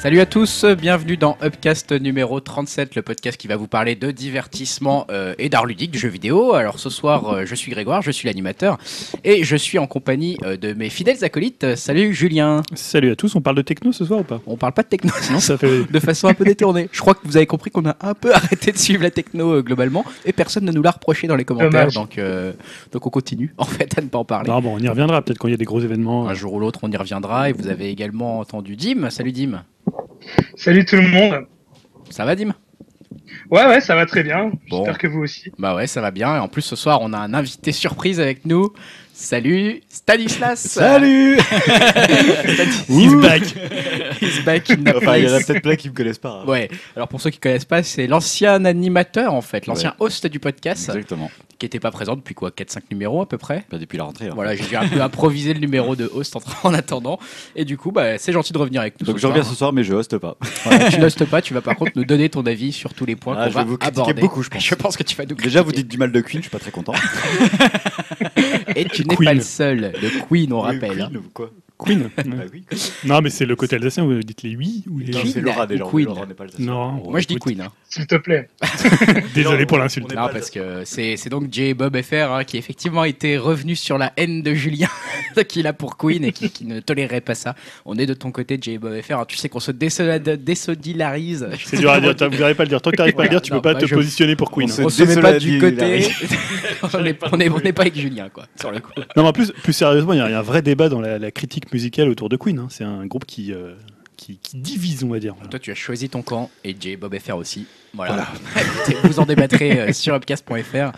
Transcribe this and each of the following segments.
Salut à tous, bienvenue dans Upcast numéro 37, le podcast qui va vous parler de divertissement euh, et d'art ludique, de jeux vidéo. Alors ce soir, euh, je suis Grégoire, je suis l'animateur et je suis en compagnie euh, de mes fidèles acolytes. Salut Julien. Salut à tous, on parle de techno ce soir ou pas? On parle pas de techno, Non, ça fait. de façon un peu détournée. Je crois que vous avez compris qu'on a un peu arrêté de suivre la techno globalement et personne ne nous l'a reproché dans les commentaires. Dommage. Donc, donc on continue en fait à ne pas en parler. Non, bon, on y reviendra peut-être quand il y a des gros événements. Un jour ou l'autre, on y reviendra et vous avez également entendu Dim. Salut Dim. Salut tout le monde. Ça va Dim? Ouais, ouais, ça va très bien. Bon. J'espère que vous aussi. Bah ouais, ça va bien. Et en plus, ce soir, on a un invité surprise avec nous. Salut Stanislas Salut He's back He's back in the Enfin, il y en a peut-être plein qui me connaissent pas. hein. Ouais, alors pour ceux qui connaissent pas, c'est l'ancien animateur en fait, l'ancien host du podcast, Exactement. qui était pas présent depuis quoi 4-5 numéros à peu près? Bah, depuis la rentrée. hein. Voilà, j'ai dû un peu improviser le numéro de host en, en attendant. Et du coup, bah, c'est gentil de revenir avec nous. Donc ce je reviens ce soir, mais je hoste pas. Voilà, tu n'hostes pas, tu vas par contre nous donner ton avis sur tous les points Ah, qu'on je va vais vous critiquer aborder. beaucoup, je pense. Je pense que tu vas nous Déjà, vous critiquer. dites du mal de Queen, je suis pas très content. Et tu n'es Queen. pas le seul. Le Queen, on rappelle. hein. Queen ou quoi? Queen Bah oui. quoi. Non, mais c'est le côté alsacien, vous dites les oui ou les Non, Queen c'est Laura déjà. Queen Laura n'est pas le Non. Moi je dis Queen. hein. S'il te plaît. Désolé pour l'insulte. Non, parce que c'est c'est donc J. Bob FR hein, qui effectivement était revenu sur la haine de Julien qu'il a pour Queen et qui, qui ne tolérait pas ça. On est de ton côté, J. Bob FR. hein. Tu sais qu'on se désolidarise. C'est dur à dire, t'as- vous n'arrivez pas à le dire. Tant que t'arrives pas à le dire, tu Non, peux pas bah, te je- positionner pour Queen. On se met pas du côté. on n'est on est, on est pas avec Julien, quoi, sur le coup. Non, mais en plus, plus sérieusement, il y, a il y a un vrai débat dans la, la critique musicale autour de Queen. hein. C'est un groupe qui, euh, qui, qui divise, on va dire. Voilà. Toi, tu as choisi ton camp et J. Bob FR aussi. Voilà. Écoutez, vous en débattrez euh, sur upcast.fr.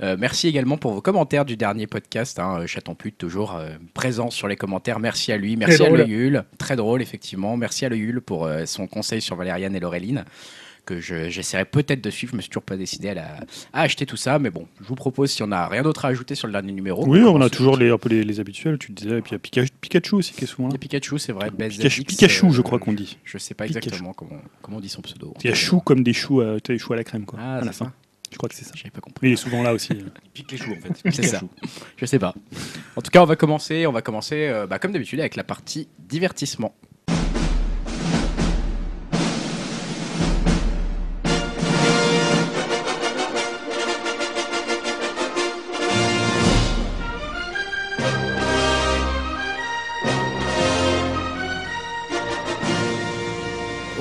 Euh, merci également pour vos commentaires du dernier podcast. Hein, Chaton Pute, toujours euh, présent sur les commentaires. Merci à lui. Merci Très à. Leul. Très drôle, effectivement. Merci à Leul pour euh, son conseil sur Valériane et Laureline. Que je- j'essaierai peut-être de suivre. Je me suis toujours pas décidé à, la- à acheter tout ça. Mais bon, je vous propose, si on n'a rien d'autre à ajouter sur le dernier numéro. Oui, on a toujours les, un peu les, les habituels, tu disais. Et puis il y a Pikachu, Pikachu aussi qui est souvent Il y là. a Pikachu, c'est vrai. Pikachu, X, Pikachu, euh, je crois qu'on dit. Je sais pas Pikachu. exactement comment, comment on dit son pseudo. Il y a chou comme des choux sais, les choux à la crème. Quoi, Ah, à la c'est fin. ça. Je crois que c'est ça. J'avais pas compris. Mais il est souvent là aussi. Il pique les choux en fait. C'est ça. Je sais pas. En tout cas, on va commencer. On va commencer, euh, bah, comme d'habitude, avec la partie divertissement.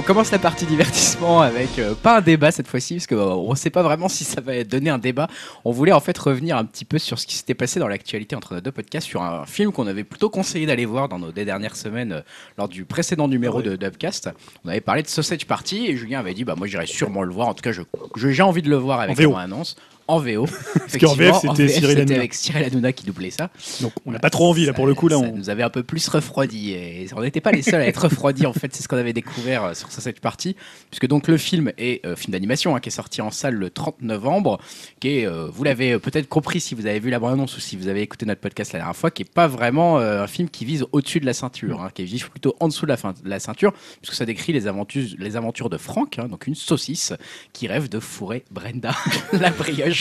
Commence la partie divertissement avec euh, pas un débat cette fois-ci parce qu'on ne sait pas vraiment si ça va donner un débat. On voulait en fait revenir un petit peu sur ce qui s'était passé dans l'actualité entre nos deux podcasts sur un film qu'on avait plutôt conseillé d'aller voir dans nos deux dernières semaines euh, lors du précédent numéro de d'Upcast. On avait parlé de Sausage Party et Julien avait dit bah moi j'irais sûrement le voir. En tout cas, je j'ai envie de le voir avec la annonce. En VO. qu'en VF, c'était Cyril Hanouna. avec Cyril Hanouna qui doublait ça. Donc on n'a pas trop envie là pour le coup. Là, Ça on... nous avait un peu plus refroidi. Et on n'était pas les seuls à être refroidis, en fait. C'est ce qu'on avait découvert euh, sur cette partie. Puisque donc le film est euh, film d'animation hein, qui est sorti en salle le 30 novembre. Qui est, euh, vous l'avez peut-être compris si vous avez vu la bande-annonce ou si vous avez écouté notre podcast la dernière fois, qui est pas vraiment euh, un film qui vise au-dessus de la ceinture, hein, qui vise plutôt en dessous de la, fin, de la ceinture, puisque ça décrit les aventures, les aventures de Franck, hein, donc une saucisse qui rêve de fourrer Brenda, la brioche,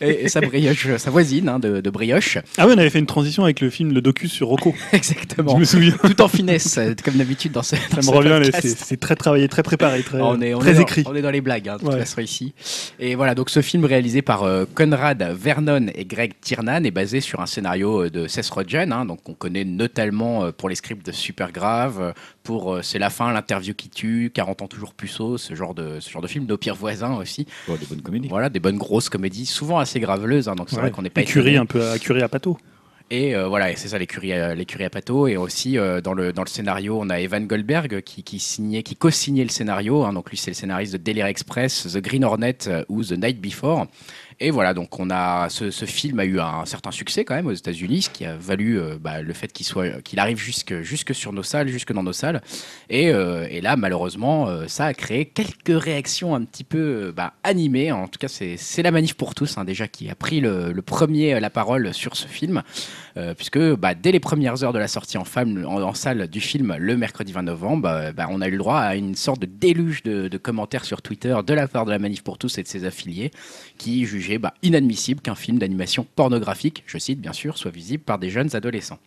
et, et sa brioche, sa voisine hein, de, de brioche. Ah ouais, on avait fait une transition avec le film, le docu sur Rocco. Exactement Je me souviens. tout en finesse, euh, comme d'habitude dans ce. Ça dans me ce revient, c'est très travaillé, très préparé, très, on est, on très est dans- écrit. on est dans les blagues, hein, de toute Ouais. façon, ici. Et voilà, donc ce film réalisé par euh, Conrad Vernon et Greg Tiernan est basé sur un scénario euh, de Seth Rogen, hein, donc on connaît notamment pour les scripts de Super Grave, euh, pour euh, C'est la fin, l'interview qui tue, 40 ans toujours puceau, ce genre de, ce genre de film, Nos pires voisins aussi. Des bonnes comédies. Voilà, des bonnes grosses comédies, souvent assez graveleuses, hein, donc c'est Ouais. vrai qu'on n'est pas Écurie un peu, à- écurie à pâteau. Et euh, voilà, c'est ça l'écurie à, l'écurie à Pato. Et aussi euh, dans, le, dans le scénario, on a Evan Goldberg qui, qui signait, qui co-signait le scénario. hein. donc lui, c'est le scénariste de Daily Express, The Green Hornet euh, ou The Night Before. Et voilà, donc on a ce, film a eu un certain succès quand même aux États-Unis, ce qui a valu euh, bah, le fait qu'il soit, qu'il arrive jusque, jusque sur nos salles, jusque dans nos salles. Et, euh, là, malheureusement, euh, ça a créé quelques réactions un petit peu bah, animées. En tout cas, c'est la manif pour tous hein, déjà qui a pris le, premier la parole sur ce film. Euh, puisque bah, dès les premières heures de la sortie en, salle du film le mercredi 20 novembre, bah, bah, on a eu le droit à une sorte de déluge de, commentaires sur Twitter de la part de la Manif pour tous et de ses affiliés qui jugeaient bah, inadmissible qu'un film d'animation pornographique, je cite bien sûr, soit visible par des jeunes adolescents.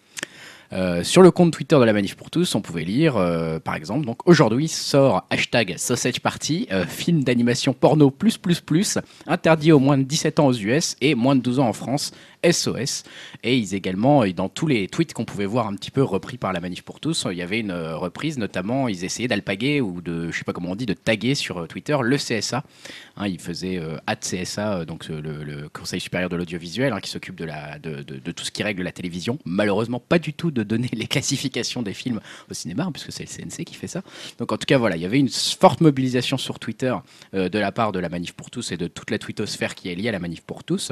Euh, sur le compte Twitter de la Manif pour tous, on pouvait lire, euh, par exemple, donc aujourd'hui sort hashtag Sausage Party, euh, film d'animation porno plus plus plus, interdit aux moins de 17 ans aux US et moins de 12 ans en France, SOS. Et ils également, dans tous les tweets qu'on pouvait voir un petit peu repris par la Manif pour tous, il y avait une euh, reprise, notamment ils essayaient d'alpaguer ou de, je sais pas comment on dit, de taguer sur euh, Twitter le CSA. Hein, ils faisaient euh, CSA, euh, donc le, Conseil supérieur de l'audiovisuel, hein, qui s'occupe de, tout ce qui règle la télévision. Malheureusement, pas du tout de donner les classifications des films au cinéma, hein, puisque c'est le CNC qui fait ça. Donc en tout cas, voilà, il y avait une forte mobilisation sur Twitter de la part de la Manif pour tous et de toute la twittosphère qui est liée à la Manif pour tous.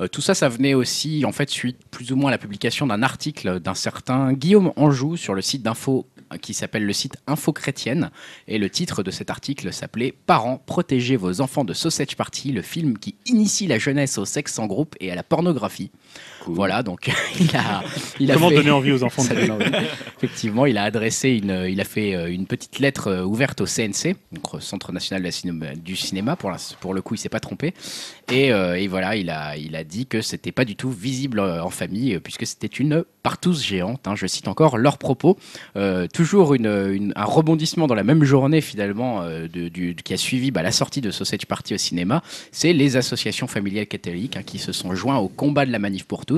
Euh, tout ça, ça venait aussi, en fait, suite plus ou moins à la publication d'un article d'un certain Guillaume Anjou sur le site d'info qui s'appelle le site Info Chrétienne. Et le titre de cet article s'appelait Parents, protégez vos enfants de Sausage Party, le film qui initie la jeunesse au sexe en groupe et à la pornographie. Voilà, donc il a, il a Comment fait- donner envie aux enfants de ça donne envie. Effectivement, il a adressé une, il a fait euh, une petite lettre euh, ouverte au CNC, donc au Centre national de la cinéma- du cinéma. Pour, le coup, il s'est pas trompé. Et, euh, et voilà, il a, il a dit que c'était pas du tout visible euh, en famille, euh, puisque c'était une partouze géante. hein. je cite encore leurs propos. Euh, toujours une, une- un rebondissement dans la même journée finalement euh, de- du, qui a suivi bah, la sortie de Sausage Party au cinéma. C'est les associations familiales catholiques hein, qui se sont joints au combat de la manif pour tous.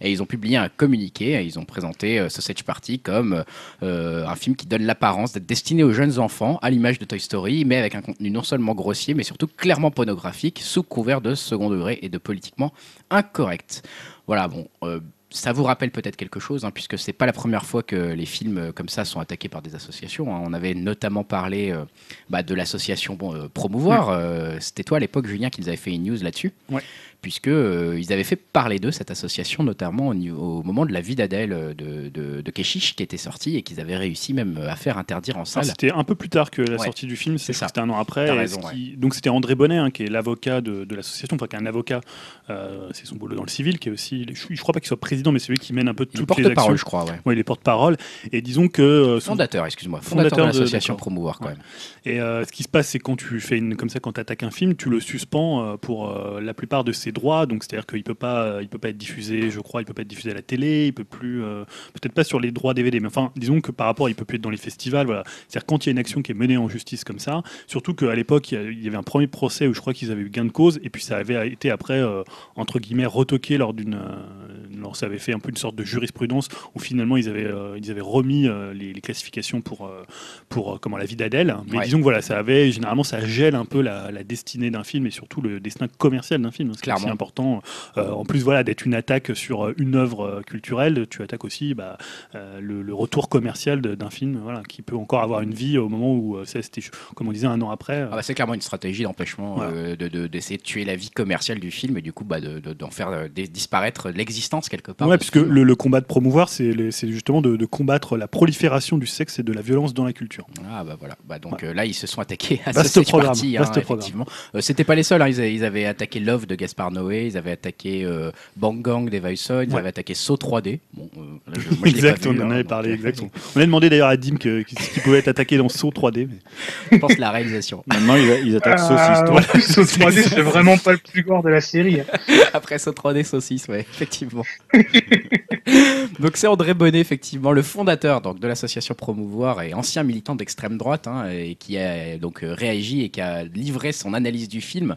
Et ils ont publié un communiqué. et Ils ont présenté euh, Sausage Party comme euh, un film qui donne l'apparence d'être destiné aux jeunes enfants, à l'image de Toy Story, mais avec un contenu non seulement grossier, mais surtout clairement pornographique, sous couvert de second degré et de politiquement incorrect. Voilà, bon. euh, ça vous rappelle peut-être quelque chose, hein, puisque c'est pas la première fois que les films euh, comme ça sont attaqués par des associations. hein. On avait notamment parlé euh, bah, de l'association bon, euh, Promouvoir. euh, C'était toi à l'époque, Julien, qui nous avait fait une news là-dessus. Ouais. Puisque euh, ils avaient fait parler d'eux, cette association, notamment au, moment de la vie d'Adèle euh, de, de, de Keshish, qui était sortie et qu'ils avaient réussi même euh, à faire interdire en Ah, salle. C'était un peu plus tard que la Ouais. sortie du film, C'est ça. c'était un an après. Raison, Donc c'était André Bonnet, hein, qui est l'avocat de, de l'association, enfin qui est un avocat, euh, c'est son boulot dans le civil, qui est aussi, je, je crois pas qu'il soit président, mais c'est lui qui mène un peu toutes les actions. porte-parole, je crois, ouais. Ouais, il est porte-parole. Et disons que euh, son- Fondateur, excuse-moi. Fondateur, Fondateur de l'association. Promouvoir, quand même. Et ce qui se passe, c'est quand tu fais une, comme ça, quand tu attaques un film, tu le suspends pour la plupart de ses droits. Donc, c'est-à-dire qu'il peut pas, euh, il peut pas être diffusé, je crois, il peut pas être diffusé à la télé, il peut plus, euh, peut-être pas sur les droits DVD, mais enfin, disons que par rapport, il peut plus être dans les festivals. Voilà. C'est-à-dire quand il y a une action qui est menée en justice comme ça, surtout qu'à l'époque, il y avait un premier procès où je crois qu'ils avaient eu gain de cause, et puis ça avait été après, euh, entre guillemets, retoqué lors d'une, euh, lors- ça avait fait un peu une sorte de jurisprudence où finalement ils avaient, euh, ils avaient remis euh, les, les classifications pour, euh, pour comment la vie d'Adèle. Mais Ouais. disons que voilà, ça avait généralement ça gèle un peu la, la destinée d'un film et surtout le destin commercial d'un film. hein, Ce qui est aussi important. En plus voilà d'être une attaque sur une œuvre culturelle, tu attaques aussi bah, le, le retour commercial d'un film, voilà, qui peut encore avoir une vie au moment où ça c'était comme on disait un an après. Ah bah, c'est clairement une stratégie d'empêchement Voilà. euh, de- de- d'essayer de, tuer la vie commerciale du film et du coup bah, de- de- d'en faire disparaître l'existence quelque part. Ouais, ce puisque le, le combat de promouvoir, c'est justement de, de combattre la prolifération du sexe et de la violence dans la culture. Ah bah voilà. Bah, donc euh, là ils se sont attaqués à Vaste programme, Party, hein, effectivement. Euh, C'était pas les seuls. hein. Ils, a- ils avaient attaqué Love de Gaspard Noé, ils avaient attaqué euh, Bang Gang d'Eva Hudson, ils Ouais. avaient attaqué Saut 3D. Bon, euh, là, je- moi, je l'ai exact, vu, on en hein, avait parlé, euh, exactement. On a demandé d'ailleurs à Dim que- qui, qui pouvait être attaqué dans Saut 3D. mais- Je pense la réalisation. Maintenant, ils, ils attaquent Euh, saucisse. ce 3D, c'est vraiment pas le plus gore de la série. Après Saut 3D saucisse, ouais, effectivement. donc c'est André Bonnet, effectivement, le fondateur donc, de l'association Promouvoir et ancien militant d'extrême droite, hein, et qui a donc réagi et qui a livré son analyse du film.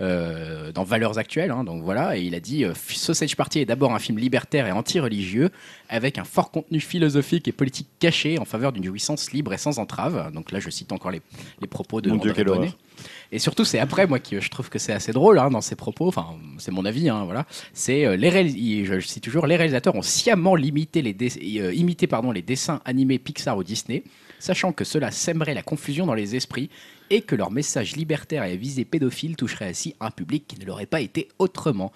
euh, dans Valeurs Actuelles, hein, donc voilà, et il a dit euh, Sausage Party est d'abord un film libertaire et anti-religieux, avec un fort contenu philosophique et politique caché en faveur d'une jouissance libre et sans entrave. Donc là, je cite encore les, les propos de Mon André Bonnet. horreur. Et surtout, c'est après, moi, que je trouve que c'est assez drôle hein, dans ses propos. Enfin, c'est mon avis, hein, voilà. C'est euh, les je, cite toujours, les réalisateurs ont sciemment euh, imité les dessins animés Pixar ou Disney, sachant que cela sèmerait la confusion dans les esprits et que leur message libertaire et à visée pédophile toucherait ainsi un public qui ne l'aurait pas été autrement.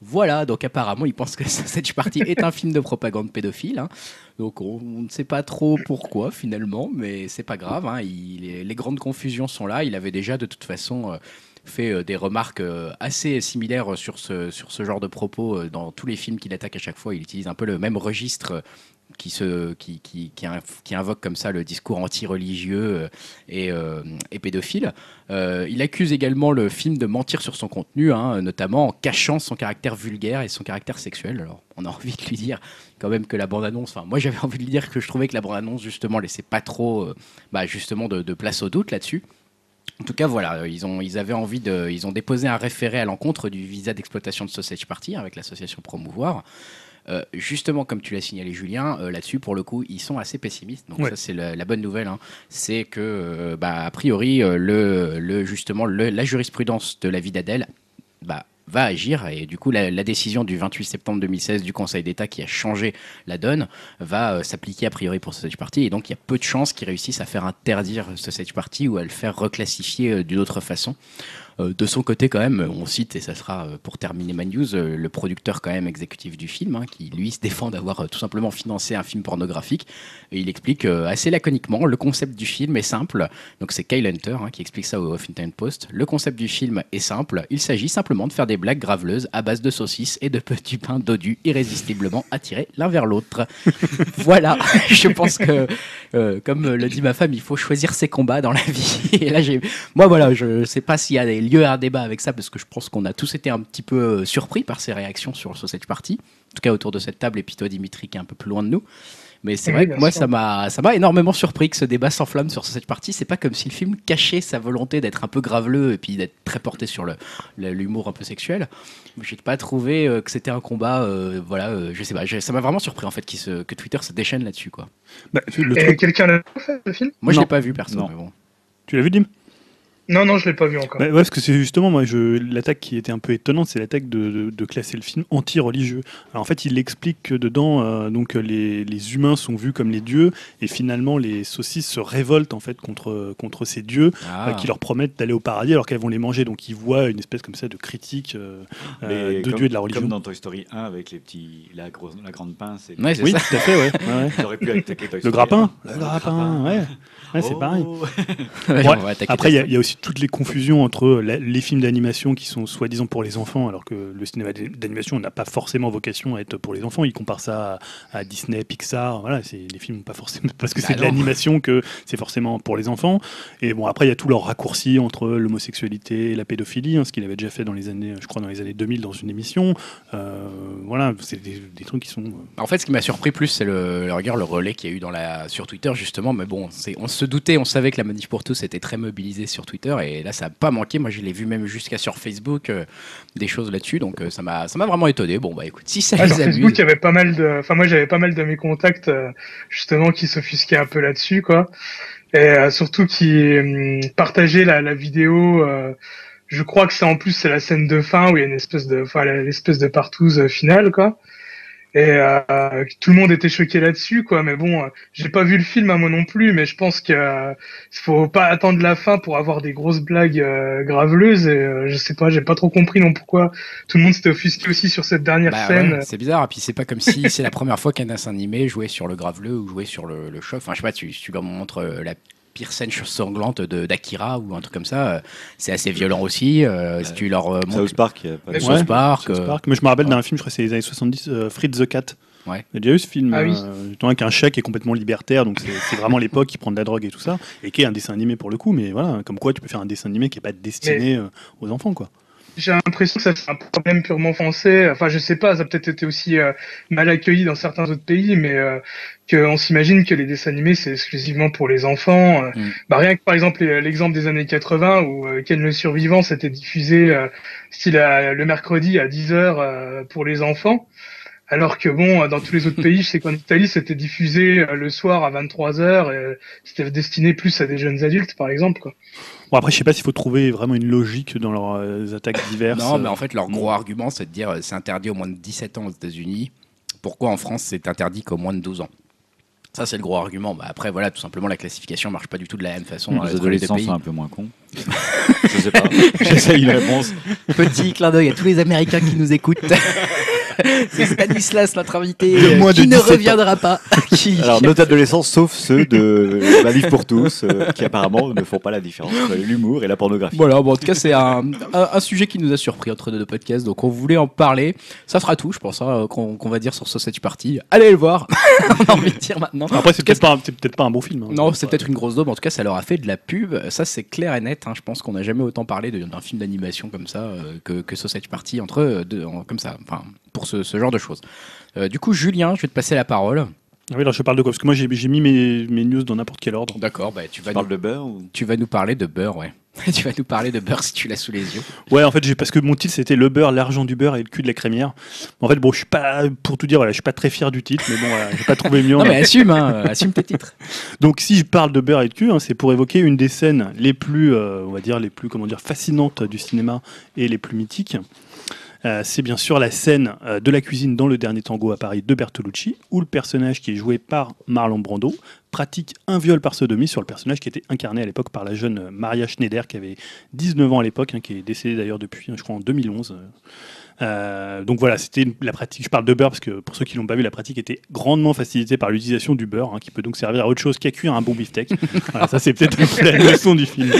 Voilà, donc apparemment, ils pensent que cette partie est un film de propagande pédophile. hein. Donc on, ne sait pas trop pourquoi finalement, mais c'est pas grave. hein. Les, grandes confusions sont là. Il avait déjà de toute façon euh, fait euh, des remarques euh, assez similaires sur ce, genre de propos dans tous les films qu'il attaque à chaque fois. Il utilise un peu le même registre qui, invoque comme ça le discours anti-religieux euh, et, euh, et pédophile. Euh, il accuse également le film de mentir sur son contenu, hein, notamment en cachant son caractère vulgaire et son caractère sexuel. Alors, on a envie de lui dire quand même que la bande-annonce, enfin, moi j'avais envie de lui dire que je trouvais que la bande-annonce, justement, laissait pas trop bah, justement de, place au doute là-dessus. En tout cas, voilà, ils, avaient envie de, ils ont déposé un référé à l'encontre du visa d'exploitation de Sausage Party avec l'association Promouvoir. Euh, justement, comme tu l'as signalé, Julien, euh, là-dessus, pour le coup, ils sont assez pessimistes. Donc Ouais. ça, c'est la, la bonne nouvelle. hein. C'est que, euh, bah, a priori, euh, le, le, justement, le- la jurisprudence de la vie d'Adèle bah, va agir. Et du coup, la, la décision du 28 septembre 2016 du Conseil d'État qui a changé la donne va euh, s'appliquer a priori pour Sausage Party. Et donc, il y a peu de chances qu'ils réussissent à faire interdire Sausage Party ou à le faire reclassifier euh, d'une autre façon. Euh, de son côté, quand même, on cite, et ça sera euh, pour terminer ma news, euh, le producteur quand même exécutif du film, hein, qui lui se défend d'avoir tout simplement financé un film pornographique. Il explique assez laconiquement, le concept du film est simple. Donc c'est Kyle Hunter hein, qui explique ça au Huffington Post. Le concept du film est simple. Il s'agit simplement de faire des blagues graveleuses à base de saucisses et de petits pains dodus irrésistiblement attirés l'un vers l'autre. voilà, je pense que, comme le dit ma femme, il faut choisir ses combats dans la vie. Et là, moi, voilà, je sais pas s'il y a des lieux à un débat avec ça, parce que je pense qu'on a tous été un petit peu euh, surpris par ces réactions sur Sausage Party. En tout cas, autour de cette table, et puis toi, Dimitri, qui est un peu plus loin de nous. Mais c'est Oui, vrai que moi, sûr. ça m'a, ça m'a énormément surpris que ce débat s'enflamme sur cette partie. C'est pas comme si le film cachait sa volonté d'être un peu graveleux et puis d'être très porté sur le, le- l'humour un peu sexuel. J'ai pas trouvé euh, que c'était un combat, euh, voilà, euh, je sais pas, ça m'a vraiment surpris en fait se- que Twitter se déchaîne là-dessus, quoi. Bah, le Et truc, quelqu'un l'a fait, le film? Moi, je l'ai pas vu perso, Non. mais bon. tu l'as vu, Dim? Non, non, je l'ai pas vu encore. Bah, ouais, parce que c'est justement moi, je, l'attaque qui était un peu étonnante, c'est l'attaque de, de- de classer le film anti-religieux. Alors, en fait, il explique que dedans, euh, donc les, les humains sont vus comme les dieux, et finalement les saucisses se révoltent en fait contre contre ces dieux Ah. euh, qui leur promettent d'aller au paradis alors qu'elles vont les manger. Donc, ils voient une espèce comme ça de critique euh, euh, de comme- Dieu et de la religion. Comme dans Toy Story 1 avec les petits, la, grosse, la grande pince. Et... Ouais, c'est Oui, ça. tout à fait, ouais. ouais, ouais. Ils auraient pu attaquer Toy Le Story grappin, 1. le grappin, ouais. Ouais, c'est Oh. pareil. Ouais, Ouais. attaquer Après, il y, a- y aussi toutes les confusions entre la- les films d'animation qui sont soi-disant pour les enfants, alors que le cinéma d'animation n'a pas forcément vocation à être pour les enfants. Ils comparent ça à, à Disney, Pixar. Voilà, c'est les films pas forcément parce que Bah c'est de l'animation que c'est forcément pour les enfants. Et bon, après, il y a tous leurs raccourcis entre l'homosexualité et la pédophilie, hein, ce qu'il avait déjà fait dans les années, je crois, dans les années 2000 dans une émission. Euh, voilà, c'est des, des trucs qui sont. euh, En fait, ce qui m'a surpris plus, c'est le, le regard, le relais qu'il y a eu dans la, sur Twitter, justement. Mais bon, c'est, on se doutait, on savait que la manif pour tous était très mobilisée sur Twitter. Et là, ça n'a pas manqué. Moi, je l'ai vu même jusqu'à sur Facebook, euh, des choses là-dessus. Donc, euh, ça, m'a, ça m'a vraiment étonné. Bon, bah écoute, si ça Ah, les sur. Facebook, il y avait pas mal de, enfin moi j'avais pas mal de mes contacts euh, justement qui s'offusquaient un peu là-dessus quoi, et surtout qui hum, partageaient la, la vidéo. je crois que c'est en plus c'est la scène de fin où il y a une espèce de, enfin l'espèce de partouze finale quoi. Et euh, tout le monde était choqué là-dessus quoi, mais bon, euh, j'ai pas vu le film à moi non plus, mais je pense que euh, faut pas attendre la fin pour avoir des grosses blagues euh, graveleuses. Et euh, je sais pas, j'ai pas trop compris non pourquoi tout le monde s'était offusqué aussi sur cette dernière Bah scène. ouais, c'est bizarre. Et puis, c'est pas comme si c'est la première fois qu'un dessin animé jouait sur le graveleux ou jouait sur le, le choc. Enfin, je sais pas, tu, tu leur montres euh, la pire scène sanglante de, d'Akira ou un truc comme ça. euh, C'est assez violent aussi. euh, si tu leur euh, montres. South Park, il y a Ouais, South Park, South euh, Park. Mais je me rappelle ouais. d'un film, je crois que c'est les années 70, euh, Fritz the Cat. Ouais. T'as déjà eu ce film Ah oui. euh, avec un chat qui est complètement libertaire, donc c'est vraiment l'époque qui prend de la drogue et tout ça, et qui est un dessin animé pour le coup, mais voilà, comme quoi tu peux faire un dessin animé qui est pas destiné euh, aux enfants, quoi. J'ai l'impression que ça c'est un problème purement français. Enfin, je sais pas, ça a peut-être été aussi euh, mal accueilli dans certains autres pays, mais euh, qu'on s'imagine que les dessins animés c'est exclusivement pour les enfants. Euh, Mm. Bah, rien que par exemple l'exemple des années 80 où euh, Ken le survivant s'était diffusé euh, style à- le mercredi à 10h euh, pour les enfants. Alors que bon, dans tous les autres pays, je sais qu'en Italie, c'était diffusé euh, le soir à 23h, et c'était destiné plus à des jeunes adultes, par exemple. Quoi. Bon, après, je sais pas s'il faut trouver vraiment une logique dans leurs euh, attaques diverses. Non, mais en fait, leur gros argument, c'est de dire euh, c'est interdit au moins de 17 ans aux États-Unis. Pourquoi en France, c'est interdit qu'au moins de 12 ans? Ça, c'est le gros argument. Bah, après, voilà, tout simplement, la classification marche pas du tout de la même façon dans Les adolescents sont un peu moins cons. Je sais pas. J'essaye une réponse. Petit clin d'œil à tous les Américains qui nous écoutent. C'est Stanislas, notre invité, De euh, moins de qui ne 17 ans. reviendra pas. Qui- Alors, nos adolescents, sauf ceux de La Livre pour tous, euh, qui apparemment ne font pas la différence entre l'humour et la pornographie. Voilà, bon, en tout cas, c'est un, un, un sujet qui nous a surpris entre nos deux podcasts, donc on voulait en parler. Ça sera tout, je pense, hein, qu'on va dire sur Sausage Party. Allez le voir, on a envie de dire maintenant. Après, c'est peut-être pas, un- c'est peut-être pas un bon film. hein. Non, c'est peut-être une grosse daube. En tout cas, ça leur a fait de la pub. Ça, c'est clair et net. hein. Je pense qu'on n'a jamais autant parlé d'un film d'animation comme ça euh, que, que Sausage Party entre eux, deux, en- comme ça. Enfin, pour ce, ce genre de choses. Euh, du coup, Julien, je vais te passer la parole. Ah Oui, alors je parle de quoi? Parce que moi, j'ai mis mes, mes news dans n'importe quel ordre. D'accord, bah, tu, vas Tu nous, de beurre ou... tu vas nous parler de beurre, ouais. tu vas nous parler de beurre si tu l'as sous les yeux. Ouais, en fait, parce que mon titre c'était le beurre, l'argent du beurre et le cul de la crémière. En fait, bon, je suis pas, pour tout dire, voilà, je suis pas très fier du titre, mais bon, voilà, j'ai pas trouvé mieux. Non, mais assume, hein, assume tes titres. Donc, si je parle de beurre et de cul, hein, c'est pour évoquer une des scènes les plus, euh, on va dire, les plus, comment dire, fascinantes du cinéma et les plus mythiques. Euh, c'est bien sûr la scène euh, de la cuisine dans le dernier tango à Paris de Bertolucci, où le personnage qui est joué par Marlon Brando pratique un viol par sodomie sur le personnage qui était incarné à l'époque par la jeune Maria Schneider, qui avait 19 ans à l'époque, hein, qui est décédée d'ailleurs depuis, je crois, en 2011. euh. Euh, donc voilà, c'était la pratique. Je parle de beurre parce que pour ceux qui l'ont pas vu, la pratique était grandement facilitée par l'utilisation du beurre, hein, qui peut donc servir à autre chose qu'à cuire un bon beefsteak. voilà, ça c'est peut-être un peu la leçon du film.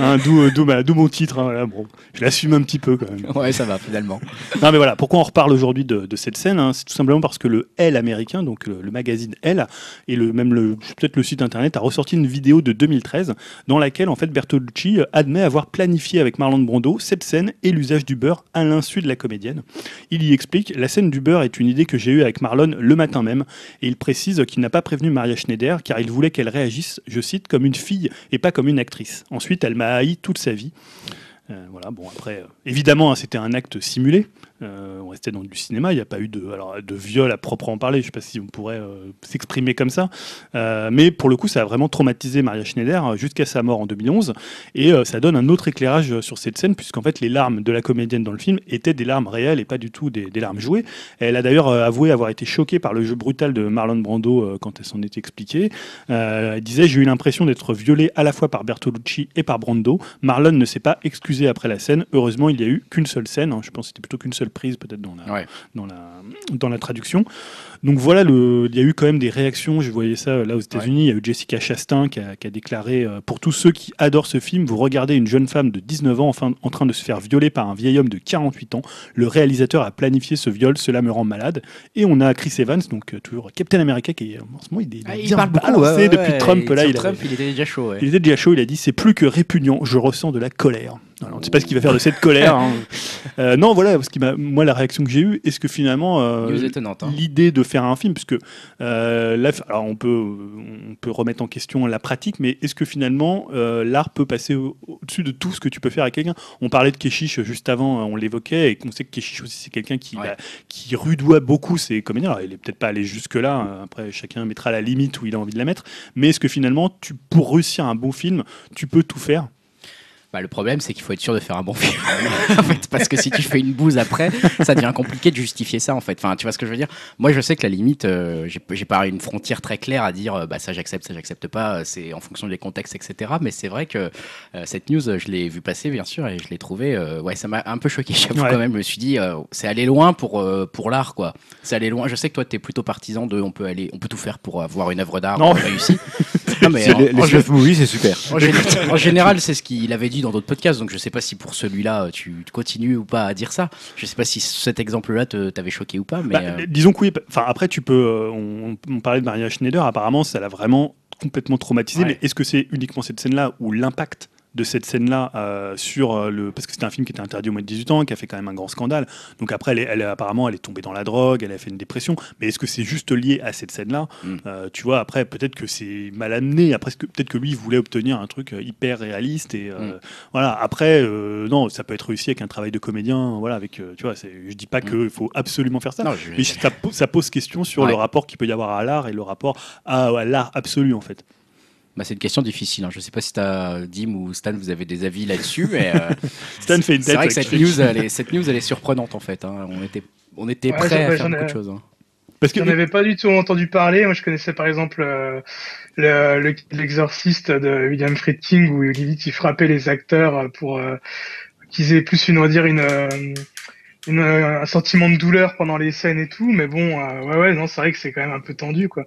Hein, D'où euh, d'où d'où mon titre. hein, voilà, bon, je l'assume un petit peu quand même. Ouais, ça va, finalement. Non mais voilà, pourquoi on reparle aujourd'hui de, de cette scène hein, C'est tout simplement parce que le Elle américain, donc le, le magazine Elle, et le, même le, peut-être le site internet, a ressorti une vidéo de 2013 dans laquelle en fait Bertolucci euh, admet avoir planifié avec Marlon Brando cette scène et l'usage du beurre à l'insu de la Il y explique La scène du beurre est une idée que j'ai eue avec Marlon le matin même, et il précise qu'il n'a pas prévenu Maria Schneider car il voulait qu'elle réagisse, je cite, comme une fille et pas comme une actrice. Ensuite, elle m'a haï toute sa vie. Euh, voilà, bon, après, euh, évidemment, hein, c'était un acte simulé. Euh, on restait dans du cinéma, il n'y a pas eu de, viol à proprement parler, je ne sais pas si on pourrait euh, s'exprimer comme ça. Euh, mais pour le coup, ça a vraiment traumatisé Maria Schneider jusqu'à sa mort en 2011. Et ça donne un autre éclairage sur cette scène, puisqu'en fait, les larmes de la comédienne dans le film étaient des larmes réelles et pas du tout des, larmes jouées. Elle a d'ailleurs avoué avoir été choquée par le jeu brutal de Marlon Brando quand elle s'en est expliquée. Elle disait J'ai eu l'impression d'être violée à la fois par Bertolucci et par Brando. Marlon ne s'est pas excusé après la scène. Heureusement, il n'y a eu qu'une seule scène. hein. Je pense que c'était plutôt qu'une seule prise, peut-être dans la, Ouais. dans, la, dans la traduction. Donc voilà, le- il y a eu quand même des réactions. Je voyais ça là aux États-Unis. Il y a eu Jessica Chastain qui a, qui a déclaré euh, Pour tous ceux qui adorent ce film, vous regardez une jeune femme de 19 ans enfin, en train de se faire violer par un vieil homme de 48 ans. Le réalisateur a planifié ce viol, cela me rend malade. Et on a Chris Evans, donc euh, toujours Captain America, qui est en ce moment, il est, il Ah, il parle beaucoup. balancé ouais, ouais, depuis ouais. Trump. Là, il, avait- Trump, il était déjà chaud. ouais. il était déjà chaud, il a dit c'est plus que répugnant, je ressens de la colère. Alors, on ne sait pas ce qu'il va faire de cette colère. hein. Euh, non, voilà, parce que moi la réaction que j'ai eue, est-ce que finalement euh, hein. l'idée de faire un film, puisque euh, là, alors on peut on peut remettre en question la pratique, mais est-ce que finalement euh, l'art peut passer au- au-dessus de tout ce que tu peux faire à quelqu'un? On parlait de Keshish juste avant, on l'évoquait, et qu'on sait que Keshish aussi c'est quelqu'un qui Ouais. bah, qui rudoie beaucoup ses comédiens. Alors, il est peut-être pas allé jusque là. Après, chacun mettra la limite où il a envie de la mettre. Mais est-ce que finalement, tu, pour réussir un bon film, tu peux tout faire? Bah, le problème, c'est qu'il faut être sûr de faire un bon film. en fait, parce que si tu fais une bouse après, ça devient compliqué de justifier ça. En fait, enfin, tu vois ce que je veux dire? Moi, je sais que la limite, euh, j'ai pas une frontière très claire à dire, euh, bah ça j'accepte, ça j'accepte pas. euh, C'est en fonction des contextes, etc. Mais c'est vrai que euh, cette news, je l'ai vue passer, bien sûr, et je l'ai trouvée, euh, ouais, ça m'a un peu choqué. J'avoue Ouais. quand même. Je me suis dit, c'est aller loin pour pour l'art, quoi. C'est aller loin. Je sais que toi, t'es plutôt partisan de, on peut aller, on peut tout faire pour avoir une œuvre d'art réussie. Non, mais en- les, en les jeu- snuff movies, c'est super. en, en général, c'est ce qu'il avait dit dans d'autres podcasts, donc je sais pas si pour celui-là, euh, tu continues ou pas à dire ça. Je sais pas si cet exemple-là t'avait choqué ou pas, mais Bah, euh, Disons que oui. Enfin, après, tu peux. euh, on, on parlait de Maria Schneider. Apparemment, ça l'a vraiment complètement traumatisé. Ouais. Mais est-ce que c'est uniquement cette scène-là ou l'impact de cette scène-là euh, sur euh, le parce que c'était un film qui était interdit au moins de 18 ans qui a fait quand même un grand scandale donc après elle, est- elle apparemment elle est tombée dans la drogue elle a fait une dépression mais est-ce que c'est juste lié à cette scène-là? Mm. Euh, tu vois après peut-être que c'est mal amené après peut-être que lui il voulait obtenir un truc hyper réaliste et euh, Mm. voilà après non ça peut être réussi avec un travail de comédien voilà avec tu vois je dis pas Mm. qu'il faut absolument faire ça non, je- mais ça, po- ça pose question sur Ouais. le rapport qu'il peut y avoir à l'art et le rapport à, à l'art absolu en fait. Bah, c'est une question difficile. hein. Je sais pas si t'as Dim ou Stan, vous avez des avis là-dessus, mais euh, Stan fait une c'est tête. vrai que cette news, elle est, cette news, elle est surprenante en fait. hein. On était, on était Ouais, prêt à faire beaucoup de choses. hein. Parce que J'en avais pas du tout entendu parler. Moi, je connaissais par exemple euh, le- le- l'exorciste de William Friedkin où limite il frappait les acteurs pour euh, qu'ils aient plus une, on va dire une, euh, une, un sentiment de douleur pendant les scènes et tout, mais bon, euh, ouais, ouais, non, c'est vrai que c'est quand même un peu tendu, quoi.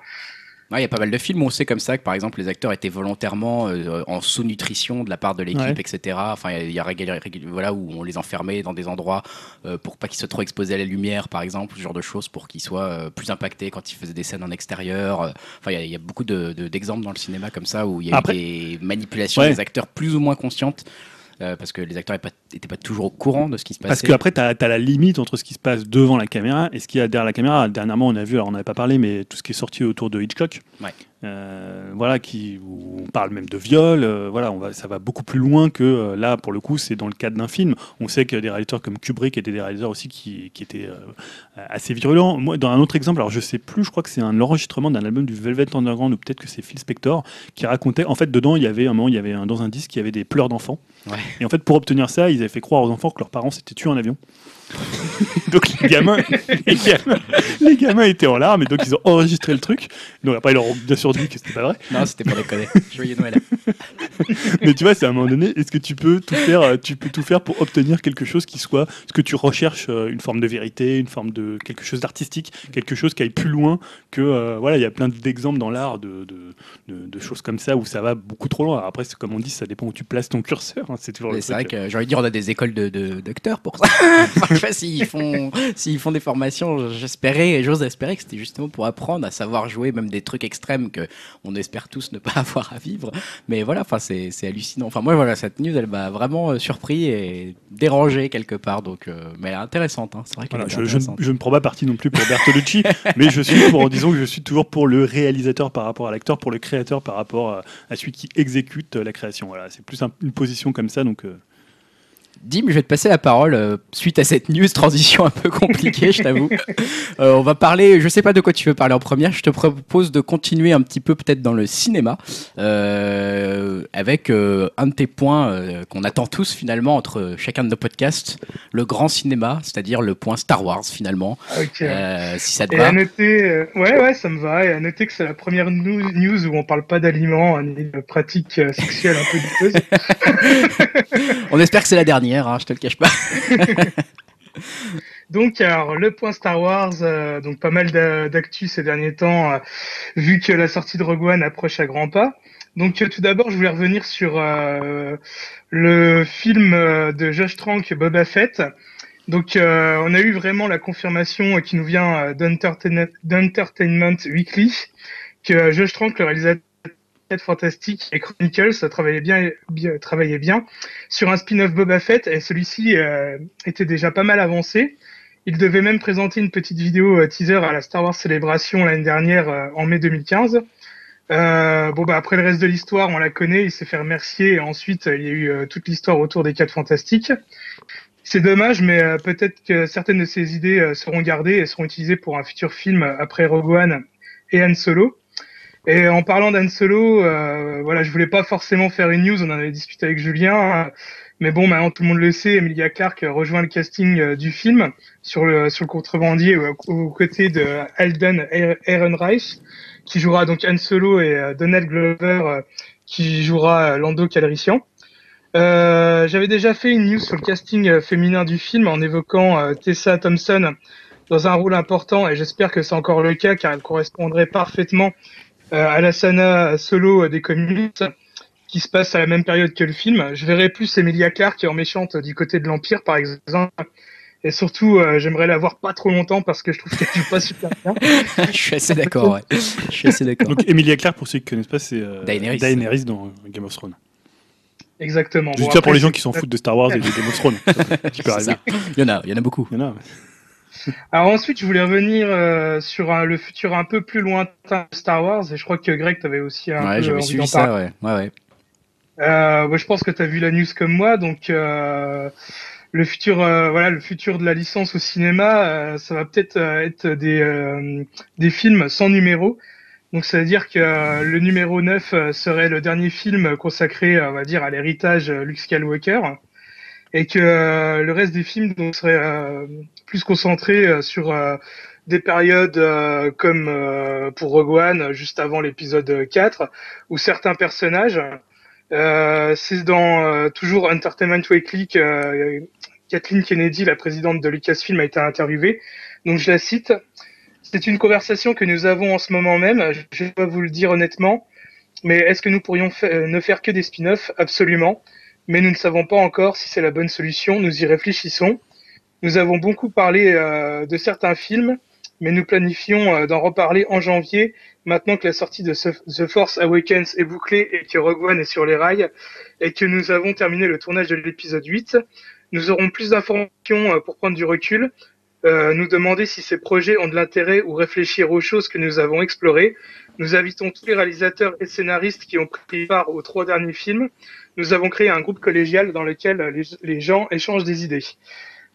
Il y a pas mal de films où on sait comme ça que par exemple les acteurs étaient volontairement euh, en sous-nutrition de la part de l'équipe, Ouais. etc. Enfin, il y a, régul- voilà, où on les enfermait dans des endroits euh, pour pas qu'ils soient trop exposés à la lumière, par exemple, ce genre de choses, pour qu'ils soient euh, plus impactés quand ils faisaient des scènes en extérieur. Enfin, il y a- y, beaucoup de- de- d'exemples dans le cinéma comme ça où il y a Après- eu des manipulations Ouais. des acteurs plus ou moins conscientes. Euh, parce que les acteurs n'étaient pas, toujours au courant de ce qui se passait. Parce qu'après, tu as, la limite entre ce qui se passe devant la caméra et ce qu'il y a derrière la caméra. Dernièrement, on a vu, alors on n'avait pas parlé, mais tout ce qui est sorti autour de Hitchcock. Ouais. Euh, voilà, qui, on parle même de viol. euh, voilà, on va, ça va beaucoup plus loin que euh, là, pour le coup, c'est dans le cadre d'un film. On sait que des réalisateurs comme Kubrick étaient des réalisateurs aussi qui, qui étaient assez virulents. Moi, dans un autre exemple, alors je sais plus, je crois que c'est un enregistrement d'un album du Velvet Underground ou peut-être que c'est Phil Spector qui racontait. En fait, dedans, il y avait un moment, il y avait un- dans un disque, il y avait des pleurs d'enfants. Ouais. Et en fait, pour obtenir ça, ils avaient fait croire aux enfants que leurs parents s'étaient tués en avion. donc les gamins, les gamins, les gamins étaient en larmes et donc ils ont enregistré le truc. Donc après ils leur ont bien sûr dit que c'était pas vrai. Non, c'était pour déconner. Joyeux Noël. Mais tu vois, c'est à un moment donné, est-ce que tu peux tout faire, euh, tu peux tout faire pour obtenir quelque chose qui soit, ce que tu recherches, euh, une forme de vérité, une forme de quelque chose d'artistique, quelque chose qui aille plus loin que euh, voilà, il y a plein d'exemples dans l'art de, de, de- de choses comme ça où ça va beaucoup trop loin. Après, comme on dit, ça dépend où tu places ton curseur. hein, c'est toujours C'est vrai que j'ai envie de dire, on a des écoles de, d'acteurs pour ça. Pas s'ils font, s'ils font des formations, j'espérais, et j'ose espérer que c'était justement pour apprendre à savoir jouer même des trucs extrêmes que on espère tous ne pas avoir à vivre. Mais voilà, enfin, c'est, c'est hallucinant. Enfin, moi, voilà, cette news, elle m'a vraiment euh, surpris et dérangé quelque part. Donc, euh, mais elle est intéressante. Hein. C'est vrai Voilà, est je, ne- intéressante. je ne prends pas parti non plus pour Bertolucci, mais je suis pour, disons que je suis toujours pour le réalisateur par rapport à l'acteur, pour le créateur par rapport à, à celui qui exécute euh, la création. Voilà, c'est plus un- une position comme ça, donc. euh, Dim, je vais te passer la parole euh, suite à cette news transition un peu compliquée, je t'avoue. Euh, on va parler, je sais pas de quoi tu veux parler en première, je te propose de continuer un petit peu peut-être dans le cinéma, euh, avec un de tes points qu'on attend tous finalement entre chacun de nos podcasts, le grand cinéma, c'est-à-dire le point Star Wars finalement, Ok. Euh, si ça te Et va. à noter, ouais, ouais, ça me va. Et à noter que c'est la première news où on parle pas d'aliments hein, ni de pratiques sexuelles un peu douteuses. On espère que c'est la dernière, hein, je te le cache pas. Donc, alors, le point Star Wars, euh, donc pas mal d'a- d'actu ces derniers temps, euh, vu que la sortie de Rogue One approche à grands pas. Donc, euh, tout d'abord, je voulais revenir sur le film de Josh Trank, Boba Fett. Donc, on a eu vraiment la confirmation qui nous vient d'Entertain- d'Entertainment Weekly que Josh Trank, le réalisateur de Fantastic et Chronicles, travaillait bien, bien, travaillait bien sur un spin-off Boba Fett et celui-ci euh, était déjà pas mal avancé. Il devait même présenter une petite vidéo euh, teaser à la Star Wars Célébration l'année dernière euh, en mai 2015. Euh, bon bah après le reste de l'histoire, on la connaît, il s'est fait remercier et ensuite il y a eu toute l'histoire autour des 4 fantastiques. C'est dommage, mais peut-être que certaines de ces idées seront gardées et seront utilisées pour un futur film après Rogue One et Han Solo. Et en parlant d'Han Solo, euh, voilà, je voulais pas forcément faire une news, on en avait discuté avec Julien, hein, mais bon, maintenant tout le monde le sait, Emilia Clarke rejoint le casting euh, du film sur le sur le contrebandier euh, aux côtés de Alden Ehrenreich, qui jouera donc Han Solo et euh, Donald Glover, euh, qui jouera Lando Calrissian. J'avais déjà fait une news sur le casting féminin du film en évoquant Tessa Thompson dans un rôle important et j'espère que c'est encore le cas car elle correspondrait parfaitement euh, à la Sana Solo des comics qui se passe à la même période que le film. Je verrais plus Emilia Clarke en méchante du côté de l'Empire par exemple. Et surtout, euh, j'aimerais la voir pas trop longtemps parce que je trouve qu'elle joue pas super bien. je suis assez d'accord, ouais. Je suis assez d'accord. Donc Emilia Clarke, pour ceux qui ne connaissent pas, c'est euh, Daenerys. dans Game of Thrones. Exactement. Juste Bon, ça pour après, les gens qui s'en foutent de Star Wars et de Game of Thrones. Peut ça. Il y en a, il y en a beaucoup. Il y en a. Alors ensuite, je voulais revenir euh, sur un- le futur un peu plus lointain de Star Wars et je crois que Greg t'avais aussi un Ouais, peu envie suivi d'en ça, ouais. ouais, ouais. Euh, je pense que tu as vu la news comme moi, donc euh, le futur, euh, voilà, le futur de la licence au cinéma, euh, ça va peut-être euh, être des des films sans numéro. Donc ça veut dire que le numéro 9 euh, serait le dernier film consacré, on va dire, à l'héritage Luke Skywalker, et que euh, le reste des films donc, serait euh, plus concentré euh, sur euh, des périodes euh, comme euh, pour Rogue One, juste avant l'épisode 4, où certains personnages euh, c'est dans euh, toujours Entertainment Weekly que- Kathleen Kennedy, la présidente de Lucasfilm, a été interviewée. Donc je la cite. C'est une conversation que nous avons en ce moment même. Je vais vous le dire honnêtement. Mais est-ce que nous pourrions ne faire que des spin-offs? Absolument. Mais nous ne savons pas encore si c'est la bonne solution. Nous y réfléchissons. Nous avons beaucoup parlé euh, de certains films, mais nous planifions euh, d'en reparler en janvier, maintenant que la sortie de The Force Awakens est bouclée et que Rogue One est sur les rails, et que nous avons terminé le tournage de l'épisode 8. Nous aurons plus d'informations euh, pour prendre du recul, euh, nous demander si ces projets ont de l'intérêt ou réfléchir aux choses que nous avons explorées. Nous invitons tous les réalisateurs et scénaristes qui ont pris part aux trois derniers films. Nous avons créé un groupe collégial dans lequel les gens échangent des idées.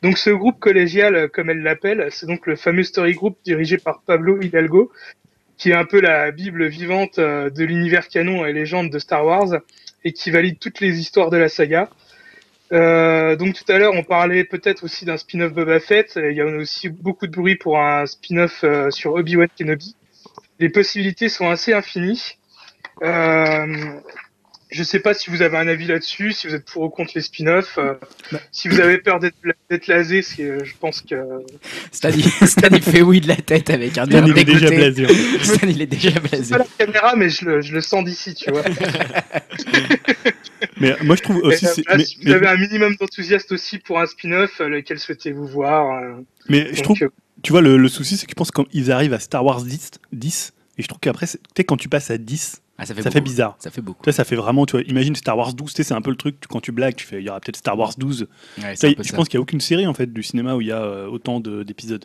Donc ce groupe collégial, euh, comme elle l'appelle, c'est donc le fameux story group dirigé par Pablo Hidalgo, qui est un peu la bible vivante euh, de l'univers canon et légende de Star Wars, et qui valide toutes les histoires de la saga. Euh, donc tout à l'heure, on parlait peut-être aussi d'un spin-off Boba Fett. Il y a aussi beaucoup de bruit pour un spin-off sur Obi-Wan Kenobi. Les possibilités sont assez infinies. Je sais pas si vous avez un avis là-dessus, si vous êtes pour ou contre les spin-offs. euh, si vous avez peur d'être d'être lasé, c'est, euh, je pense que Stan, il, Stan, il fait oui de la tête avec un Stan, air il est déjà blasé. Stan, il est déjà blasé. pas la caméra, mais je le, je le sens d'ici, tu vois. Mais moi, je trouve aussi. Euh, c'est- là, mais- si vous mais- avez un minimum d'enthousiasme aussi pour un spin-off, lequel souhaitez-vous voir euh, Mais je trouve, euh, tu vois, le, le souci, c'est que je pense quand ils arrivent à Star Wars 10, 10 et je trouve qu'après, tu sais, quand tu passes à 10, Ah, ça fait, ça bizarre. Ça fait beaucoup. Tu vois, ça fait vraiment, tu vois, imagine Star Wars 12, tu sais, c'est un peu le truc, tu- quand tu blagues, tu fais, il y aura peut-être Star Wars 12. Ouais, je ça. pense qu'il n'y a aucune série, en fait, du cinéma où il y a euh, autant de- d'épisodes.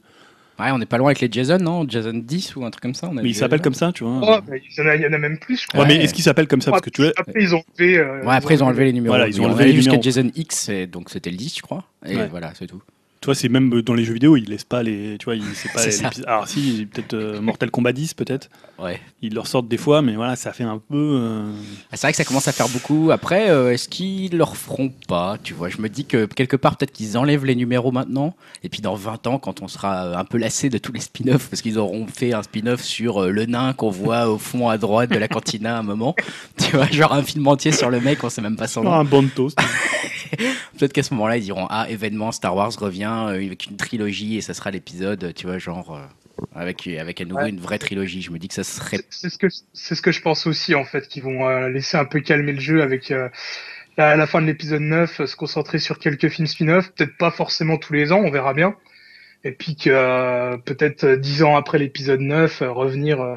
Ouais, on n'est pas loin avec les Jason, non? Jason 10 ou un truc comme ça on a Mais il s'appelle comme ça, tu vois. oh, il, y en a, il y en a même plus, je crois. Ouais, mais est-ce qu'il s'appelle comme ça? Parce que tu vois, Après, ils ont enlevé. euh, Ouais, après ils ont enlevé les numéros. Voilà, ils ont On enlevé jusqu'à. Jason X, et donc c'était le 10, je crois. Et Ouais. voilà, c'est tout. Tu vois, c'est même dans les jeux vidéo, ils laissent pas les. Tu vois, ils, c'est pas C'est les- Alors, si, peut-être euh, Mortal Kombat 10, peut-être. Ouais. Ils leur sortent des fois, mais voilà, ça fait un peu. euh, Ah, C'est vrai que ça commence à faire beaucoup. Après, euh, est-ce qu'ils le referont pas Tu vois, je me dis que quelque part, peut-être qu'ils enlèvent les numéros maintenant. Et puis dans 20 ans, quand on sera un peu lassé de tous les spin-offs, parce qu'ils auront fait un spin-off sur le nain qu'on voit au fond à droite de la cantina à un moment. Tu vois, genre un film entier sur le mec, on sait même pas son nom. un bon toast. Peut-être qu'à ce moment-là, ils diront Ah, événement, Star Wars revient euh, avec une trilogie et ça sera l'épisode, tu vois, genre. euh, avec, avec à nouveau Ouais. une vraie trilogie. Je me dis que ça serait. C'est- ce que c'est ce que je pense aussi en fait, qu'ils vont euh, laisser un peu calmer le jeu avec euh, la- la fin de l'épisode 9, euh, se concentrer sur quelques films spin-off, peut-être pas forcément tous les ans, on verra bien. Et puis que euh, peut-être dix ans après l'épisode 9, euh, revenir euh,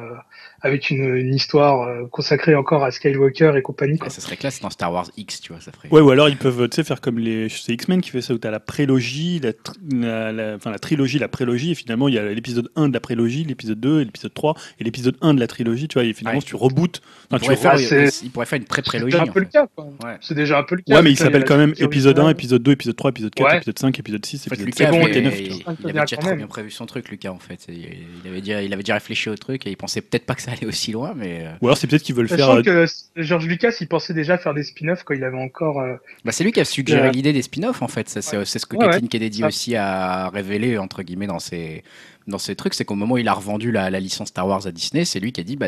avec une, une histoire euh, consacrée encore à Skywalker et compagnie. Quoi. Ça serait classe dans Star Wars X, tu vois, ça ferait. Ouais, ou alors ils peuvent tu sais, faire comme les. C'est X-Men qui fait ça, où tu as la prélogie, la, tr- la, la- enfin, la trilogie, la prélogie, et finalement il y a l'épisode 1 de la prélogie, l'épisode 2, et l'épisode 3, et l'épisode 1 de la trilogie, tu vois, et finalement Ouais. si tu rebootes. Il tu pourrait, faire, re- c'est- il pourrait faire une C'est pré-prélogie. déjà un en peu le cas. Quoi. Ouais. C'est déjà un peu le cas. Ouais, mais il s'appelle quand même épisode 1, originale. épisode 2, épisode 3, épisode 4, Ouais. épisode 5, épisode 6, En fait, épisode Lucas, 7, bon, 8 et il, 9. il- avait déjà même. bien prévu son truc, Lucas, en fait. Il, il avait déjà, il avait déjà réfléchi au truc et il pensait peut-être pas que ça allait aussi loin, mais euh, Ou alors c'est peut-être qu'ils veulent faire. Sachant euh, que George Lucas, il pensait déjà faire des spin-offs quand il avait encore. euh, bah, c'est lui qui a suggéré Ouais. l'idée des spin-offs, en fait. Ça, C'est c'est ce que Ouais, Kathleen Kennedy Ça. aussi a révélé, entre guillemets, dans ses, dans ses trucs. C'est qu'au moment où il a revendu la, la licence Star Wars à Disney, c'est lui qui a dit bah,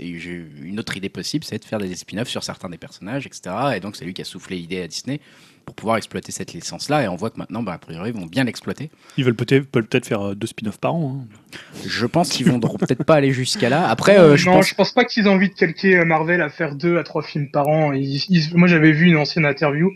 une autre idée possible, c'est de faire des spin-offs sur certains des personnages, etc. Et donc, c'est lui qui a soufflé l'idée à Disney pour pouvoir exploiter cette licence-là. Et on voit que maintenant, bah, a priori, ils vont bien l'exploiter. Ils veulent peut-être peuvent peut-être faire euh, deux spin-offs par an. hein. Je pense qu'ils vont peut-être pas aller jusqu'à là. Après, euh, je non, pense. je pense pas qu'ils aient envie de calquer euh, Marvel à faire deux à trois films par an. Ils- ils- moi, j'avais vu une ancienne interview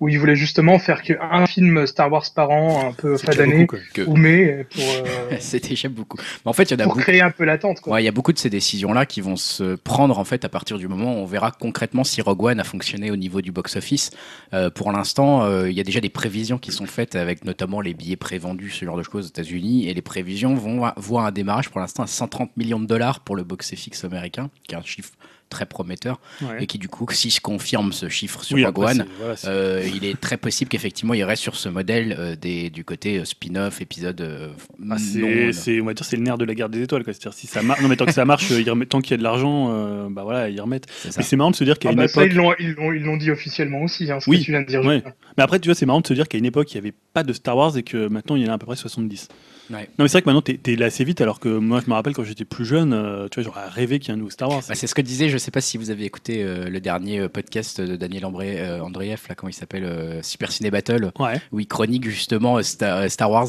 où ils voulaient justement faire qu'un film Star Wars par an, un peu fin d'année, que- ou mai, pour, euh, C'est déjà beaucoup. Mais en fait, il y en a pour beaucoup. créer un peu l'attente. Ouais, il y a beaucoup de ces décisions-là qui vont se prendre en fait à partir du moment où on verra concrètement si Rogue One a fonctionné au niveau du box-office. Euh, pour l'instant, euh, il y a déjà des prévisions qui sont faites avec notamment les billets prévendus, ce genre de choses aux États-Unis, et les prévisions vont voir un démarrage pour l'instant à 130 millions de dollars pour le box-office américain, qui est un chiffre très prometteur, Ouais. et qui du coup, si je confirme ce chiffre sur Oui, Rogue One, voilà, euh, il est très possible qu'effectivement il reste sur ce modèle euh, des, du côté euh, spin-off, épisode euh, Ah, c'est, on va dire, c'est le nerf de la guerre des étoiles. Quoi. C'est-à-dire, si ça marche, non, mais tant que ça marche, euh, tant qu'il y a de l'argent, euh, bah voilà, ils remettent. c'est ça. Mais c'est marrant de se dire qu'à Ah une bah ça, époque. ils l'ont, ils l'ont, ils l'ont dit officiellement aussi, hein, ce Oui, que tu viens de dire. ouais. Mais après, tu vois, c'est marrant de se dire qu'à une époque, il n'y avait pas de Star Wars et que maintenant, il y en a à peu près 70. Ouais. Non, mais c'est vrai que maintenant, t'es es là assez vite, alors que moi, je me rappelle quand j'étais plus jeune, euh, tu vois, j'aurais rêvé qu'il y ait un nouveau Star Wars. Bah, c'est ce que disait, je sais pas si vous avez écouté euh, le dernier euh, podcast de Daniel André, euh, Andreev, là, comment il s'appelle euh, Super Ciné Battle, ouais. où il chronique justement euh, Star, Star Wars,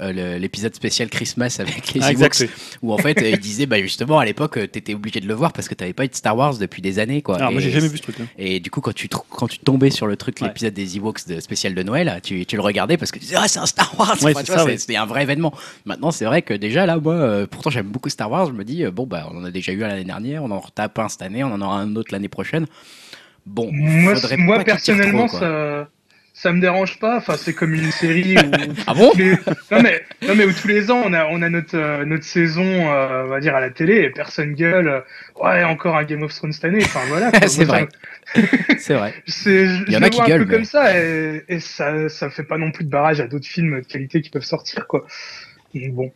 l'épisode spécial Christmas avec les Ah, Ewoks, où en fait il disait bah, justement à l'époque t'étais obligé de le voir parce que t'avais pas eu de Star Wars depuis des années. Quoi. Alors, moi, j'ai jamais vu ce truc-là. Et du coup, quand tu, quand tu tombais sur le truc, Ouais. l'épisode des Ewoks de, spécial de Noël, tu, tu le regardais parce que tu disais, ah, c'est un Star Wars! C'était un vrai événement. Maintenant, c'est vrai que déjà, là, moi, euh, pourtant, j'aime beaucoup Star Wars. Je me dis, euh, bon, bah, on en a déjà eu un l'année dernière, on en retape un cette année, on en aura un autre l'année prochaine. Bon, Moi, pas personnellement, trop, ça, ça me dérange pas. Enfin, c'est comme une série où Ah bon? tous les- non mais non mais où tous les ans on a on a notre euh, notre saison euh, on va dire à la télé et personne gueule euh, ouais encore un Game of Thrones cette année enfin voilà. C'est vrai. ça- C'est vrai. Il y en a qui vois un gueulent, peu comme mais- ça et, et ça ça fait pas non plus de barrage à d'autres films de qualité qui peuvent sortir quoi Donc bon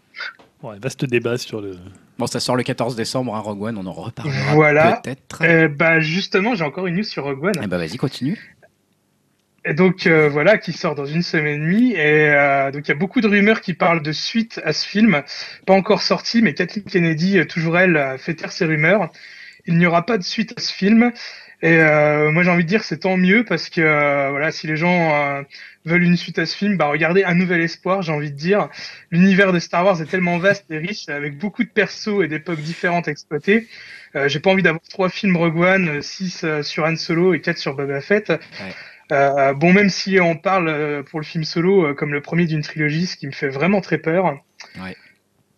Ouais, vaste débat sur le. Bon, ça sort le 14 décembre, hein, Rogue One, on en reparlera Voilà. peut-être. Euh, bah justement j'ai encore une news sur Rogue One Eh bah, vas-y, continue. Et donc euh, voilà, qui sort dans une semaine et demie. Et euh, donc il y a beaucoup de rumeurs qui parlent de suite à ce film, pas encore sorti, mais Kathleen Kennedy, euh, toujours elle, fait taire ces rumeurs. Il n'y aura pas de suite à ce film. Et euh, moi j'ai envie de dire c'est tant mieux parce que euh, voilà, si les gens euh, veulent une suite à ce film, bah regardez Un Nouvel Espoir. J'ai envie de dire, l'univers de Star Wars est tellement vaste et riche, avec beaucoup de persos et d'époques différentes exploitées. Euh, j'ai pas envie d'avoir trois films Rogue One, euh, six euh, sur Han Solo et quatre sur Boba Fett. Euh, bon, même si on parle pour le film solo comme le premier d'une trilogie, ce qui me fait vraiment très peur. Ouais.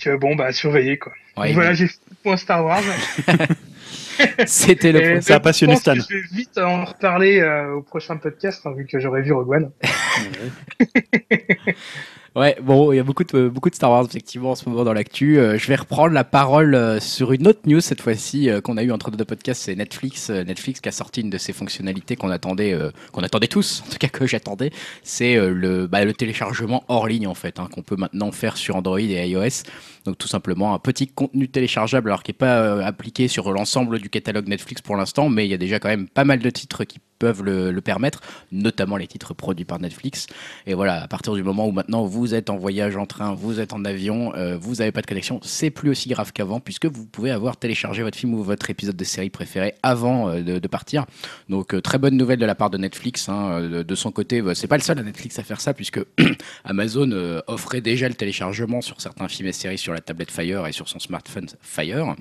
Que bon, bah, surveiller quoi. Ouais, voilà, j'ai fait le point Star Wars. C'était le point. Ça a je passionné Stan. Je vais vite en reparler euh, au prochain podcast, hein, vu que j'aurai vu Rogue One. Ouais, bon, il y a beaucoup de, beaucoup de Star Wars effectivement en ce moment dans l'actu. Euh, je vais reprendre la parole euh, sur une autre news cette fois-ci euh, qu'on a eu entre deux podcasts, c'est Netflix. Euh, Netflix qui a sorti une de ses fonctionnalités qu'on attendait, euh, qu'on attendait tous, en tout cas que j'attendais. C'est euh, le, bah, le téléchargement hors ligne en fait, hein, qu'on peut maintenant faire sur Android et iOS. Donc tout simplement un petit contenu téléchargeable, alors qui n'est pas euh, appliqué sur l'ensemble du catalogue Netflix pour l'instant, mais il y a déjà quand même pas mal de titres qui peuvent le, permettre, notamment les titres produits par Netflix. Et voilà, à partir du moment où maintenant vous êtes en voyage en train, vous êtes en avion, euh, vous n'avez pas de connexion, c'est plus aussi grave qu'avant, puisque vous pouvez avoir téléchargé votre film ou votre épisode de série préféré avant euh, de, partir. Donc très bonne nouvelle de la part de Netflix. hein, de, son côté, bah, c'est pas le seul à Netflix à faire ça, puisque Amazon offrait déjà le téléchargement sur certains films et séries sur la tablette Fire et sur son smartphone Fire.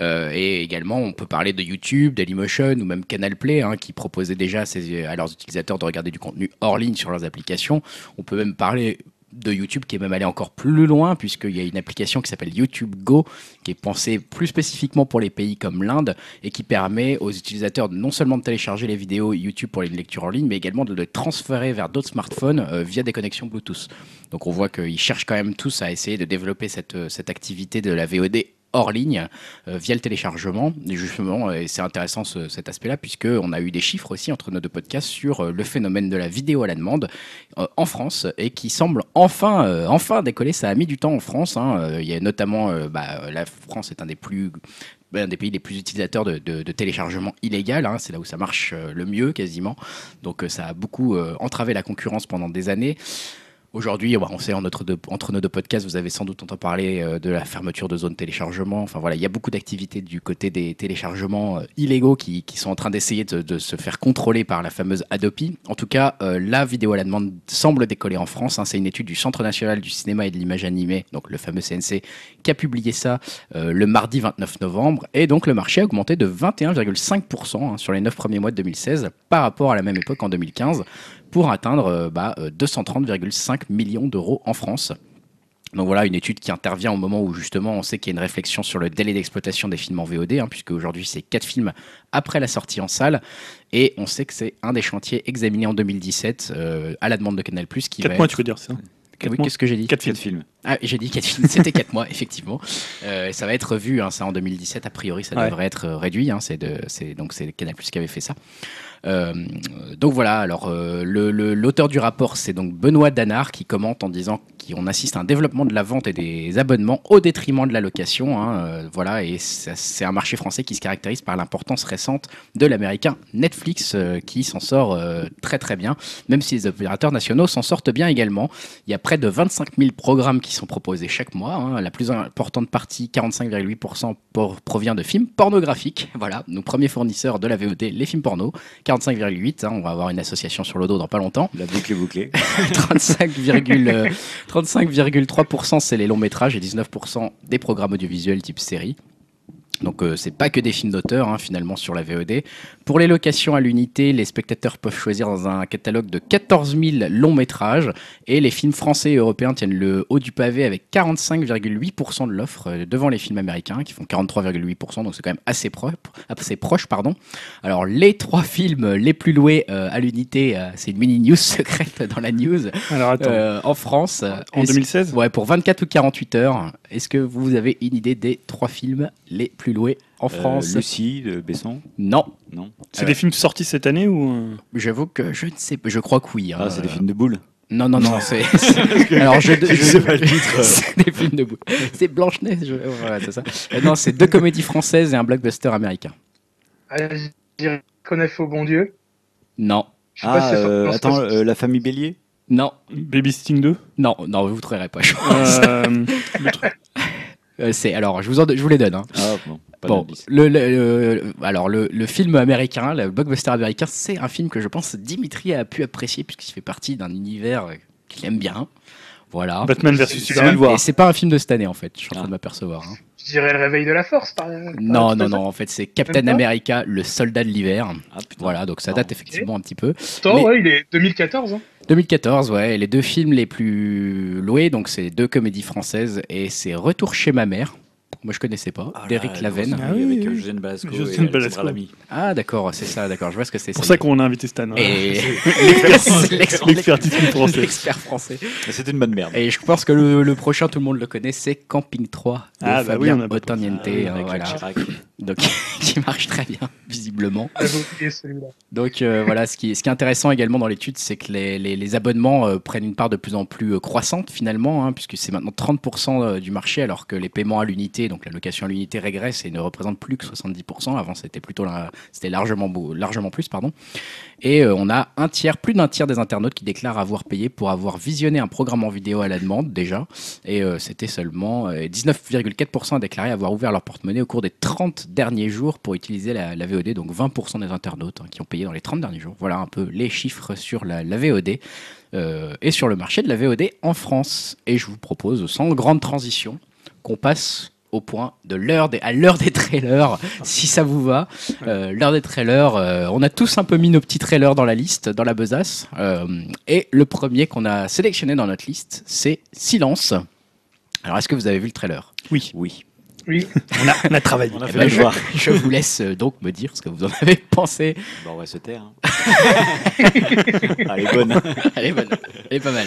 Euh, et également, on peut parler de YouTube, Dailymotion ou même Canal Play, hein, qui proposait déjà à, leurs utilisateurs de regarder du contenu hors ligne sur leurs applications. On peut même parler de YouTube qui est même allé encore plus loin puisqu'il y a une application qui s'appelle YouTube Go qui est pensée plus spécifiquement pour les pays comme l'Inde et qui permet aux utilisateurs non seulement de télécharger les vidéos YouTube pour les lectures en ligne mais également de les transférer vers d'autres smartphones euh, via des connexions Bluetooth. Donc on voit qu'ils cherchent quand même tous à essayer de développer cette, euh, cette activité de la VOD hors ligne euh, via le téléchargement. Et justement, euh, et c'est intéressant ce- cet aspect-là, puisqu'on a eu des chiffres aussi entre nos deux podcasts sur euh, le phénomène de la vidéo à la demande en France et qui semble enfin, enfin décoller. Ça a mis du temps en France. hein. Il y a notamment, bah, la France est un des plus un des pays les plus utilisateurs de, de- de téléchargement illégal, hein. c'est là où ça marche le mieux quasiment. Donc ça a beaucoup entravé la concurrence pendant des années. Aujourd'hui, on sait entre nos deux podcasts, vous avez sans doute entendu parler euh, de la fermeture de zones téléchargement. Enfin voilà, il y a beaucoup d'activités du côté des téléchargements euh, illégaux qui, sont en train d'essayer de, se faire contrôler par la fameuse Adopi. En tout cas, euh, la vidéo à la demande semble décoller en France. hein. C'est une étude du Centre national du cinéma et de l'image animée, donc le fameux CNC, qui a publié ça le mardi 29 novembre. Et donc le marché a augmenté de 21,5% hein, sur les 9 premiers mois de 2016 par rapport à la même époque en 2015 pour atteindre euh, bah, euh, 230,5 millions d'euros en France. Donc voilà, une étude qui intervient au moment où justement on sait qu'il y a une réflexion sur le délai d'exploitation des films en VOD, hein, puisque aujourd'hui c'est 4 films après la sortie en salle, et on sait que c'est un des chantiers examinés en 2017 euh, à la demande de Canal+, qui 4 va mois, être- tu peux dire ça. quatre Oui, mois. qu'est-ce que j'ai dit 4 Quatre films. films. ah, j'ai dit 4 films, c'était 4 mois, effectivement. Euh, ça va être revu, hein, ça en 2017, a priori, ça Ouais. devrait être euh, réduit. Hein, c'est de, c'est, donc c'est Canal qui avait fait ça. Euh, donc voilà, alors euh, l'auteur du rapport, c'est donc Benoît Danard qui commente en disant qui on assiste à un développement de la vente et des abonnements au détriment de la location. hein, euh, voilà, et c'est un marché français qui se caractérise par l'importance récente de l'américain Netflix, qui s'en sort très très bien, même si les opérateurs nationaux s'en sortent bien également. Il y a près de 25 000 programmes qui sont proposés chaque mois. hein. La plus importante partie, 45,8%, por- provient de films pornographiques. Voilà, nos premiers fournisseurs de la VOD, les films porno. 45,8%, hein, on va avoir une association sur le dos dans pas longtemps. La boucle est bouclée. 35,3%, euh, 35,3%, c'est les longs métrages et 19% des programmes audiovisuels type série. Donc euh, c'est pas que des films d'auteur hein, finalement sur la VOD. Pour les locations à l'unité, les spectateurs peuvent choisir dans un catalogue de 14 000 longs métrages et les films français et européens tiennent le haut du pavé avec 45,8% de l'offre euh, devant les films américains qui font 43,8%, donc c'est quand même assez, propre, assez proche. Pardon. Alors les trois films les plus loués euh, à l'unité, euh, c'est une mini news secrète dans la news Alors attends, en France. en Est-ce- 2016 Ouais, pour 24 ou 48 heures. Est-ce que vous avez une idée des trois films les plus loués en France Euh, Lucie de Besson Non. Non. C'est euh, des films sortis cette année ou euh J'avoue que je ne sais pas. Je crois que oui. hein. Ah, c'est des films de boules. Non, non, non. c'est Alors, je. je- sais pas le titre. c'est des films de boue. C'est Blanche-Neige. je- Voilà, c'est ça. Euh, non, c'est deux comédies françaises et un blockbuster américain. Ah, je dirais qu'on a fait au bon Dieu. Non. Je sais pas Ah, si euh, attends, euh, la famille Bélier? Non. Baby Sting 2 Non, non, vous ne trouverez pas, je pense. C'est, alors, je vous, en- je vous les donne. hein. Ah, bon, pas Bon, d'indice. le, le- le- alors le, le film américain, le blockbuster américain, c'est un film que je pense Dimitri a pu apprécier puisqu'il fait partie d'un univers euh, qu'il aime bien. Voilà. Batman vs C'est- Superman. Et c'est pas un film de cette année en fait, je suis en train Ah. de m'apercevoir. hein. Je dirais le réveil de la force, par par- Non, non, non, en fait c'est Captain America, le soldat de l'hiver. Ah. Voilà, donc ça Non. date effectivement un petit peu. Mais- ouais, il est 2014. Hein. 2014, ouais, et les deux films les plus loués, donc c'est deux comédies françaises et c'est Retour chez ma mère. Moi je connaissais pas, Ah, d'Éric la Laven. Ah oui, avec oui, euh, oui. Josiane Balasco. Lamy. Ah d'accord, c'est ça, d'accord, je vois ce que c'est. C'est pour ça qu'on a invité Stan. hein. Et L'expert- français. l'expert français. C'est une bonne merde. Et je pense que le, le prochain, tout le monde le connaît, c'est Camping 3 de Ah, bah oui, Fabien on a pas Ottoniente, Ah oui, hein, avec voilà. Donc, qui marche très bien, visiblement. Celui-là. Donc euh, voilà, ce qui, ce qui est intéressant également dans l'étude, c'est que les, les- les abonnements euh, prennent une part de plus en plus euh, croissante finalement, hein, puisque c'est maintenant 30% du marché, alors que les paiements à l'unité, donc la location à l'unité régresse et ne représente plus que 70%. Avant, c'était plutôt c'était largement, largement plus, pardon. Et euh, on a un tiers, plus d'un tiers des internautes qui déclarent avoir payé pour avoir visionné un programme en vidéo à la demande déjà. Et euh, c'était seulement euh, 19,4% a déclaré avoir ouvert leur porte-monnaie au cours des 30 derniers jours pour utiliser la, VOD, donc 20% des internautes hein, qui ont payé dans les 30 derniers jours. Voilà un peu les chiffres sur la, la VOD euh, et sur le marché de la VOD en France. Et je vous propose, sans grande transition, qu'on passe au point de l'heure des, à l'heure des trailers, si ça vous va. Euh, l'heure des trailers, euh, on a tous un peu mis nos petits trailers dans la liste, dans la besace. Euh, et le premier qu'on a sélectionné dans notre liste, c'est Silence. Alors, est-ce que vous avez vu le trailer? Oui, Oui. Oui, on a, on a travaillé. On a Eh fait ben, le je, vous laisse euh, donc me dire ce que vous en avez pensé. Bah, on va se taire. hein. Elle est bonne. Elle est bonne, elle est pas mal.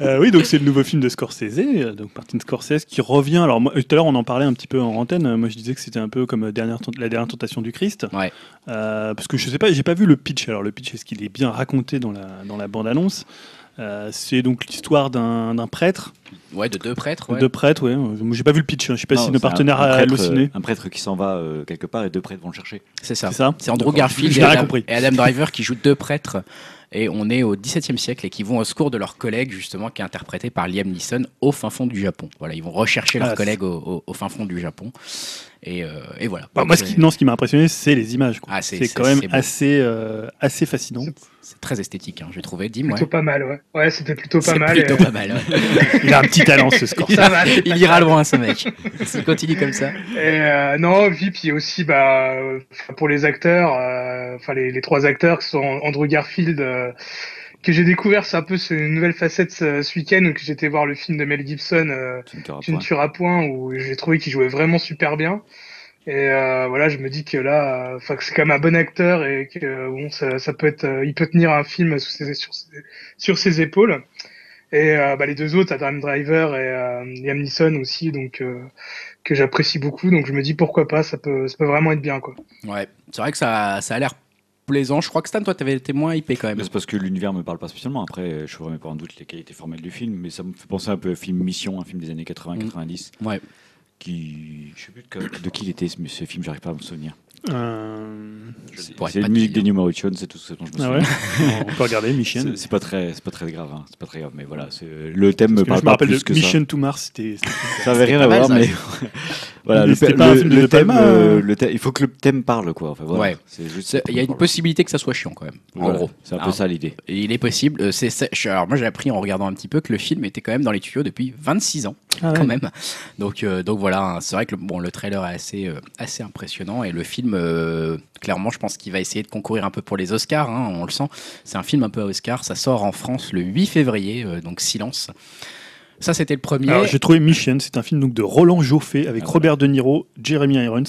Euh, oui, donc c'est le nouveau film de Scorsese, donc Martin Scorsese qui revient. Alors moi, tout à l'heure on en parlait un petit peu en antenne. Moi je disais que c'était un peu comme euh, dernière la dernière tentation du Christ. Ouais. Euh, parce que je sais pas, j'ai pas vu le pitch. Alors le pitch est-ce qu'il est bien raconté dans la dans la bande annonce C'est donc l'histoire d'un d'un prêtre, Ouais, de deux prêtres. Ouais. deux prêtres. Ouais. Euh, Moi j'ai pas vu le pitch. hein. Je sais pas Non, si nos un- partenaires prêtre, halluciné. euh, Un prêtre qui s'en va euh, quelque part et deux prêtres vont le chercher. C'est ça. C'est ça C'est Andrew. Garfield et Adam, compris. et Adam Driver qui jouent deux prêtres. Et on est au XVIIe siècle et qui vont au secours de leur collègue, justement, qui est interprété par Liam Neeson au fin fond du Japon. Voilà, ils vont rechercher leur Ah, collègue au, au- au fin fond du Japon. Et, euh, et voilà. Bah, Donc, moi, ce qui, non, ce qui m'a impressionné, c'est les images. quoi. Ah, c'est- c'est c'est- quand même c'est assez, euh, assez fascinant. c'est très esthétique, hein, j'ai trouvé. Dis-moi. plutôt pas mal, ouais. Ouais, c'était plutôt pas C'est mal. plutôt et- pas mal. ouais. Il a un petit talent, ce va, c'est pas Il ira loin, ce mec. S'il continue comme ça. Et euh, non, puis puis aussi bah euh, pour les acteurs, euh, enfin les, les trois acteurs qui sont Andrew Garfield euh, que j'ai découvert, c'est un peu une nouvelle facette ce, ce week-end où que j'étais voir le film de Mel Gibson, euh, Tu ne tueras point, où j'ai trouvé qu'il jouait vraiment super bien. Et euh, voilà, je me dis que là, euh, enfin que c'est quand même un bon acteur et que euh, bon, ça, ça peut être, euh, il peut tenir un film sous ses, sur, ses, sur ses épaules. Et euh, bah, les deux autres, Adam Driver et euh, Liam Neeson aussi, donc euh, que j'apprécie beaucoup. Donc je me dis pourquoi pas, ça peut, ça peut vraiment être bien quoi. Ouais, c'est vrai que ça, ça a l'air plaisant. Je crois que Stan, toi, t'avais été moins hypé quand même. C'est parce que l'univers me parle pas spécialement. Après, je remets pas en doute les qualités formelles du film, mais ça me fait penser un peu au film Mission, un film des années 80-90, Ouais. qui. Je sais plus de, de qui il était ce, ce film, j'arrive pas à me souvenir. Euh, C'est pas te musique dire. d'Ennio Morricone, c'est tout ce dont je me Ah souviens. ouais On peut regarder Mission. C'est- pas très, c'est pas très grave, hein. c'est pas très grave, mais voilà, le thème me Parce que parle je me pas rappelle plus de que Mission to Mars, c'était. ça. Avait rien pas à voir, ça. mais voilà, le, c'était pe- pas un le- film de le De thème, Palma, euh, le thème- il faut que le thème parle, quoi. Enfin, voilà, Ouais. c'est juste. C'est- Il y a une possibilité que ça soit chiant quand même, en Voilà, gros. C'est un peu Alors, ça l'idée. Il est possible. euh, c'est, c'est- je- alors moi j'ai appris en regardant un petit peu que le film était quand même dans les tuyaux depuis 26 ans, Ah ouais. quand même. Donc, euh, donc voilà, hein, c'est vrai que le, bon, le trailer est assez, euh, assez impressionnant et le film, euh, clairement, je pense qu'il va essayer de concourir un peu pour les Oscars. hein, on le sent. C'est un film un peu à Oscar. Ça sort en France le 8 février, euh, donc silence. Ça c'était le premier. Alors, j'ai trouvé Mission, c'est un film donc, de Roland Joffé avec Ah, voilà. Robert De Niro, Jeremy Irons.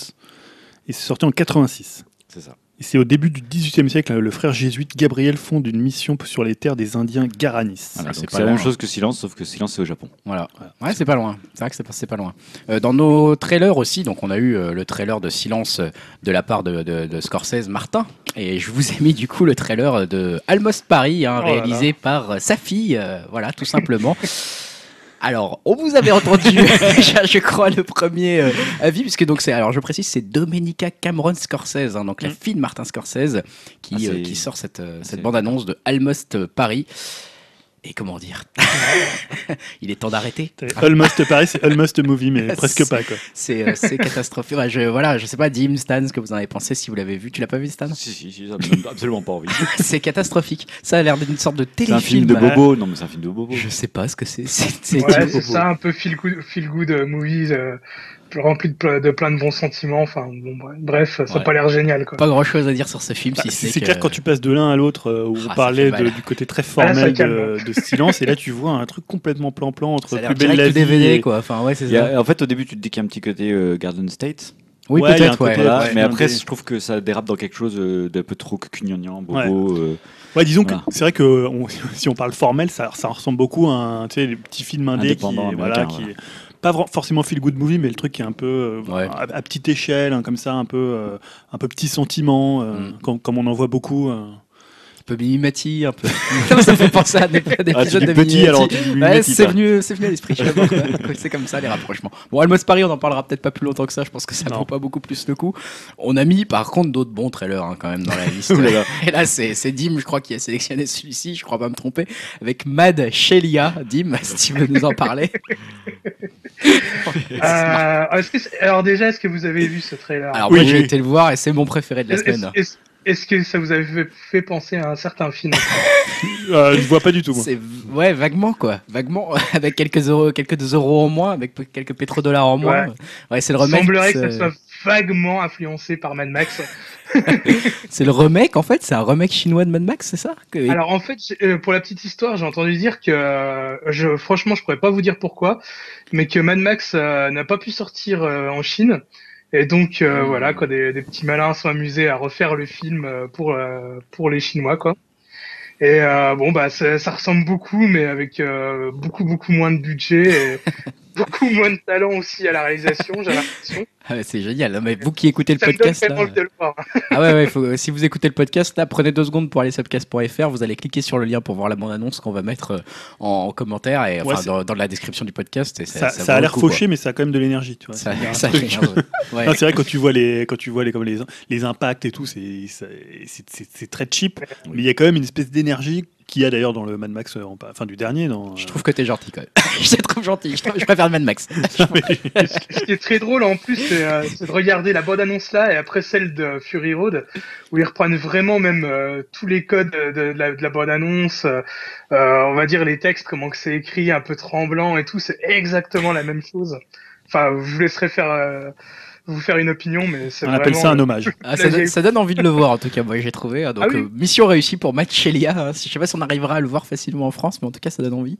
Et c'est sorti en 86. C'est ça. Et c'est au début du XVIIIe siècle, le frère jésuite Gabriel fonde une mission sur les terres des Indiens Guaranis. Ah, Voilà, c'est la même chose que Silence, sauf que Silence c'est au Japon. Voilà. Ouais, c'est pas loin. C'est vrai que c'est pas, loin. Euh, dans nos trailers aussi, donc on a eu euh, le trailer de Silence euh, de la part de, de- de Scorsese Martin, et je vous ai mis du coup le trailer de Almost Paris, hein, Oh là là. réalisé par euh, sa fille, euh, voilà, tout simplement. Alors, on vous avait entendu, déjà, je crois, le premier euh, avis, puisque donc c'est, alors je précise, c'est Domenica Cameron Scorsese, hein, donc la Mm. fille de Martin Scorsese, qui, Ah, euh, qui sort cette, euh, cette bande-annonce de Almost Paris. Et comment dire? Il est temps d'arrêter. Almost Paris, c'est Almost Movie, mais presque pas. Quoi. C'est euh, catastrophique. Ouais, je, voilà, je sais pas, Dim, Stan, ce que vous en avez pensé, si vous l'avez vu. Tu l'as pas vu, Stan? Si, si, si, ça donne absolument pas envie. C'est catastrophique. Ça a l'air d'une sorte de C'est un téléfilm. film de bobo. Non, mais c'est un film de bobo. Je sais pas ce que c'est. C'est Ouais, ça, un peu feel good, feel good euh, movie, euh, rempli de, ple- de plein de bons sentiments. Enfin, bon, bref, ça n'a Ouais. pas l'air génial, quoi. Pas grand chose à dire sur ce film, Bah, si c'est c'est c'est que- clair quand tu passes de l'un à l'autre, euh, où Ah, on parlait de- du côté très Ah, là, formel de, de silence, et là tu vois un truc complètement plan-plan entre Ça a l'air Plus belle la vie DVD, et- quoi. Enfin, ouais, c'est Il y ça. a- en fait, au début, tu te dis qu'il y a un petit côté euh, Garden State. Oui, Ouais, peut-être, ouais. côté- Voilà, ouais, mais après, des- je trouve que ça dérape dans quelque chose euh, d'un peu trop cugnognan, bobo. euh, Ouais, disons Voilà. que c'est vrai que on- si on parle formel, ça, ça ressemble beaucoup à un, tu sais, les petits films indés qui, Indépendant, voilà, américain, qui voilà. Pas forcément feel good movie, mais le truc qui est un peu euh, Ouais. à, à petite échelle, hein, comme ça, un peu, euh, un peu petit sentiment, euh, Mm. comme, comme on en voit beaucoup. Un peu Mimimati, un peu. ça me fait penser à des, des Ah, tu de petit, Mimimati. alors Ouais, c'est venu, c'est venu à l'esprit. je sais pas pourquoi. c'est comme ça les rapprochements. Bon, Almost Paris, on en parlera peut-être pas plus longtemps que ça. Je pense que ça Non. vaut pas beaucoup plus le coup. On a mis par contre d'autres bons trailers hein, quand même dans la liste. Ouh là là. Et là, c'est c'est Dim, je crois, qui a sélectionné celui-ci. Je crois pas me tromper. Avec Mad Shelia. Dim, si tu veux nous en parler. Euh, est-ce que c'est- alors déjà, est-ce que vous avez vu ce trailer? Alors Oui, moi, j'ai été le voir et c'est mon préféré de la Est-ce semaine. est-ce- est-ce que ça vous avait fait- penser à un certain film? Euh, je vois pas du tout. Moi. C'est ouais vaguement quoi, vaguement avec quelques euros, quelques euros en moins, avec quelques pétrodollars en moins. Ouais. Ouais, c'est le Il remake. semblerait que ça soit vaguement influencé par Mad Max. C'est le remake en fait, c'est un remake chinois de Mad Max, c'est ça? Que- Alors en fait, euh, pour la petite histoire, j'ai entendu dire que, euh, je, franchement, je pourrais pas vous dire pourquoi, mais que Mad Max euh, n'a pas pu sortir euh, en Chine. Et donc euh, voilà, quoi, des, des petits malins sont amusés à refaire le film euh, pour euh, pour les Chinois, quoi. Et euh, bon bah ça, ça ressemble beaucoup, mais avec euh, beaucoup beaucoup moins de budget et beaucoup moins de talent aussi à la réalisation, j'ai l'impression. Ah ouais, c'est génial. Non, Mais vous qui écoutez le Ça me donne podcast là, envie de le voir. ah ouais, ouais faut- si vous écoutez le podcast là, prenez deux secondes pour aller sur subcast.fr, vous allez cliquer sur le lien pour voir la bande annonce qu'on va mettre euh, en, en commentaire et Ouais, enfin, c'est- dans, dans la description du podcast. Et Ça, ça, ça vaut a l'air quoi. fauché, mais ça a quand même de l'énergie. Tu vois. Ça, c'est vrai quand tu vois les quand tu vois les comme les les impacts et tout, c'est très cheap, mais il y a quand même une espèce d'énergie qu'il y a d'ailleurs dans le Mad Max, euh, en- enfin du dernier. Dans, Je trouve que t'es gentil quand même. je te trouve gentil. Je, trouve- je préfère Mad Max. Ce qui est très drôle en plus, c'est euh, c'est de regarder la bande annonce là et après celle de Fury Road, où ils reprennent vraiment même euh, tous les codes de, de la, de la bande annonce, euh, euh, on va dire les textes, comment que c'est écrit, un peu tremblant et tout, c'est exactement la même chose. Enfin, je vous laisserai faire euh, vous faire une opinion, mais c'est on appelle ça un hommage. Ah, ça, Là, donne, j'ai- ça donne envie de le voir en tout cas, moi j'ai trouvé. hein. Donc Ah oui. euh, mission réussie pour Matt Shelia. hein. Je sais pas si on arrivera à le voir facilement en France, mais en tout cas ça donne envie.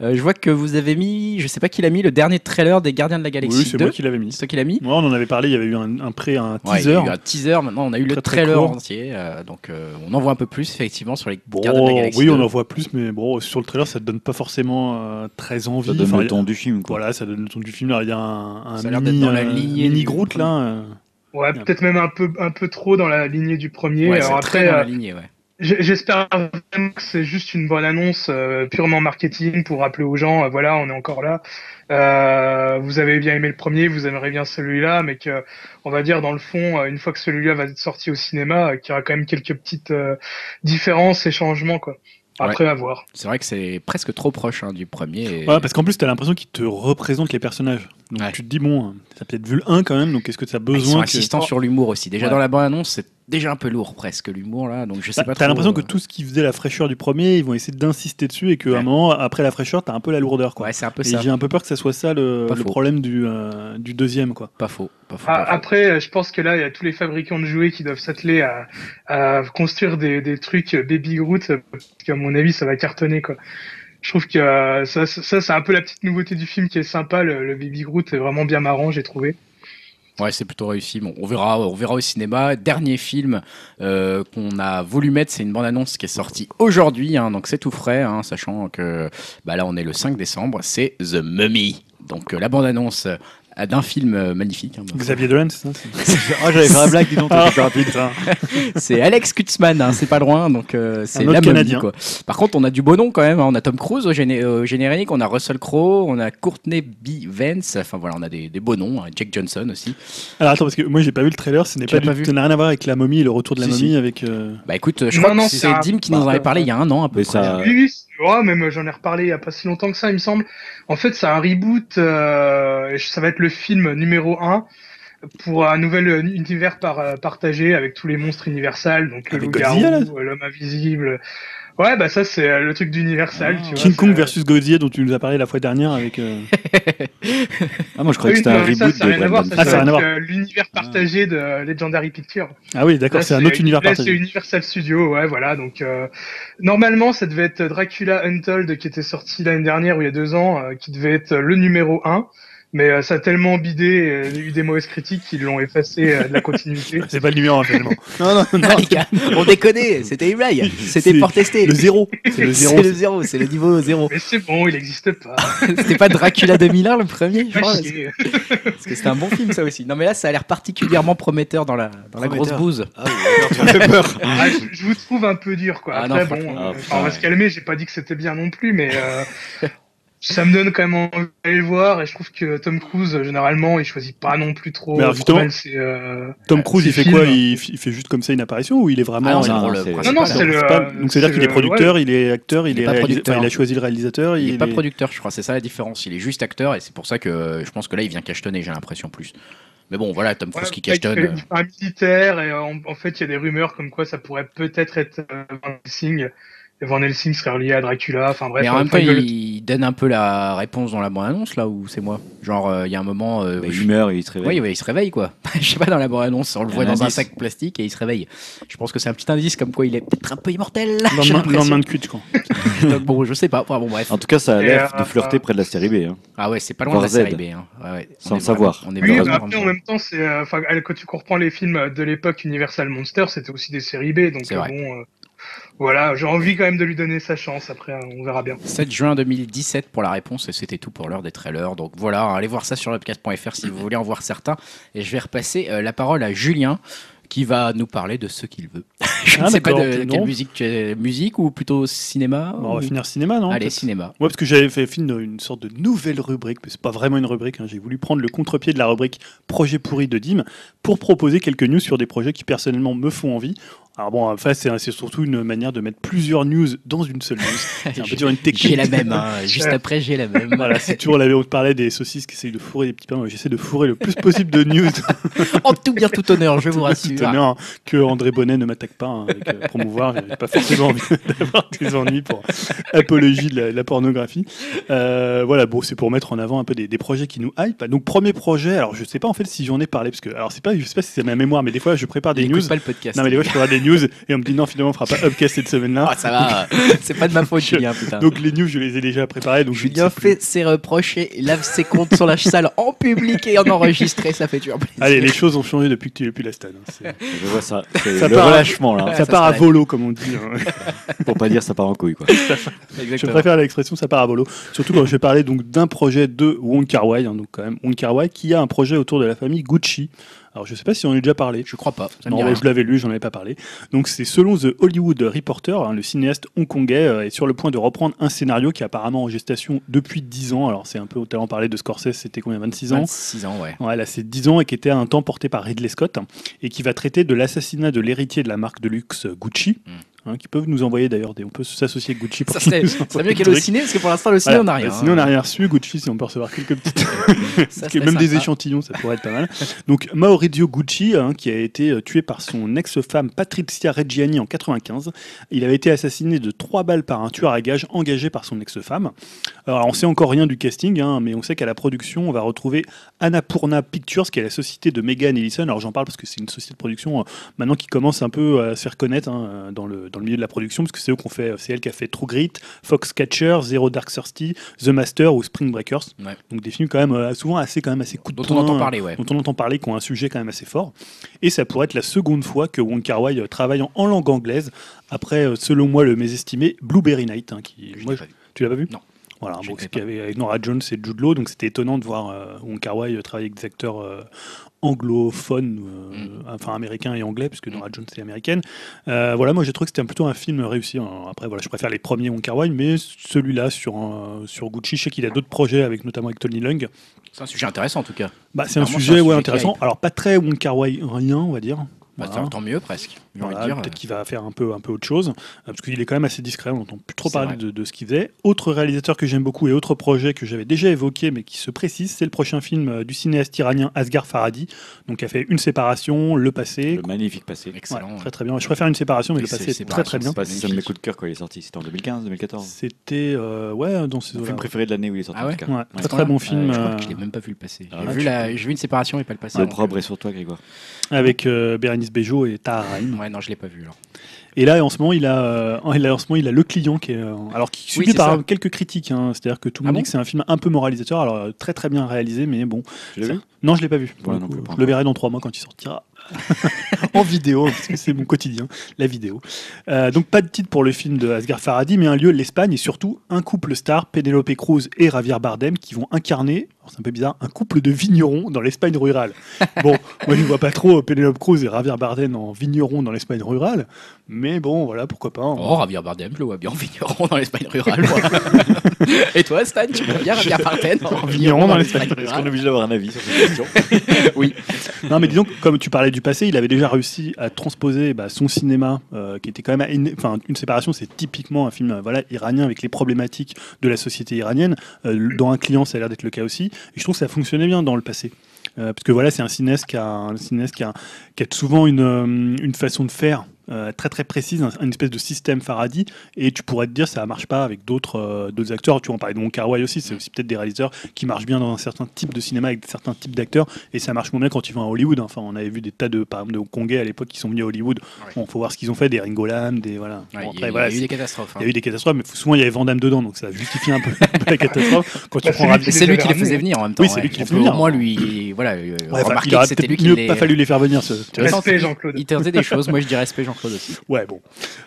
Euh, je vois que vous avez mis, je sais pas qui l'a mis, le dernier trailer des Gardiens de la Galaxie Oui, c'est 2. moi qui l'avais mis. C'est toi qui l'a mis Moi, on en avait parlé. Il y avait eu un, un pré, un Ouais, il y teaser. a eu un teaser, maintenant on a eu le Très, trailer entier. euh, donc euh, on en voit un peu plus effectivement sur les Bon, Gardiens de la Galaxie. oui, 2. on en voit plus, mais bon, sur le trailer, ça te donne pas forcément euh, très envie. Ça donne Enfin, le ton du film. Quoi. Voilà, ça donne le ton du film. Alors, Il y a un, un Ça a l'air d'être mini, dans la euh, lignée mini du- Là. euh, Ouais, peut-être même un peu, un peu trop dans la lignée du premier. Ouais, Alors après, euh, ouais. j'espère vraiment que c'est juste une bonne annonce euh, purement marketing pour rappeler aux gens, euh, voilà, on est encore là. Vous avez bien aimé le premier, vous aimerez bien celui-là, mais que, on va dire dans le fond, une fois que celui-là va être sorti au cinéma, qu'il y aura quand même quelques petites différences et changements, quoi. Après, à voir. C'est vrai que c'est presque trop proche hein, du premier. et- Ouais, parce qu'en plus, t'as l'impression qu'il te représente les personnages. Donc Ouais. tu te dis, bon, t'as peut-être vu le 1 quand même, donc est-ce que tu as Ils sont besoin que... insistants sur l'humour aussi. Déjà Ouais. dans la bande-annonce, c'est déjà un peu lourd presque l'humour là, donc je sais T'as pas t'as trop, l'impression que euh, tout ce qui faisait la fraîcheur du premier, ils vont essayer d'insister dessus et qu'à Ouais. un moment, après la fraîcheur, t'as un peu la lourdeur. Quoi. Ouais, c'est un peu Et ça. j'ai un peu peur que ça soit ça le, problème du, euh, du deuxième. Quoi. Pas faux. Pas faux, Ah, pas faux. après, euh, je pense que là, il y a tous les fabricants de jouets qui doivent s'atteler à, à construire des, des trucs Baby Groot, parce qu'à mon avis, ça va cartonner, quoi. Je trouve que euh, ça, ça, ça, c'est un peu la petite nouveauté du film qui est sympa. Le, le Baby Groot est vraiment bien marrant, j'ai trouvé. Ouais, c'est plutôt réussi. Bon, on verra, on verra au cinéma. Dernier film euh, qu'on a voulu mettre, c'est une bande-annonce qui est sortie aujourd'hui, hein, donc c'est tout frais, hein, sachant que bah là on est le 5 décembre. C'est The Mummy. Donc euh, la bande-annonce d'un film euh, magnifique. hein, bah, Xavier Dolan, c'est ça Ah, j'avais fait la blague, dis donc, Ah, t'es rapide. C'est Alex Kutzman, hein, c'est pas loin, donc euh, c'est la momie, Canadien. quoi. Par contre, on a du beau nom quand même. hein. On a Tom Cruise au, géné- au générique, on a Russell Crowe, on a Courtney B. Vance. Enfin voilà, on a des, des beaux noms. hein. Jack Johnson aussi. Alors attends, parce que moi j'ai pas vu le trailer, ce n'est pas, du- pas vu ça n'a rien à voir avec la momie et le retour de la Si, momie si. avec. euh, Bah écoute, je Non, crois non, que c'est un- Dim qui nous en avait parlé il y a un an à peu près. ça- Oui, oui, c'est- ouais, même j'en ai reparlé il y a pas si longtemps que ça, il me semble. En fait, c'est un reboot. euh, et ça va être le film numéro 1 pour un nouvel euh, univers par, euh, partagé avec tous les monstres universels, donc le loup-garou, euh, l'homme invisible. Ouais, bah ça c'est le truc d'Universal. Ah. tu vois, King Kong versus Godzilla dont tu nous as parlé la fois dernière avec. euh, Ah, moi, je croyais que Oui, c'était un ça, reboot ça a de rien à voir, ça, Ah, ça c'est a rien à voir. euh, l'univers partagé de Legendary Pictures. Ah oui, d'accord, Là, c'est un autre univers là, c'est partagé. Universal Studios, ouais, voilà. Donc euh, normalement, ça devait être Dracula Untold qui était sorti l'année dernière ou il y a deux ans, euh, qui devait être le numéro 1 Mais euh, ça a tellement bidé, il y a eu des mauvaises critiques qu'ils l'ont effacé euh, de la continuité. C'est pas le numéro 1 finalement. non, non, non. Ah, les gars, on déconnait, c'était blague, c'était pour tester. Le zéro. C'est le zéro. C'est le zéro, c'est le niveau zéro. Mais c'est bon, il n'existe pas. C'était pas Dracula 2001 le premier je crois. Parce que c'était un bon film ça aussi. Non mais là ça a l'air particulièrement prometteur dans la, dans la grosse bouse. Ah oui, peur. Ah, je, je vous trouve un peu dur, quoi. Ah Après, non, bon, euh, Ah, on va ouais. se calmer. J'ai pas dit que c'était bien non plus, mais euh, ça me donne quand même envie d'aller le voir. Et je trouve que Tom Cruise, généralement, il choisit pas non plus trop. Mais alors, trop justement, mal ses, euh, Tom Cruise, il fait quoi il, il fait juste comme ça une apparition ou il est vraiment. Ah non, c'est il- le non. Non, non, c'est le- pas- Donc c'est-à-dire c'est qu'il est producteur, il est acteur, il, Il est est, pas réalisa- producteur. enfin, il a choisi le réalisateur. Il est pas producteur, je crois, c'est ça la différence. Il est juste acteur et c'est pour ça que je pense que là il vient cachetonner, j'ai l'impression plus. Mais bon, voilà, Tom Cruise Ouais, qui il cachetonne. il euh, fait un militaire et en, en fait il y a des rumeurs comme quoi ça pourrait peut-être être euh, Van Helsing. Et Van Helsing serait relié à Dracula. Enfin bref. Mais en même temps, il donne un peu la réponse dans la bande-annonce là ou c'est moi? Genre, euh, il y a un moment. euh, Bah, je- il meurt et il se réveille. Oui, oui, il se réveille quoi. Je sais pas dans la bande-annonce, on le voit un dans un sac plastique et il se réveille. Je pense que c'est un petit indice comme quoi il est peut-être un peu immortel. Lendemain, de je crois. Donc, bon, je sais pas. Enfin, bon, bref. En tout cas, ça a l'air euh, de flirter près de la série B. hein. Ah ouais, c'est pas loin de la Voir Z. série B. hein. Ouais, ouais. Sans On savoir. vraiment- On est Oui, mais après, en même temps, c'est, euh, enfin, euh, quand tu reprends les films de l'époque Universal Monster, c'était aussi des séries B, donc euh, bon, euh, voilà, j'ai envie quand même de lui donner sa chance. Après, euh, on verra bien. 7 juin 2017 pour la réponse et c'était tout pour l'heure des trailers. Donc voilà, allez voir ça sur webcast.fr si vous voulez en voir certains. Et je vais repasser euh, la parole à Julien qui va nous parler de ce qu'il veut. je Ah, ne sais pas de quelle musique, tu es- musique ou plutôt cinéma Bon, on va ou- finir cinéma, non Allez, cinéma. Ouais, parce que j'avais fait une, une sorte de nouvelle rubrique, mais c'est pas vraiment une rubrique. hein. J'ai voulu prendre le contre-pied de la rubrique projet pourri de Dim pour proposer quelques news sur des projets qui personnellement me font envie. Alors bon, en fait, c'est surtout une manière de mettre plusieurs news dans une seule news. C'est un peu une technique. J'ai la même, hein. juste après j'ai la même. Voilà, c'est toujours la on te parlait des saucisses qui essayent de fourrer des petits pains. Moi, J'essaie de fourrer le plus possible de news. en tout bien tout honneur, je vous Tout rassure. honneur, hein, que André Bonnet ne m'attaque pas hein, avec euh, promouvoir. J'ai pas forcément envie d'avoir des ennuis pour apologie de la, la pornographie. Euh, voilà, bon, c'est pour mettre en avant un peu des, des projets qui nous hype. Donc premier projet, alors je sais pas en fait si j'en ai parlé parce que alors c'est pas, je sais pas si c'est ma mémoire, mais des fois je prépare des Il news. pas le podcast. Non mais des fois je prépare des news et on me dit non finalement on fera pas Upcast cette semaine-là. Ah, ça va, c'est pas de ma faute, Je- Julien, putain. Donc les news je les ai déjà préparées. Donc je Julien plus. fait ses reproches et lave ses comptes sur la salle en public et en enregistré, ça fait toujours plaisir. Allez, les choses ont changé depuis que tu es plus la stade. hein. Je vois ça. C'est Ça le part- relâchement, là. Ouais, ça ça part à volo comme on dit. hein. Pour pas dire ça part en couille, quoi. Je préfère l'expression ça part à volo. Surtout quand je vais parler donc d'un projet de Wong Kar Wai, hein, donc quand même Wong Kar Wai qui a un projet autour de la famille Gucci. Alors je sais pas si on en a déjà parlé. Je crois pas. Ça Non, je l'avais lu, j'en avais pas parlé. Donc c'est selon The Hollywood Reporter, hein, le cinéaste hongkongais euh, est sur le point de reprendre un scénario qui est apparemment en gestation depuis 10 ans. Alors c'est un peu au talent parlé de Scorsese, c'était combien 26 ans 26 ans, ouais. Ouais, là c'est 10 ans et qui était à un temps porté par Ridley Scott hein, et qui va traiter de l'assassinat de l'héritier de la marque de luxe Gucci. Mm. Hein, qui peuvent nous envoyer d'ailleurs des. On peut s'associer avec Gucci pour Ça serait mieux des qu'elle au trucs. ciné, parce que pour l'instant, le ciné, Voilà. on n'a rien. Sinon, on n'a rien reçu. Gucci, si on peut recevoir quelques petites. Ça que même des échantillons, ça pourrait être pas mal. Donc, Maurizio Gucci, hein, qui a été euh, tué par son ex-femme Patrizia Reggiani en 95. Il avait été assassiné de trois balles par un tueur à gages engagé par son ex-femme. Alors, on sait encore rien du casting, hein, mais on sait qu'à la production, on va retrouver Annapurna Pictures, qui est la société de Megan Ellison. Alors, j'en parle parce que c'est une société de production euh, maintenant qui commence un peu à se faire connaître hein, dans, le, dans le milieu de la production, parce que c'est eux qu'on fait, c'est elle qui a fait True Grit, Foxcatcher, Zero Dark Thirty, The Master ou Spring Breakers. Ouais. Donc des films quand même euh, souvent assez quand même assez coup de Dont poing, on entend parler, ouais. dont on entend parler, qui ont un sujet quand même assez fort. Et ça pourrait être la seconde fois que Wong Kar Wai euh, travaille en, en langue anglaise après, euh, selon moi, le mésestimé Blueberry Night. hein, qui, Je moi, tu l'as pas vu? Non. Voilà, bon, l'ai ce pas. qu'il y avait avec Nora Jones et Jude Law, donc c'était étonnant de voir euh, Wong Kar Wai euh, travailler avec des acteurs euh, anglophones, euh, Mm. enfin américains et anglais, puisque Mm. Nora Jones est américaine. Voilà, moi j'ai trouvé que c'était plutôt un film réussi. hein. Après, voilà, je préfère les premiers Wong Kar Wai, mais celui-là sur, sur Gucci, je sais qu'il a d'autres projets avec notamment avec Tony Leung. C'est un sujet intéressant, en tout cas. Bah, c'est un sujet, ouais, intéressant. Alors pas très Wong Kar Wai rien, on va dire. Bah, Voilà. Tant mieux, presque. Voilà. Peut-être qu'il va faire un peu, un peu autre chose, euh, parce qu'il est quand même assez discret, on n'entend plus trop parler de, de ce qu'il faisait. Autre réalisateur que j'aime beaucoup et autre projet que j'avais déjà évoqué, mais qui se précise, c'est le prochain film euh, du cinéaste iranien Asghar Farhadi, donc qui a fait Une séparation, Le Passé. Le magnifique passé. Excellent. Ouais, très très bien. Je préfère Une séparation, mais Le Passé est très très bien. C'est un de mes coups de cœur quand il est sorti. C'était en 2015, 2014. C'était euh, ouais dans ces Mon film préféré de l'année où il est sorti Ah en ouais tout cas. Ouais, Ouais. très très bon film Je crois que je l'ai même pas vu le passé. Ah, J'ai ouais, vu, tu la... vu une séparation et pas le passé. Le propre est sur toi, Grégoire. avec euh, Bérénice Bejo et Tahar Rahim. Ouais, non, je l'ai pas vu. alors. Et là, en ce moment, il a, euh, il a- en ce moment, il a le client qui est, euh, alors qui subit par ça. quelques critiques. hein. C'est-à-dire que tout le Ah monde dit que c'est un film un peu moralisateur. Alors euh, très très bien réalisé, mais bon. Tu l'as vu? Non, je l'ai pas vu. pour Ouais, le non coup. plus, pas je le verrai dans trois mois quand il sortira en vidéo, parce que c'est mon quotidien, la vidéo. Euh, donc pas de titre pour le film de Asghar Farhadi, mais un lieu, l'Espagne, et surtout un couple star, Penelope Cruz et Javier Bardem, qui vont incarner, c'est un peu bizarre, un couple de vignerons dans l'Espagne rurale. Bon, moi je ne vois pas trop Penelope Cruz et Javier Bardem en vignerons dans l'Espagne rurale, mais bon, voilà, pourquoi pas. hein. Oh, Javier Bardem, je le vois bien en vigneron dans l'Espagne rurale. moi. Et toi, Stan, tu vois bien Javier Bardem en vigneron dans l'Espagne Est-ce qu'on est rurale obligé d'avoir un avis sur cette question? Oui. Non, mais disons, que, comme tu parlais du passé, il avait déjà réussi à transposer bah, son cinéma, euh, qui était quand même. une- Enfin, une séparation, c'est typiquement un film euh, voilà, iranien avec les problématiques de la société iranienne. Euh, dans un client, ça a l'air d'être le cas aussi. Et je trouve que ça fonctionnait bien dans le passé. Euh, parce que voilà, c'est un cinéaste qui a, souvent euh, une façon de faire. Euh, très très précise, un- une espèce de système Faraday, et tu pourrais te dire ça marche pas avec d'autres euh, d'autres acteurs. Tu vois, on parlait de Wong Kar Wai aussi, c'est aussi peut-être des réalisateurs qui marchent bien dans un certain type de cinéma avec certains types d'acteurs, et ça marche moins bien quand ils vont à Hollywood. Enfin, on avait vu des tas de par exemple de Hongkongais à l'époque qui sont venus à Hollywood. Ouais. Bon, faut voir ce qu'ils ont fait, des Ringo Lam, des voilà. Ouais, Bon, il y a- voilà, il y a eu des catastrophes. hein. il y a eu des catastrophes, mais souvent il y avait Van Damme dedans, donc ça justifie un peu, un peu la catastrophe. Quand tu Bah, prends c'est lui Mais c'est lui qui les faisait venir en même temps. Oui, c'est ouais. lui qui les peut venir. Moins, lui, voilà, euh, Ouais, il aurait que c'était peut-être lui qui mieux les. pas fallu les faire venir. Ce. Respect, Jean-Claude. Il tentait des choses. Moi, je dis respect Jean-Claude aussi. Ouais, bon.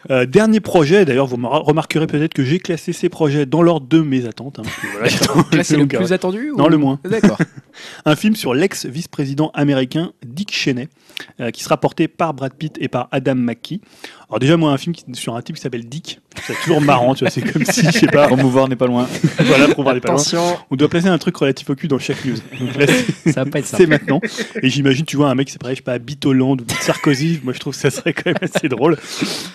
Euh, dernier projet, d'ailleurs, vous remarquerez peut-être que j'ai classé ces projets dans l'ordre de mes attentes. hein, parce que voilà, Là, c'est le plus attendu Non, le moins. D'accord. Un film sur l'ex-vice-président américain Dick Cheney, euh, qui sera porté par Brad Pitt et par Adam McKee. Alors déjà, moi, un film qui- sur un type qui s'appelle Dick, c'est toujours marrant, tu vois, c'est comme si, je sais pas, Promouvoir n'est pas loin. voilà, pour voir les pas loin. On doit placer un truc relatif au cul dans chaque news. Donc là, c'est- ça va pas être ça. c'est maintenant. Et j'imagine, tu vois, un mec qui s'appelle, je sais pas, Bit Hollande ou Bit Sarkozy. Moi, je trouve que ça serait quand même assez drôle.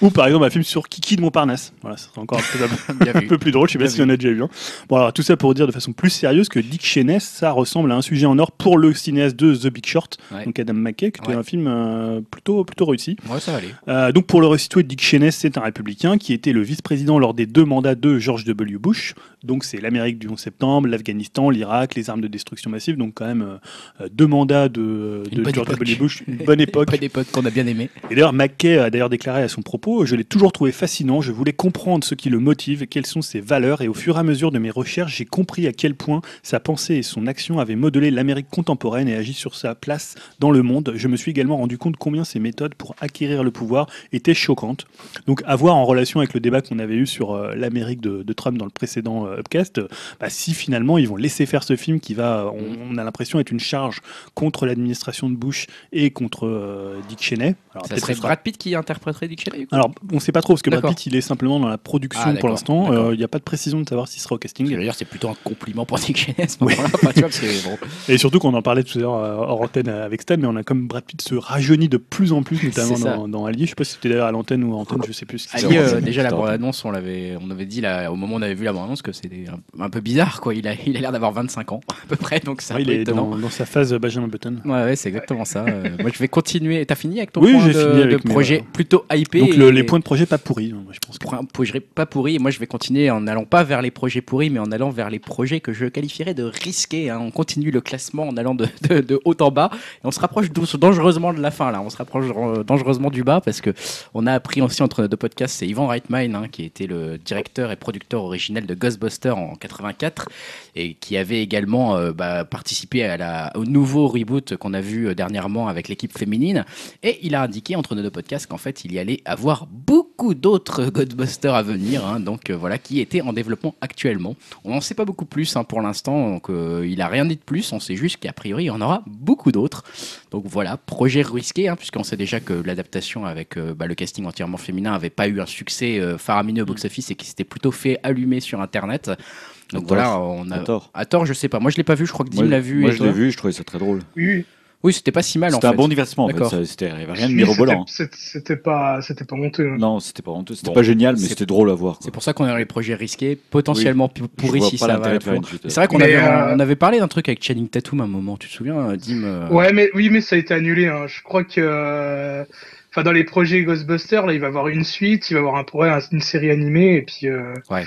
Ou par exemple, un film sur Kiki de Montparnasse. Voilà, ça serait encore un peu, un plus drôle. Je sais pas Bien si on a déjà vu un. Bon, alors tout ça pour dire de façon plus sérieuse que Dick Cheney, ça ressemble à un sujet en or pour le cinéaste de The Big Short, Ouais. donc Adam McKay, qui était Ouais. un film euh, plutôt, plutôt réussi. Ouais, ça va aller. Euh, donc pour le Dick Cheney, c'est un républicain qui était le vice-président lors des deux mandats de George W. Bush. Donc c'est l'Amérique du 11 septembre, l'Afghanistan, l'Irak, les armes de destruction massive. Donc quand même euh, deux mandats de, Une de bonne George époque. W. Bush, une bonne époque. Pas d'époque qu'on a bien aimé. Et d'ailleurs, McKay a d'ailleurs déclaré à son propos Je l'ai toujours trouvé fascinant, je voulais comprendre ce qui le motive, quelles sont ses valeurs, et au fur et à mesure de mes recherches, j'ai compris à quel point sa pensée et son action avaient modelé l'Amérique contemporaine et agi sur sa place dans le monde. Je me suis également rendu compte combien ses méthodes pour acquérir le pouvoir étaient choquantes. Donc, à voir en relation avec le débat qu'on avait eu sur euh, l'Amérique de, de Trump dans le précédent euh, Upcast, euh, bah, si finalement ils vont laisser faire ce film qui va, on, on a l'impression, être une charge contre l'administration de Bush et contre euh, Dick Cheney. Alors, Ça serait sera- Brad Pitt qui interpréterait Dick Cheney Alors, on sait pas trop parce que Brad. Pitt, il est simplement dans la production Ah, pour l'instant. Il n'y a pas de précision de savoir s'il sera au casting. Dire, c'est plutôt un compliment pour Dick Cheney à ce Oui. moment-là. Enfin, bon, Et surtout qu'on en parlait tout à l'heure hors antenne avec Stan, mais on a comme Brad Pitt se rajeunit de plus en plus, notamment dans, dans Ali. Je sais pas si c'était d'ailleurs à l'antenne ou à antenne, je sais plus. ce s'est euh, déjà la C'était en bande-annonce, on l'avait, on avait dit là, au moment où on avait vu la bande-annonce que c'était un, un peu bizarre, quoi. Il a, il a l'air d'avoir 25 ans à peu près, donc c'est Ouais, il est dans, dans sa phase Benjamin Button. Ouais, ouais, c'est exactement ça. Euh, moi, je vais continuer. T'as fini avec ton Oui, point de, fini avec de mes, projet euh, plutôt hypé Donc le- et- les points de projet pas pourris, hein, moi, je pense. que- projet pas pourri. Et moi, je vais continuer en n'allant pas vers les projets pourris, mais en allant vers les projets que je qualifierais de risqués. hein. On continue le classement en allant de, de- de haut en bas. Et on se rapproche dangereusement de la fin, là. On se rapproche dangereusement du bas parce que on a appris aussi entre nos deux podcasts, c'est Ivan Reitman, hein, qui était le directeur et producteur originel de Ghostbusters en 84 et qui avait également euh, bah, participé à la, au nouveau reboot qu'on a vu euh, dernièrement avec l'équipe féminine. Et il a indiqué entre nos deux podcasts qu'en fait, il y allait avoir beaucoup d'autres Ghostbusters à venir, hein, donc euh, voilà, qui étaient en développement actuellement. On n'en sait pas beaucoup plus hein, pour l'instant, donc euh, il a rien dit de plus, on sait juste qu'a priori, il y en aura beaucoup d'autres. Donc voilà, projet risqué, hein, puisqu'on sait déjà que l'adaptation avec euh, bah, le casting entièrement féminin avait pas eu un succès euh, faramineux au box-office et qui s'était plutôt fait allumer sur Internet. Donc À voilà, tort. on a... À tort. À tort, je sais pas. Moi, je l'ai pas vu. Je crois que Dim l'a vu. Moi, et je l'ai vu, je trouvais ça très drôle. Oui, oui. C'était pas si mal en C'était fait. un bon divertissement, en fait. C'était il y avait rien de mirobolant. c'était- C'était pas, c'était pas honteux. hein. Non, c'était pas honteux. C'était Bon, pas génial, mais c'était drôle à voir. C'est pour ça qu'on est dans les projets risqués, potentiellement pourris si ça va. C'est vrai qu'on Mais, avait, euh, on avait parlé d'un truc avec Channing Tatum à un moment. Tu te souviens, Dim euh, Ouais, mais oui, mais ça a été annulé. hein. Je crois que, euh, enfin, dans les projets Ghostbusters, là, il va y avoir une suite, il va y avoir un, ouais, un- une série animée, et puis, euh, Ouais.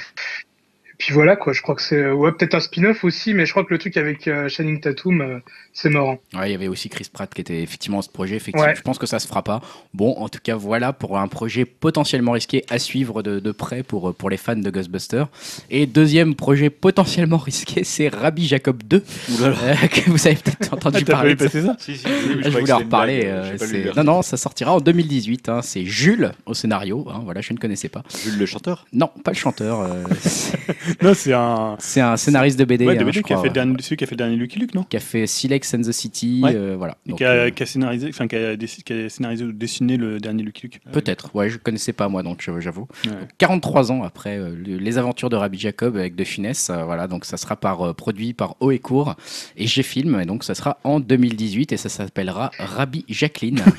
Et puis voilà quoi. Je crois que c'est, ouais, peut-être un spin-off aussi, mais je crois que le truc avec euh, Channing Tatum, euh, c'est marrant. Ouais, il y avait aussi Chris Pratt qui était effectivement dans ce projet. Effectivement, Ouais. je pense que ça se fera pas. Bon, en tout cas, voilà pour un projet potentiellement risqué à suivre de, de près pour, pour les fans de Ghostbusters. Et deuxième projet potentiellement risqué, c'est Rabbi Jacob 2, Ouh là là. euh, que vous avez peut-être entendu Ah, pas parler. vu de ça. passer ça Si, si, Ah, je voulais en reparler. euh, non, non, ça sortira en 2018. hein. C'est Jules au scénario. hein, voilà, je ne connaissais pas. Jules le chanteur? Non, pas le chanteur. Non, c'est un. c'est un scénariste de BD. Ouais, de hein, BD qui a fait dernier, celui qui a fait le dernier Lucky Luke, non Qui a fait Silex and the City. Ouais. euh, voilà. Et Donc, qui, a, euh, qui a scénarisé, enfin qui a, déc- qui a scénarisé ou dessiné le dernier Lucky Luke. Peut-être, ouais, je connaissais pas moi, donc euh, j'avoue. Ouais. 43 ans après euh, le- les aventures de Rabbi Jacob avec De Funès, euh, voilà, donc ça sera par, euh, produit par Haut et Court et G-Film, et donc ça sera en 2018 et ça s'appellera Rabbi Jacqueline.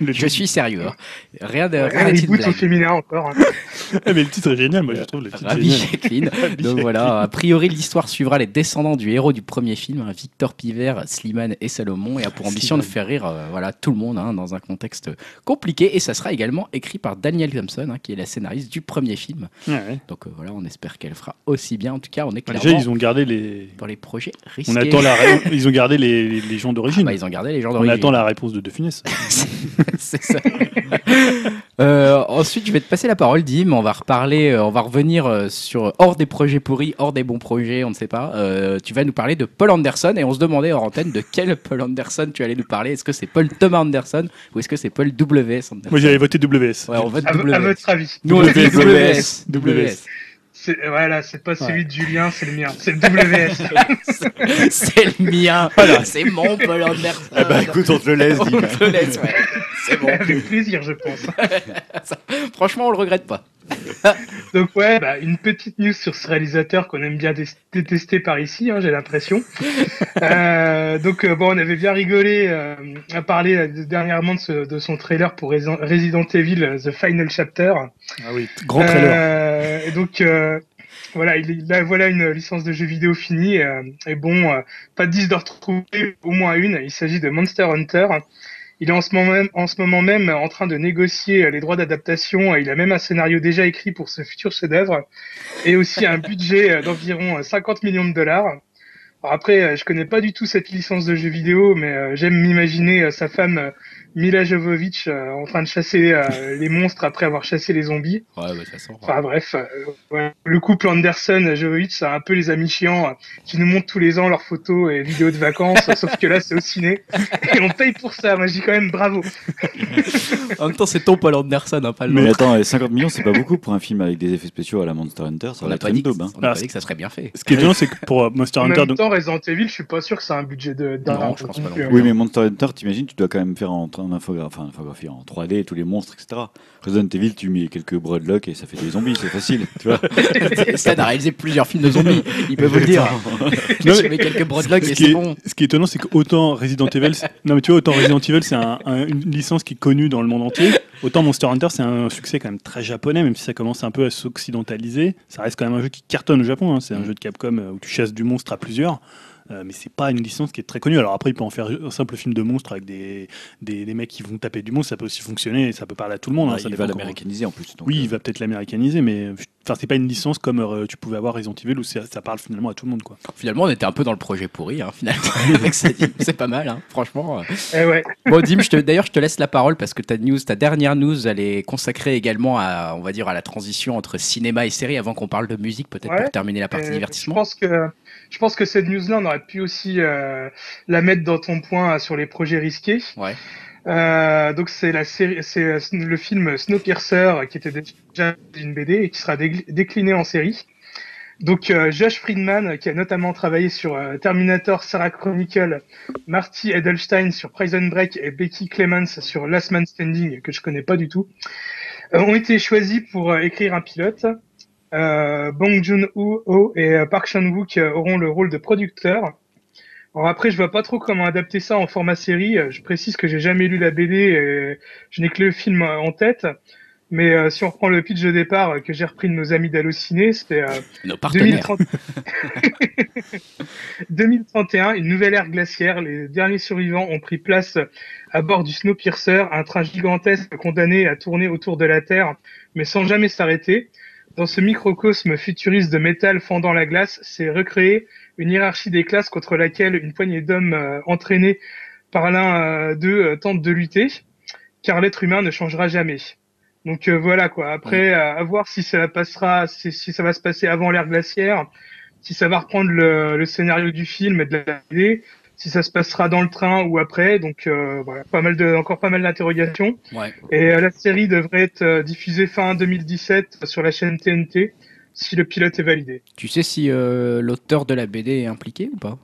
Oui, je suis sérieux, hein. rien de rien une reboot au féminin encore. hein. Ah, mais le titre est génial, moi je trouve le titre Rabbi génial. Jacqueline. Donc voilà, a priori l'histoire suivra les descendants du héros du premier film, hein, Victor Pivert, Slimane et Salomon, et a pour ambition de faire rire euh, voilà, tout le monde hein, dans un contexte compliqué. Et ça sera également écrit par Daniel Thompson, hein, qui est la scénariste du premier film. Ouais, ouais. Donc euh, voilà, on espère qu'elle fera aussi bien. En tout cas, on est Bah, clairement Déjà, ils ont gardé les. dans les projets risqués. On attend la. ré- Ils ont gardé les, les, les gens Ah d'origine. bah, ils ont gardé les gens On d'origine. attend la réponse de De Funès. C'est ça. Euh, ensuite, je vais te passer la parole, Dim. On va reparler, euh, on va revenir euh, sur hors des projets pourris, hors des bons projets, on ne sait pas. Euh, tu vas nous parler de Paul Anderson et on se demandait hors antenne de quel Paul Anderson tu allais nous parler. Est-ce que c'est Paul Thomas Anderson ou est-ce que c'est Paul W.S. Anderson? Moi j'avais voté WS. Ouais, on vote À, vo- à WS. votre avis. Nous, on WS. WS. WS. C'est, voilà, c'est pas celui de Julien, c'est le mien. C'est le WS. C'est le mien. Voilà, c'est mon Paul Anderson. Eh ben écoute, on te le laisse, on Dim. te le laisse, ouais. C'est bon. Avec plaisir, je pense. Franchement, on le regrette pas. Donc ouais, bah, une petite news sur ce réalisateur qu'on aime bien dé- détester par ici, hein, j'ai l'impression. Euh, donc euh, bon, on avait bien rigolé euh, à parler euh, dernièrement de, ce- de son trailer pour Resi- Resident Evil euh, The Final Chapter. Ah oui, grand trailer. Euh, et donc euh, voilà, il, a voilà une licence de jeu vidéo finie. euh, et bon, euh, pas de 10 de retrouver, au moins une. Il s'agit de Monster Hunter. Il est en ce moment même, en train de négocier les droits d'adaptation. Il a même un scénario déjà écrit pour ce futur chef-d'œuvre et aussi un budget d'environ euh, 50 millions de dollars. Après, je connais pas du tout cette licence de jeu vidéo, mais euh, j'aime m'imaginer euh, sa femme euh, Mila Jovovich euh, en train de chasser euh, les monstres après avoir chassé les zombies. Ouais, bah, ça sent. Enfin bref, euh, ouais. le couple Anderson-Jovovich, c'est un peu les amis chiants euh, qui nous montrent tous les ans leurs photos et vidéos de vacances, sauf que là c'est au ciné et on paye pour ça. Moi je dis quand même bravo. En même temps, c'est ton Paul Anderson, hein, pas le Mais attends, 50 millions, c'est pas beaucoup pour un film avec des effets spéciaux à la Monster Hunter. Ça On être pas, une dit que- daube. hein. on n'a Ah, pas dit que ça serait bien fait. Ce qui est étonnant, c'est que pour Monster En Hunter, même donc, temps, Resident Evil, je suis pas sûr que c'est un budget de d'un Non, je pense pas non. Oui, mais Monster Hunter, t'imagines, tu dois quand même faire en, en enfin, infographie, en 3D, tous les monstres, etc. Resident Evil, tu mets quelques broadlocks et ça fait des zombies, c'est facile, tu vois. Stan a réalisé plusieurs films de zombies, il peut vous le dire. Non, mais- mets quelques broadlocks ce et c'est est, bon. ce qui est étonnant, c'est qu'autant Resident Evil, c'est- non mais tu vois, autant Resident Evil, c'est un- un- une licence qui est connue dans le monde entier. Autant Monster Hunter, c'est un succès quand même très japonais, même si ça commence un peu à s'occidentaliser. Ça reste quand même un jeu qui cartonne au Japon. hein. C'est un Mm. jeu de Capcom euh, où tu chasses du monstre à plusieurs. Euh, mais c'est pas une licence qui est très connue. Alors après, il peut en faire un simple film de monstre avec des, des, des mecs qui vont taper du monstre. Ça peut aussi fonctionner et ça peut parler à tout le monde. hein. Ça il va l'américaniser en plus. donc, Oui, euh, il va peut-être l'américaniser, mais enfin, c'est pas une licence comme euh, tu pouvais avoir Resident Evil où ça parle finalement à tout le monde. Quoi. Finalement, on était un peu dans le projet pourri, hein, finalement. c'est pas mal, hein, franchement. Eh ouais. Bon, Dim, d'ailleurs, je te laisse la parole parce que ta news, ta dernière news, elle est consacrée également à, on va dire, à la transition entre cinéma et série avant qu'on parle de musique, peut-être Ouais. pour terminer la partie Euh, Je divertissement. pense que je pense que cette news-là, on aurait pu aussi euh, la mettre dans ton point euh, sur les projets risqués. Ouais. Euh, donc c'est la série, c'est euh, le film Snowpiercer euh, qui était déjà une BD et qui sera décliné en série. Donc euh, Josh Friedman qui a notamment travaillé sur euh, Terminator, Sarah Chronicle, Marty Edelstein sur Prison Break et Becky Clemens sur Last Man Standing que je connais pas du tout, ont été choisis pour écrire un pilote. Euh, Bong Joon-ho et euh, Park Chan-wook euh, auront le rôle de producteurs. Alors après, je vois pas trop comment adapter ça en format série. Je précise que j'ai jamais lu la BD, et je n'ai que le film en tête. Mais euh, si on reprend le pitch de départ que j'ai repris de nos amis d'Allociné, c'était euh, Nos partenaires. 2030... 2031, une nouvelle ère glaciaire. Les derniers survivants ont pris place à bord du Snowpiercer, un train gigantesque condamné à tourner autour de la Terre, mais sans jamais s'arrêter. Dans ce microcosme futuriste de métal fendant la glace, c'est recréer une hiérarchie des classes contre laquelle une poignée d'hommes euh, entraînés par l'un euh, d'eux euh, tentent de lutter, car l'être humain ne changera jamais. Donc euh, voilà quoi. Après, euh, à voir si ça passera, si, si ça va se passer avant l'ère glaciaire, si ça va reprendre le, le scénario du film et de la BD, si ça se passera dans le train ou après. Donc euh, voilà, pas mal de, encore pas mal d'interrogations. Ouais. Et euh, la série devrait être euh, diffusée fin 2017 sur la chaîne TNT si le pilote est validé. Tu sais si euh, l'auteur de la BD est impliqué ou pas?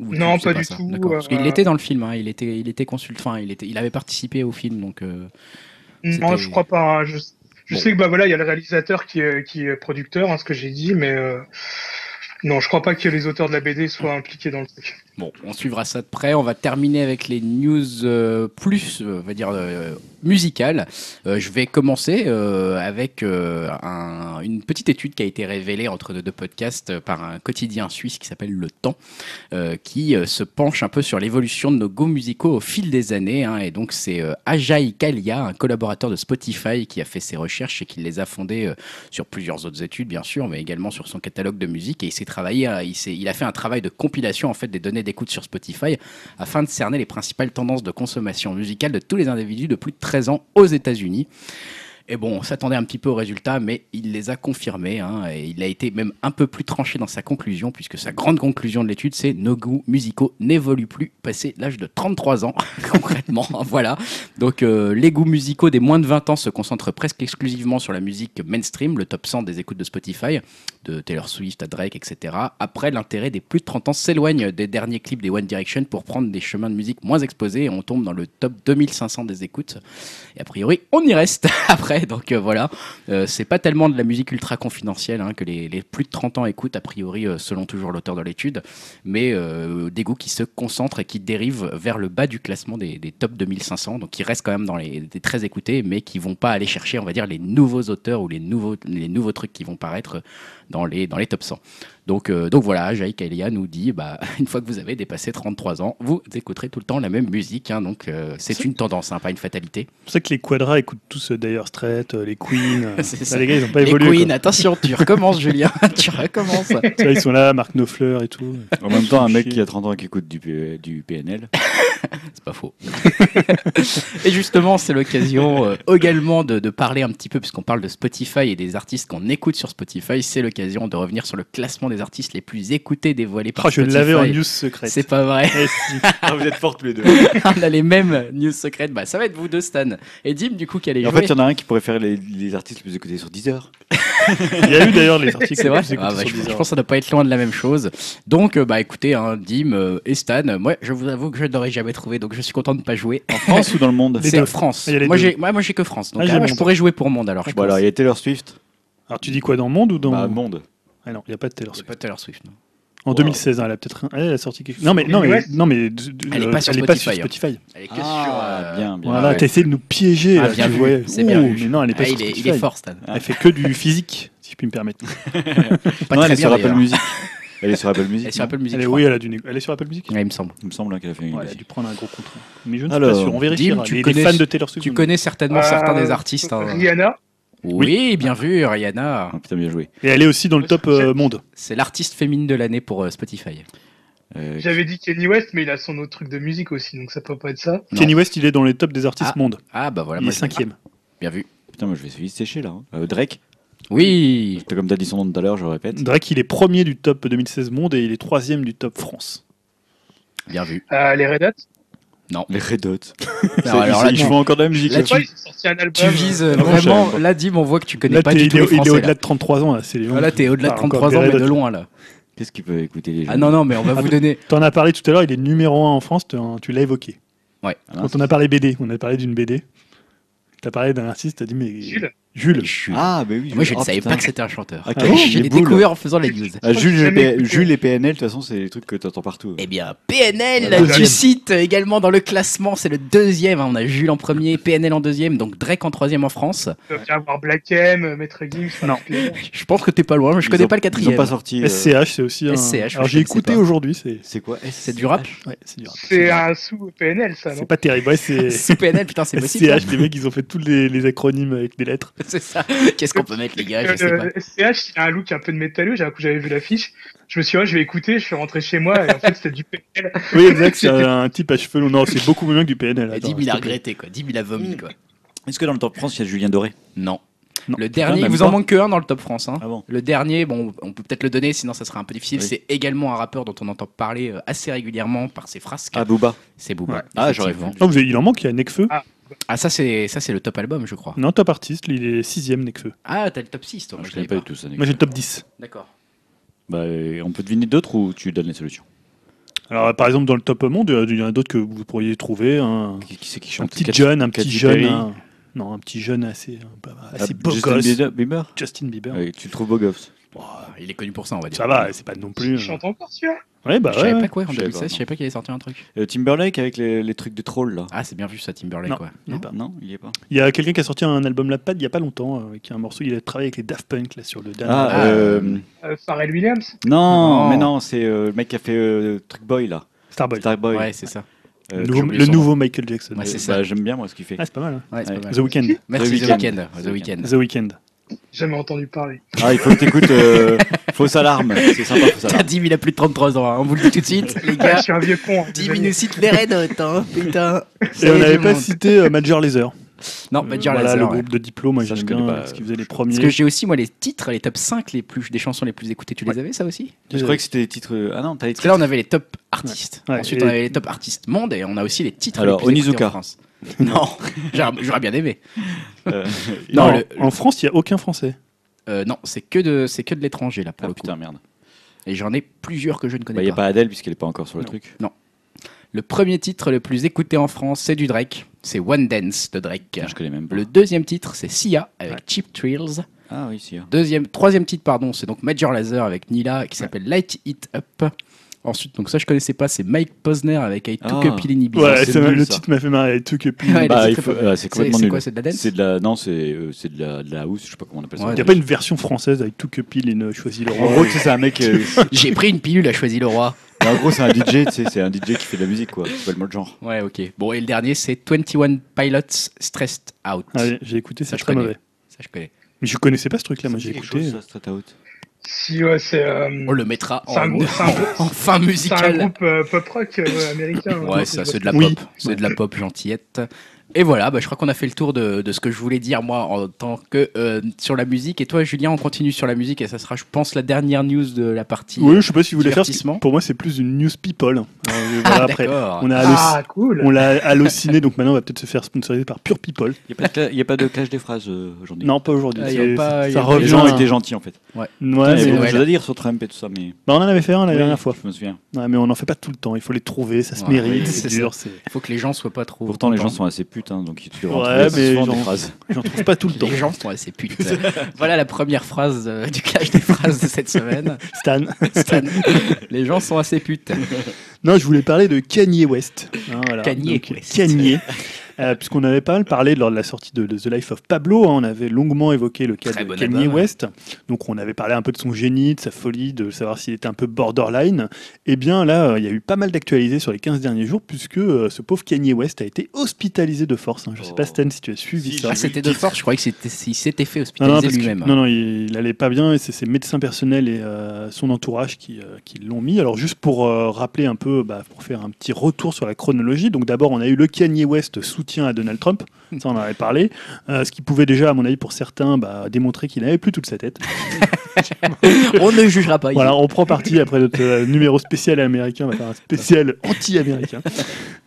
Ou Non, pas du ça? tout. Parce qu'il euh, était dans le film, hein, il était, il était consultant, il était, il avait participé au film, donc. Non, je crois pas. hein. Je, je Bon. sais que bah voilà, il y a le réalisateur qui est, qui est producteur, hein, ce que j'ai dit, mais non, je crois pas que les auteurs de la BD soient impliqués dans le truc. Bon, on suivra ça de près. On va terminer avec les news euh, plus, euh, on va dire, euh, musicales. Je vais commencer avec un- une petite étude qui a été révélée entre deux, deux podcasts par un quotidien suisse qui s'appelle Le Temps, qui se penche un peu sur l'évolution de nos goûts musicaux au fil des années. hein. et donc, c'est Ajay Kalia, un collaborateur de Spotify, qui a fait ses recherches et qui les a fondées sur plusieurs autres études, bien sûr, mais également sur son catalogue de musique. Et il s'est travaillé, il a fait un travail de compilation en fait des données d'écoute sur Spotify afin de cerner les principales tendances de consommation musicale de tous les individus de plus de 13 ans aux États-Unis. Et bon, on s'attendait un petit peu aux résultats, mais il les a confirmés. hein, et il a été même un peu plus tranché dans sa conclusion, puisque sa grande conclusion de l'étude, c'est nos goûts musicaux n'évoluent plus passé l'âge de 33 ans, concrètement. voilà. Donc, euh, les goûts musicaux des moins de 20 ans se concentrent presque exclusivement sur la musique mainstream, le top 100 des écoutes de Spotify, de Taylor Swift à Drake, etc. Après, l'intérêt des plus de 30 ans s'éloigne des derniers clips des One Direction pour prendre des chemins de musique moins exposés et on tombe dans le top 2500 des écoutes. Et a priori, on y reste après. Donc euh, voilà, Euh, c'est pas tellement de la musique ultra confidentielle hein, que les, les plus de 30 ans écoutent, a priori, euh, selon toujours l'auteur de l'étude, mais des goûts qui se concentrent et qui dérivent vers le bas du classement des, des top 2500, donc qui restent quand même dans les, très écoutés, mais qui vont pas aller chercher, on va dire, les nouveaux auteurs ou les nouveaux, les nouveaux trucs qui vont paraître dans les, dans les top 100. Donc, euh, donc voilà, Jaïk Elia nous dit bah, une fois que vous avez dépassé 33 ans, vous écouterez tout le temps la même musique. hein, donc euh, c'est une tendance, hein, pas une fatalité. C'est pour ça que les Quadras écoutent tous euh, Dire Straits, euh, les Queen. euh, là, ça. les gars, ils n'ont pas Les évolué. Queen, quoi. attention, tu recommences, Julien, tu recommences. Tu vois, ils sont là, Marc Knopfler et tout. En même temps, un mec qui a 30 ans qui écoute du, du PNL. C'est pas faux. et justement, c'est l'occasion euh, également de, de parler un petit peu, puisqu'on parle de Spotify et des artistes qu'on écoute sur Spotify, c'est l'occasion de revenir sur le classement des artistes les plus écoutés dévoilés par Oh, je Spotify. l'avais en news secrète. C'est pas vrai. Eh, si. Ah, vous êtes forts tous les deux. On a les mêmes news secrètes. Bah, ça va être vous deux, Stan. Et Dim, du coup, qui allait Et en jouer. fait, il y en a un qui pourrait faire les, les artistes les plus écoutés sur Deezer. Il y a eu d'ailleurs les articles C'est vrai Ah bah, sur je, Deezer. je pense que ça doit pas être loin de la même chose. Donc, euh, bah écoutez, hein, Dim euh, et Stan, euh, moi je vous avoue que je n'aurais jamais trouvé, donc je suis content de ne pas jouer. En France ou dans le monde C'est en France. Il y a les Moi j'ai moi, moi, j'ai que France, donc Ah, ah, moi, je pourrais jouer pour Monde alors. Je Bon, alors, il y a Taylor Swift. Alors tu dis quoi dans monde ou dans Bah, monde. Ah non, il n'y a pas de Taylor Swift. pas Taylor Swift. non. En 2016, hein, elle a peut-être elle a sorti quelque chose. Non mais non mais non mais d- Elle est euh, pas sur elle est Spotify, hein. Spotify. Elle est que Ah, sur. euh, bien, bien. Voilà, ouais. t'as essayé de nous piéger. Ah, bien tu vu, c'est bien Ouh, vu. Mais non, elle est pas Ah, sur il, est, il Spotify. est fort, Stan. Elle fait que du physique, si je puis me permettre. Pas non, très elle est bien, sur Apple. Music. Elle est sur Apple Music. Elle est sur Apple Music. Elle est, oui, elle a dû négo- elle est sur Apple Music. Ouais, il me semble. Il me semble hein, qu'elle a fait une. Ouais, elle a dû prendre un gros contrat. Mais je ne suis Alors, pas sûr. On vérifiera. Dim, tu les, connais- fans de Taylor Swift. Tu on- connais certainement certains Euh, des artistes. hein. Rihanna. Oui, bien vu, Rihanna. Ah, putain, bien joué. Et elle est aussi dans le top euh, monde. C'est l'artiste féminine de l'année pour euh, Spotify. Euh, J'avais dit Kenny West, mais il a son autre truc de musique aussi, donc ça peut pas être ça. Non. Kenny West, il est dans les tops des artistes Ah. monde. Ah bah voilà, il moi est cinquième. Bien vu. Putain, moi je vais vite sécher là. hein. Drake. Oui. Comme t'as dit son nom tout à l'heure, je le répète. Drake, il est premier du top 2016 monde et il est troisième du top France. Bien vu. Euh, les Red Hot. Les Red Hot. Alors, alors là, ils tu- font encore de la musique. là, tu- Ouais, ils ont sorti un album. Tu vises euh, Ah savais vraiment. pas. Là, Dim, on voit que tu connais Là, pas du il tout est, les il est au-delà là. de 33 ans. Là, c'est les Ah, là, t'es au-delà de Ah, encore 33 ans, mais de loin là. Qu'est-ce qu'il peut écouter les gens Ah non, non, mais on va vous donner. T'en as parlé tout à l'heure, il est numéro 1 en France, tu l'as évoqué. Ah, Quand on a parlé BD, on a parlé d'une BD. T'as parlé d'un artiste, t'as dit mais. Jules. Jules. Ah, bah oui. Moi, je oh, ne savais putain. pas que c'était un chanteur. Ah, Ah bon Je les l'ai boules. découvert en faisant la news. Ah, Jules, et jamais P- écouté. Jules et PNL, de toute façon, c'est des trucs que t'entends partout. Eh bien, PNL, Voilà. tu cites également dans le classement, c'est le deuxième. hein. On a Jules en premier, PNL en deuxième, donc Drake en troisième en France. Doit bien avoir Black M, Maître Gims. Non. les- Je pense que t'es pas loin, mais je Ils connais ont- pas le Ils ont quatrième. pas sorti. euh, SCH, c'est aussi un. SCH, Alors j'ai écouté aujourd'hui, c'est. C'est quoi C'est du rap Ouais, c'est du rap. C'est un sous PNL, ça, non C'est pas terrible. Ouais, c'est. Sous PNL, putain, c'est possible. SCH, les mecs, ils ont fait tous les, les acronymes avec des lettres. C'est ça. Qu'est-ce qu'on peut mettre, les gars? Je sais pas. SCH, il a un look un peu de métalleux. J'ai- J'avais vu l'affiche. Je me suis dit, ouais, je vais écouter. Je suis rentré chez moi et en fait, c'était du PNL. Oui, exact, c'est un type à cheveux longs. Non, c'est beaucoup mieux que du PNL. Attends, 10 000 a regretté, quoi. 10 000 a vomi, quoi. Est-ce que dans le top France, il y a Julien Doré? Non. Non. Le dernier, il même vous en manque que un dans le top France. hein. Ah bon Le dernier, bon, on peut peut-être le donner, sinon ça sera un peu difficile. Oui. C'est également un rappeur dont on entend parler euh, assez régulièrement par ses frasques. Ah, Booba. C'est Booba. Ouais. Ah, j'aurais avez- il en manque, il y a Necfeu. Ah, ça c'est ça c'est le top album, je crois. Non, top artiste, il est sixième Necfeu. Ah, t'as le top 6 toi. Je moi, je pas du tout ça. Moi j'ai le top 10. D'accord. Bah, on peut deviner d'autres ou tu donnes les solutions? Alors par exemple dans le top monde, il y en a d'autres que vous pourriez trouver. Un, Qui, qui c'est qui un chante? petit jeune, un petit Katy jeune. Perry? un- Non, un petit jeune assez, un peu- Ah, assez beau Justin gosse. Bieber- Bieber Justin Bieber. Ouais, Tu le trouves beau gosse. il est connu pour ça, on va dire. Ça va, c'est pas non plus. Il euh, chante encore, celui-là? Ouais, bah Je savais ouais. pas quoi en Je savais 2016, pas, je savais pas qu'il allait sortir un truc. Euh, Timberlake avec les, les trucs de troll là. Ah, c'est bien vu ça, Timberlake Non. quoi. Il est Non pas. Non, il y est pas. Il y a quelqu'un qui a sorti un album La Pad il y a pas longtemps, euh, qui a un morceau. Il a travaillé avec les Daft Punk là sur le dernier. Ah, Ah, euh, euh, Pharrell Williams non, Non. mais non, c'est euh, le mec qui a fait euh, Truc Boy là. Starboy. Starboy. Ouais, c'est ça. Euh, le nouveau, le Michael Jackson. Ouais, c'est nom. ça. Bah, J'aime bien moi ce qu'il fait. Ah, c'est pas mal. hein. Ouais, c'est Ouais. pas mal. The Weeknd. Merci The The Weeknd. The Weeknd. The Weeknd. Jamais entendu parler. Ah, il faut que t'écoutes euh, Fausse Alarme. C'est sympa, Fausse T'as Alarme. dit, il a plus de 33 ans, hein. on vous le dit tout de suite, les gars. je suis un vieux con. 10 désolé. minutes cite les Red Hot, hein, putain. Et on n'avait pas cité euh, Major Lazer. Non, Euh, Major voilà, Lazer, le ouais. groupe de diplôme, moi j'aime bien pas. parce qu'ils faisaient les premiers. Parce que j'ai aussi, moi, les titres, les top 5 les, plus, des chansons les plus écoutées. Tu les avais, ça aussi? Je croyais que c'était les titres. euh, Ah non, t'as les Parce que là, titres. on avait les top artistes. Ouais, Ensuite, et- on avait les top artistes monde et on a aussi les titres Alors, les plus Onizuka. en France. Non, j'aurais j'aurais bien aimé. Euh, Non, Non, le- en France, il n'y a aucun français. Euh, non, c'est que de, c'est que de l'étranger là pour Ah le coup. putain, merde. Et j'en ai plusieurs que je ne Bah, connais il n'y a pas. Adèle puisqu'elle est pas encore sur le Non. truc. Le premier titre le plus écouté en France, c'est du Drake. C'est One Dance de Drake. Je connais même pas. Le deuxième titre, c'est Sia avec. Cheap Thrills. Ah oui, si. hein. Deuxième, troisième titre, pardon, c'est donc Major Lazer avec Nila qui s'appelle Light It Up. Ensuite, donc ça, je connaissais pas, c'est Mike Posner avec I Took Ah. a Pill in Ibiza. Ouais, c'est le ça. titre m'a fait marrer. Tout que puis. Ouais, Bah, c'est euh, c'est quoi, c'est de la dance C'est de la, non, c'est euh, c'est de la, de la house, je sais pas comment on appelle ça. Ouais, Il n'y a pas une version française avec tout que pile et choisi le En roi. gros, tu sais, c'est un mec. euh, J'ai pris une pilule, a choisi le roi. en gros, c'est un DJ, tu sais, c'est un DJ qui fait de la musique, quoi. C'est pas le mot de genre. Ouais, ok. Bon, et le dernier, c'est 21 Pilots Stressed Out. Allez, j'ai écouté, c'est Ça, je très connais. mauvais. Ça, je connais. Mais je connaissais pas ce truc-là, moi j'ai écouté. chose, ça, Straight Out. Si, ouais, c'est euh, On le mettra en, groupe- c'est un groupe- en fin c'est un musicale. groupe euh, pop rock euh, américain. hein, Ouais, ça, c'est de la Oui. pop. C'est de la pop gentillette. Et voilà, bah, je crois qu'on a fait le tour de, de ce que je voulais dire moi en tant que euh, sur la musique. Et toi, Julien, on continue sur la musique et ça sera, je pense, la dernière news de la partie. Oui, je sais pas si vous voulez faire. Pour moi, c'est plus une news people. Alors, euh, Ah, après, on a Ah, halluc- cool. on l'a halluciné, donc maintenant on va peut-être se faire sponsoriser par Pure People. Il n'y a, pas de cla- y a pas de clash des phrases euh, aujourd'hui. Non, pas aujourd'hui. Ah, c'est- pas- ça revient. Les gens étaient gentils en fait. Ouais, c'est de Noël. choses à dire sur Trump et tout ça, mais. Bah, on en avait fait un la Oui, dernière fois. Je me souviens. Ouais, mais on n'en fait pas tout le temps. Il faut les trouver, ça se Ouais, mérite, c'est c'est dur. c'est- Il faut que les gens soient pas trop. Pourtant, les gens sont assez hein, donc tu devrais Ouais, mais souvent des phrases. J'en trouve pas tout le temps. Les gens sont assez putes. voilà la première phrase euh, du clash des phrases de cette semaine. Stan. Stan. Les gens sont assez putes. Non, je voulais parler de Kanye West. Voilà. Kanye Donc, West. Kanye. Euh, Puisqu'on avait pas mal parlé lors de la sortie de, de The Life of Pablo, hein, on avait longuement évoqué le cas Très de Kanye album. West. Donc on avait parlé un peu de son génie, de sa folie, de savoir s'il était un peu borderline. Et bien là, euh, il y a eu pas mal d'actualités sur les 15 derniers jours, puisque euh, ce pauvre Kanye West a été hospitalisé de force. hein. Je sais pas, Oh. Stan, si tu as suivi Si, ça. Ah, c'était de force, je croyais que c'était il s'était fait Non, non, hospitaliser lui-même. non, non, il, il allait pas bien et c'est ses médecins personnels et euh, son entourage qui, euh, qui l'ont mis. Alors, juste pour euh, rappeler un peu, bah, pour faire un petit retour sur la chronologie. Donc, d'abord, on a eu le Kanye West soutien à Donald Trump. Ça, on en avait parlé. Euh, ce qui pouvait déjà, à mon avis, pour certains, bah, démontrer qu'il n'avait plus toute sa tête. On ne jugera pas. Voilà, on prend parti après notre euh, numéro spécial américain, on va faire un spécial anti-américain.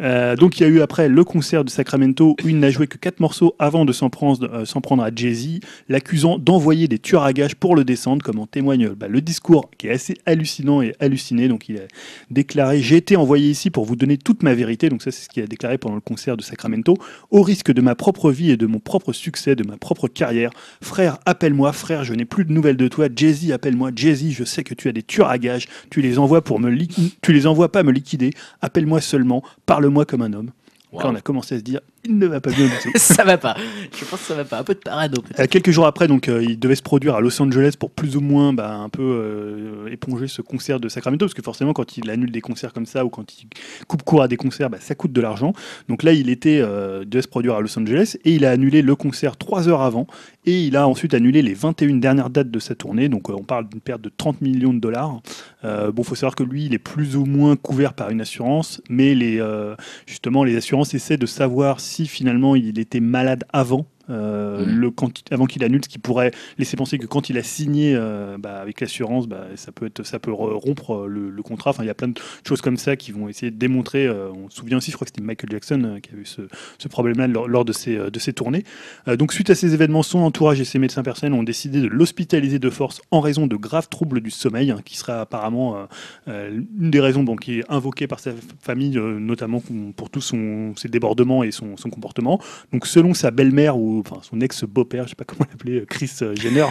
Euh, donc il y a eu après le concert de Sacramento où il n'a joué que quatre morceaux avant de s'en prendre, euh, s'en prendre à Jay-Z, l'accusant d'envoyer des tueurs à gages pour le descendre, comme en témoigne bah, le discours qui est assez hallucinant et halluciné. Donc il a déclaré J'ai été envoyé ici pour vous donner toute ma vérité. Donc ça c'est ce qu'il a déclaré pendant le concert de Sacramento, au risque de ma propre vie et de mon propre succès, de ma propre carrière. Frère, appelle-moi, frère, je n'ai plus de nouvelles de toi. Jay-Z, appelle-moi. Jay-Z, je sais que tu as des tueurs à gages. Tu les envoies pour me tu les envoies pas me liquider. Appelle-moi seulement. Parle-moi comme un homme. Là, on a commencé à se dire, il ne va pas bien du tout. ça va pas. Je pense que ça va pas. Un peu de parano. Euh, quelques jours après, donc, euh, il devait se produire à Los Angeles pour plus ou moins bah, un peu euh, éponger ce concert de Sacramento, parce que forcément, quand il annule des concerts comme ça ou quand il coupe court à des concerts, bah, ça coûte de l'argent. Donc là, il était devait se produire à Los Angeles et il a annulé le concert trois heures avant et il a ensuite annulé les 21 dernières dates de sa tournée. Donc euh, on parle d'une perte de 30 millions de dollars. Euh, bon, faut savoir que lui, il est plus ou moins couvert par une assurance, mais euh, justement les assurances essaient de savoir si finalement il était malade avant. Euh, le, quand, avant qu'il annule, ce qui pourrait laisser penser que quand il a signé euh, bah, avec l'assurance, bah, ça peut être, ça peut re- rompre euh, le, le contrat. Enfin, il y a plein de choses comme ça qui vont essayer de démontrer. euh, on se souvient aussi, je crois que c'était Michael Jackson qui a eu ce, ce problème-là lors, lors de ses, de ses tournées. Donc, suite à ces événements, son entourage et ses médecins personnels ont décidé de l'hospitaliser de force en raison de graves troubles du sommeil, hein, qui sera apparemment une des raisons bon, qui est invoquée par sa famille, notamment pour tous ses débordements et son, son comportement. Donc, selon sa belle-mère ou enfin, son ex-beau-père, je sais pas comment l'appeler, euh, Chris euh, Jenner,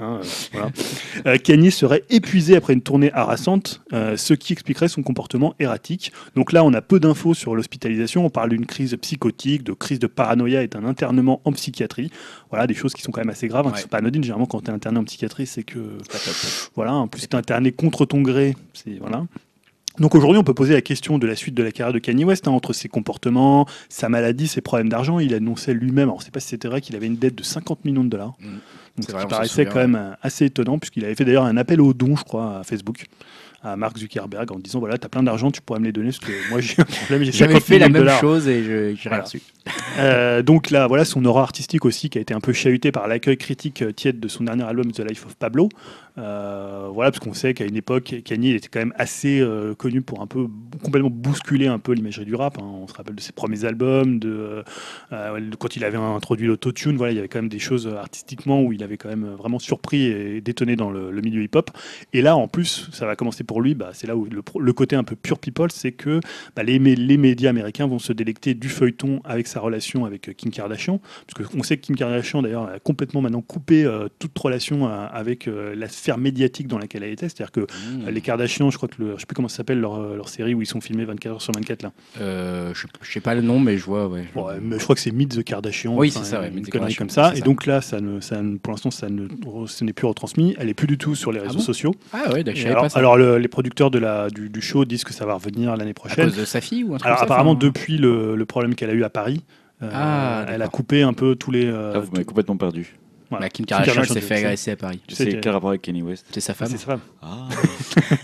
hein, euh, voilà. Kanye serait épuisé après une tournée harassante, ce qui expliquerait son comportement erratique. Donc là, on a peu d'infos sur l'hospitalisation. On parle d'une crise psychotique, de crise de paranoïa et d'un internement en psychiatrie. Voilà, des choses qui sont quand même assez graves, hein, qui Ouais. sont pas anodines. Généralement, quand tu es interné en psychiatrie, c'est que voilà, en plus tu es interné contre ton gré, c'est voilà. Donc aujourd'hui, on peut poser la question de la suite de la carrière de Kanye West, hein, entre ses comportements, sa maladie, ses problèmes d'argent. Il annonçait lui-même, alors on ne sait pas si c'était vrai, qu'il avait une dette de 50 millions de dollars. Mm. Donc, C'est ce vrai, qui paraissait quand même euh, assez étonnant, puisqu'il avait fait d'ailleurs un appel aux dons, je crois, à Facebook, à Mark Zuckerberg, en disant voilà, tu as plein d'argent, tu pourrais me les donner, parce que moi j'ai un problème, j'ai J'avais 50 fait la même dollars. chose et je- j'ai rien Voilà. reçu. Euh, donc là, voilà son aura artistique aussi qui a été un peu chahuté par l'accueil critique euh, tiède de son dernier album The Life of Pablo. Euh, voilà, parce qu'on sait qu'à une époque, Kanye était quand même assez euh, connu pour un peu complètement bousculer un peu l'imagerie du rap. hein. On se rappelle de ses premiers albums, de, quand il avait introduit l'autotune. Voilà, il y avait quand même des choses artistiquement où il avait quand même vraiment surpris et détonné dans le, le milieu hip-hop. Et là, en plus, ça va commencer pour pour lui, bah, c'est là où le, côté un peu pure people, c'est que bah, les, mé- les médias américains vont se délecter du feuilleton avec sa relation avec euh, Kim Kardashian, parce qu'on sait que Kim Kardashian d'ailleurs a complètement maintenant coupé euh, toute relation euh, avec euh, la sphère médiatique dans laquelle elle était, c'est-à-dire que Mmh. les Kardashian, je crois que le, je sais plus comment ça s'appelle leur, leur série où ils sont filmés 24 heures sur 24 là. Euh, je, je sais pas le nom, mais je vois. Ouais. Mais je crois que c'est Meet the Kardashian. Oui, c'est ça, ouais, une connerie comme ça. Et ça. donc là, ça ne, ça ne- pour l'instant, ça ne, ce n'est plus retransmis. Elle est plus du tout sur les réseaux bon? sociaux. Ah Et savais alors, pas ça. alors, le- les producteurs de la, du, du show disent que ça va revenir l'année à prochaine. cause de sa fille ou un truc Alors comme ça, apparemment, enfin, depuis le, le problème qu'elle a eu à Paris, euh, Ah, elle a coupé un peu tous les. euh, Là, vous m'avez complètement perdu. voilà. la Kim Kardashian s'est fait agresser à Paris. Tu sais, C'est quel rapport avec Kenny West C'est sa Ah, femme. c'est sa femme. Ah,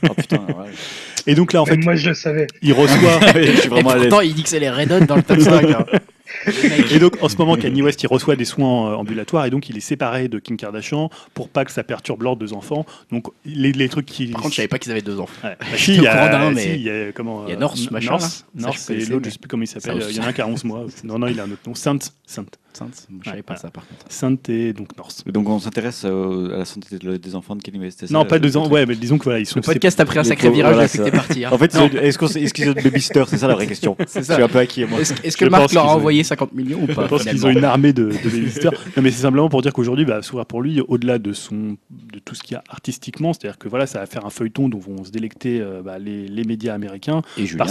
oh, putain, ouais. Et donc là, en fait, Même moi, je le savais. il reçoit. je suis Et vraiment à pourtant, il dit que c'est les Red Hot dans le top 5. hein. Et donc en ce moment, Kanye West il reçoit des soins euh, ambulatoires et donc il est séparé de Kim Kardashian pour pas que ça perturbe l'ordre des enfants. Donc les, les trucs qui. Par contre, je savais pas qu'ils avaient deux enfants. Ouais. Bah, si, il y a, mais- si, il y a comment Il y a euh, Norse, N- machin, Norse, Norse et l'autre, mais- je sais plus comment il s'appelle. Il y en a un qui a 11 mois. Non, non, il a un autre nom. Sainte, Sainte, Sainte, je savais pas ça par contre. Sainte et donc Norse. Donc on s'intéresse euh, à la santé de- des enfants de Kenny West. Non, pas ans. truc Ouais, mais disons que voilà, ils sont. Le podcast a pris un sacré pauvre- virage voilà, depuis que t'es parti. hein. En fait, est-ce qu'on- est-ce qu'ils ont de babysitter C'est ça la vraie question. Je suis un peu acquis, moi. Est-ce que Marc leur a qu'ils envoyé 50 millions ou pas Je pense qu'ils ont une armée de, de babysitters. non, mais c'est simplement pour dire qu'aujourd'hui, bah, s'ouvrir pour lui, au-delà de son, de tout ce qu'il y a artistiquement, c'est-à-dire que voilà, ça va faire un feuilleton dont vont se délecter euh, bah, les, les médias américains. Et Julien.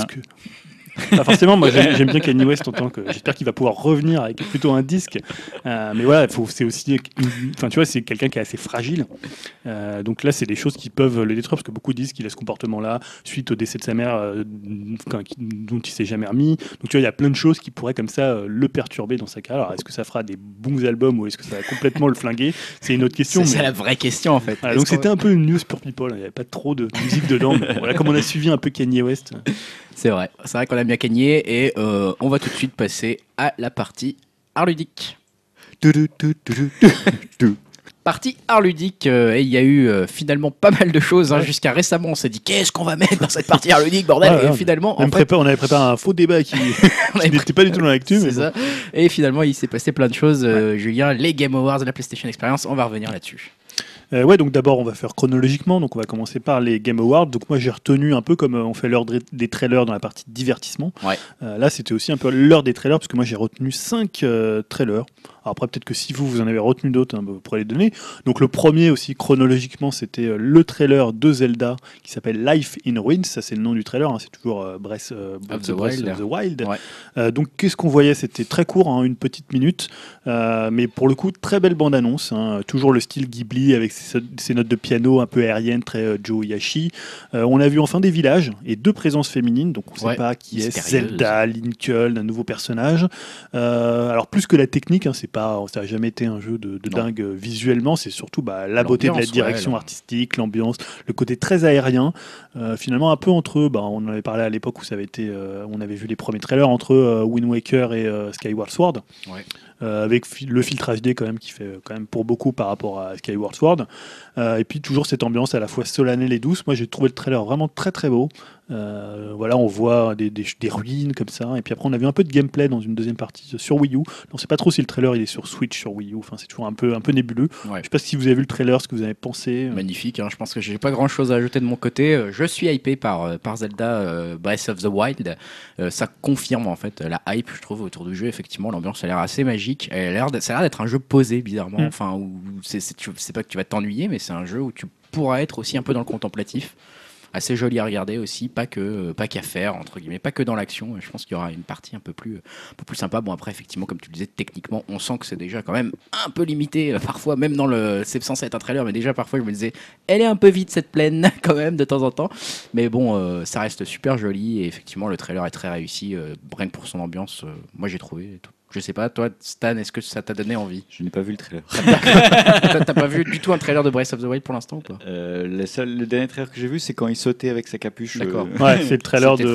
Pas forcément, moi j'aime bien Kanye West en tant que. J'espère qu'il va pouvoir revenir avec plutôt un disque. Euh, mais voilà, c'est aussi. Enfin, tu vois, c'est quelqu'un qui est assez fragile. Euh, donc là, c'est des choses qui peuvent le détruire parce que beaucoup disent qu'il a ce comportement-là suite au décès de sa mère euh, dont il s'est jamais remis. Donc tu vois, il y a plein de choses qui pourraient comme ça euh, le perturber dans sa carrière. Alors est-ce que ça fera des bons albums ou est-ce que ça va complètement le flinguer? C'est une autre question. C'est mais- la vraie question en fait. voilà, donc c'était un peu une news pour people, il n'y avait pas trop de musique dedans. mais voilà, comme on a suivi un peu Kanye West. C'est vrai, c'est vrai qu'on a bien gagné et euh, on va tout de suite passer à la partie art ludique. Partie art ludique, euh, et il y a eu euh, finalement pas mal de choses. hein. Ouais. Jusqu'à récemment, on s'est dit qu'est-ce qu'on va mettre dans cette partie art ludique, bordel? Ouais, Et ouais, finalement, On, en avait fait, préparé, on avait préparé un faux débat qui, n'était pas du tout dans l'actu. mais bon. Et finalement, il s'est passé plein de choses. Julien, les Game Awards, la PlayStation Experience, on va revenir là-dessus. Euh, ouais, donc d'abord on va faire chronologiquement. Donc on va commencer par les Game Awards. Donc moi j'ai retenu un peu comme euh, on fait l'heure des des trailers dans la partie divertissement. Ouais. Euh, là c'était aussi un peu l'heure des trailers parce que moi j'ai retenu 5 trailers. Alors après peut-être que si vous vous en avez retenu d'autres, hein, vous pourrez les donner. Donc le premier aussi chronologiquement c'était euh, le trailer de Zelda qui s'appelle Life in Ruins. Ça c'est le nom du trailer. hein, c'est toujours euh, Breath, euh, Of the Breath Wild. of the Wild. Ouais. Euh, donc qu'est-ce qu'on voyait? C'était très court, hein, une petite minute, mais pour le coup très belle bande annonce. hein. toujours le style Ghibli avec ses, ses notes de piano un peu aériennes, très Joe Yashi. On a vu enfin des villages et deux présences féminines, donc on ne sait Ouais, pas qui est. Zelda, Lincoln, un nouveau personnage. Alors plus que la technique, hein, c'est pas, ça n'a jamais été un jeu de, dingue euh, visuellement, c'est surtout bah, la beauté de la direction ouais, artistique, l'ambiance, le côté très aérien. Euh, finalement un peu entre eux, bah, on en avait parlé à l'époque où ça avait été, euh, on avait vu les premiers trailers entre euh, Wind Waker et Skyward Sword, Ouais. Avec le filtre HD quand même qui fait quand même pour beaucoup par rapport à Skyward Sword, et puis toujours cette ambiance à la fois solennelle et douce. Moi j'ai trouvé le trailer vraiment très très beau. Euh, voilà, on voit des, des, des ruines comme ça, et puis après on a vu un peu de gameplay dans une deuxième partie sur Wii U. On ne sait pas trop si le trailer il est sur Switch, sur Wii U. Enfin c'est toujours un peu un peu nébuleux. Ouais. Je sais pas si vous avez vu le trailer, ce que vous avez pensé. Magnifique, hein. je pense que j'ai pas grand chose à ajouter de mon côté. Euh, Je suis hypé par, euh, par Zelda euh, Breath of the Wild. Euh, ça confirme en fait la hype, je trouve, autour du jeu. Effectivement, l'ambiance a l'air assez magique. Elle a l'air ça a l'air d'être un jeu posé, bizarrement. Mm. Enfin, où c'est pas que tu vas t'ennuyer, mais c'est un jeu où tu pourras être aussi un peu dans le contemplatif. Assez joli à regarder aussi, pas que qu'à faire entre guillemets, pas que dans l'action. Je pense qu'il y aura une partie un peu plus un peu sympa. Bon après effectivement comme tu le disais techniquement, on sent que c'est déjà quand même un peu limité euh, parfois même dans le c'est censé être un trailer mais déjà parfois je me disais elle est un peu vite cette plaine quand même de temps en temps. Mais bon euh, ça reste super joli et effectivement le trailer est très réussi euh, pour son ambiance. euh, moi j'ai trouvé je sais pas, toi Stan, est-ce que ça t'a donné envie Je n'ai pas vu le trailer. T'as t'as pas vu du tout un trailer de Breath of the Wild pour l'instant ou pas Euh, le, seul, le dernier trailer que j'ai vu, c'est quand il sautait avec sa capuche. D'accord. euh, Ouais, c'est le trailer de, de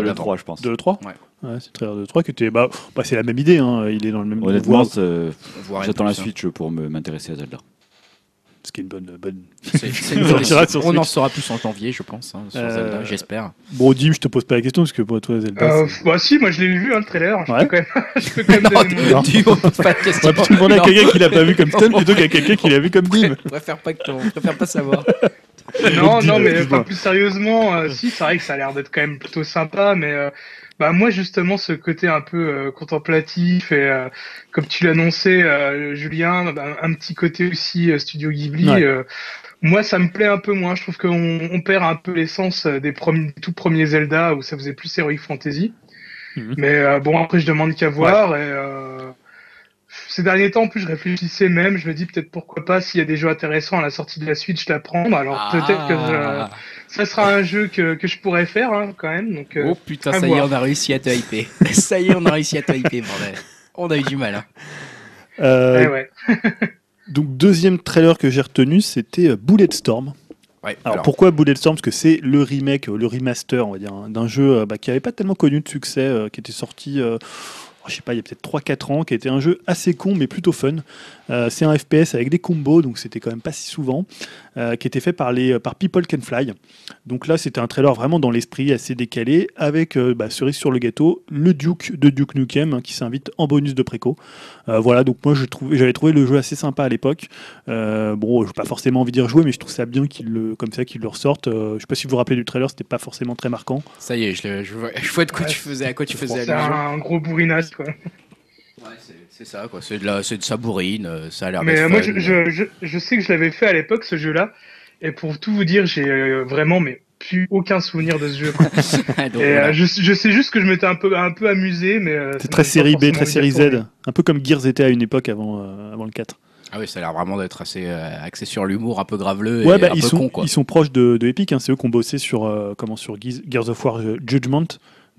le l'avant. 3, je pense. de l'E3 Ouais. Ouais, c'est le trailer de l'E3 qui était. Bah, bah, c'est la même idée, hein, il est dans le même. Honnêtement, j'attends la. Switch pour me- m'intéresser à Zelda. Ce qui est une bonne. bonne... Une On bonne On en saura plus en janvier, je pense, hein, sur Euh, Zelda, j'espère. Bon, Dim, je te pose pas la question parce que pour toi, Zelda. Euh, bah si, moi je l'ai vu hein, le trailer. Je Ouais. peux quand même, je peux quand même Non, donner mon avis. tu poses pas de questions. On va plutôt demander à Non. quelqu'un qui l'a pas vu comme Stan plutôt qu'à quelqu'un qui l'a vu comme Dim. Je préfère pas, que ton- je préfère pas savoir. Non, non, mais dis-moi. enfin, plus sérieusement, euh, si, c'est vrai que ça a l'air d'être quand même plutôt sympa, mais euh, bah moi justement ce côté un peu euh, contemplatif et euh, comme tu l'annonçais, euh, Julien, bah, un petit côté aussi euh, Studio Ghibli. Ouais. euh, moi, ça me plaît un peu moins. Je trouve qu'on on perd un peu l'essence euh, des, premiers, des tout premiers Zelda où ça faisait plus Heroic Fantasy. Mhm. Mais euh, bon, après, je demande qu'à voir. Et, euh, ces derniers temps, en plus, je réfléchissais même. Je me dis peut-être pourquoi pas, s'il y a des jeux intéressants à la sortie de la Switch, la prendre. Alors peut-être que Ah. je- ça sera un jeu que, que je pourrais faire hein, quand même. Donc, euh, Oh putain, ça y est, on a réussi à te hyper. ça y est, on a réussi à te hyper, bordel. On a eu du mal. Hein. Euh, ouais, ouais. Donc deuxième trailer que j'ai retenu, c'était euh, Bulletstorm. Ouais, Alors, alors, pourquoi Bulletstorm? Parce que c'est le remake, le remaster, on va dire, hein, d'un jeu bah, qui n'avait pas tellement connu de succès, euh, qui était sorti, euh, je sais pas, il y a peut-être 3-4 ans, qui était un jeu assez con mais plutôt fun. Euh, c'est un FPS avec des combos, donc c'était quand même pas si souvent, euh, qui était fait par, les, par People Can Fly. Donc là, c'était un trailer vraiment dans l'esprit, assez décalé, avec euh, bah, cerise sur le gâteau, le Duke de Duke Nukem hein, qui s'invite en bonus de préco. Euh, voilà, donc moi je j'avais trouvé le jeu assez sympa à l'époque. Euh, bon, j'ai pas forcément envie d'y rejouer, mais je trouve ça bien qu'il le, comme ça qu'il le ressorte. Euh, je sais pas si vous vous rappelez du trailer, c'était pas forcément très marquant. ça y est, je, je vois, je vois de quoi Ouais, tu faisais, à quoi tu faisais c'est allusion. un gros bourrinasse, quoi. C'est- ça, quoi. C'est de la, c'est de sa bourrine. euh, Ça a l'air Mais euh, moi, fun. je, je, je, je sais que je l'avais fait à l'époque, ce jeu-là. Et pour tout vous dire, j'ai euh, vraiment mais plus aucun souvenir de ce jeu. quoi. Donc, Et voilà. euh, je, je sais juste que je m'étais un peu, un peu amusé, mais euh, C'est très série B, très série. Z, un peu comme Gears était à une époque avant, euh, avant le 4. Ah oui, ça a l'air vraiment d'être assez euh, axé sur l'humour, un peu graveleux Ouais, et bah, un ils, peu sont, con, quoi. ils sont proches de, de Epic, hein, c'est eux qui ont bossé sur, euh, comment, sur Gears Gears of War euh, Judgment.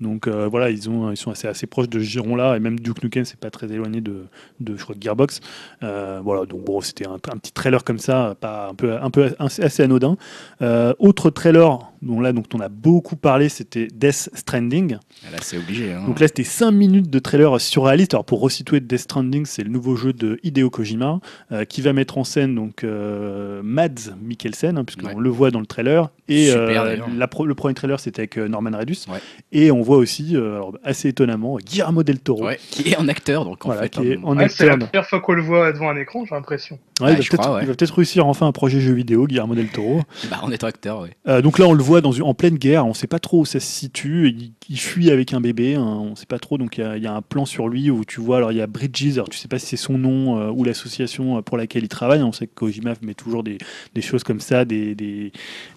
Donc euh, voilà, ils, ont, ils sont assez, proches de giron-là, et même Duke Nukem, c'est pas très éloigné de, je crois, de Gearbox. Euh, voilà, donc bon, c'était un, petit trailer comme ça, pas, un, peu, un peu assez, assez anodin. Euh, autre trailer, dont là, dont on a beaucoup parlé, c'était Death Stranding. Ah, Là, c'est obligé. Hein. Donc là, c'était 5 minutes de trailer surréaliste. Alors pour resituer Death Stranding, c'est le nouveau jeu de Hideo Kojima euh, qui va mettre en scène donc euh, Mads Mikkelsen, hein, puisqu'on Ouais. le voit dans le trailer. Et Super, euh, d'ailleurs. la pro- le premier trailer, c'était avec euh, Norman Reedus. Ouais. Et on voit aussi, euh, alors, assez étonnamment, Guillermo del Toro. Ouais, qui est en acteur, donc en Voilà, fait. qui est hein, en Ouais, c'est la acteur. première fois qu'on le voit devant un écran, j'ai l'impression. Il va je peut-être crois, ouais. il va peut-être réussir enfin un projet jeu vidéo, Guillermo del Toro. bah, en étant acteur, ouais. Euh, donc là, on le voit dans une, en pleine guerre. On sait pas trop où ça se situe. Il, fuit avec un bébé. hein, on sait pas trop. Donc il y, a- un plan sur lui où tu vois. Alors il y a Bridges. Alors tu sais pas si c'est son nom euh, ou l'association pour laquelle il travaille. On sait que Kojima met toujours des, choses comme ça, des,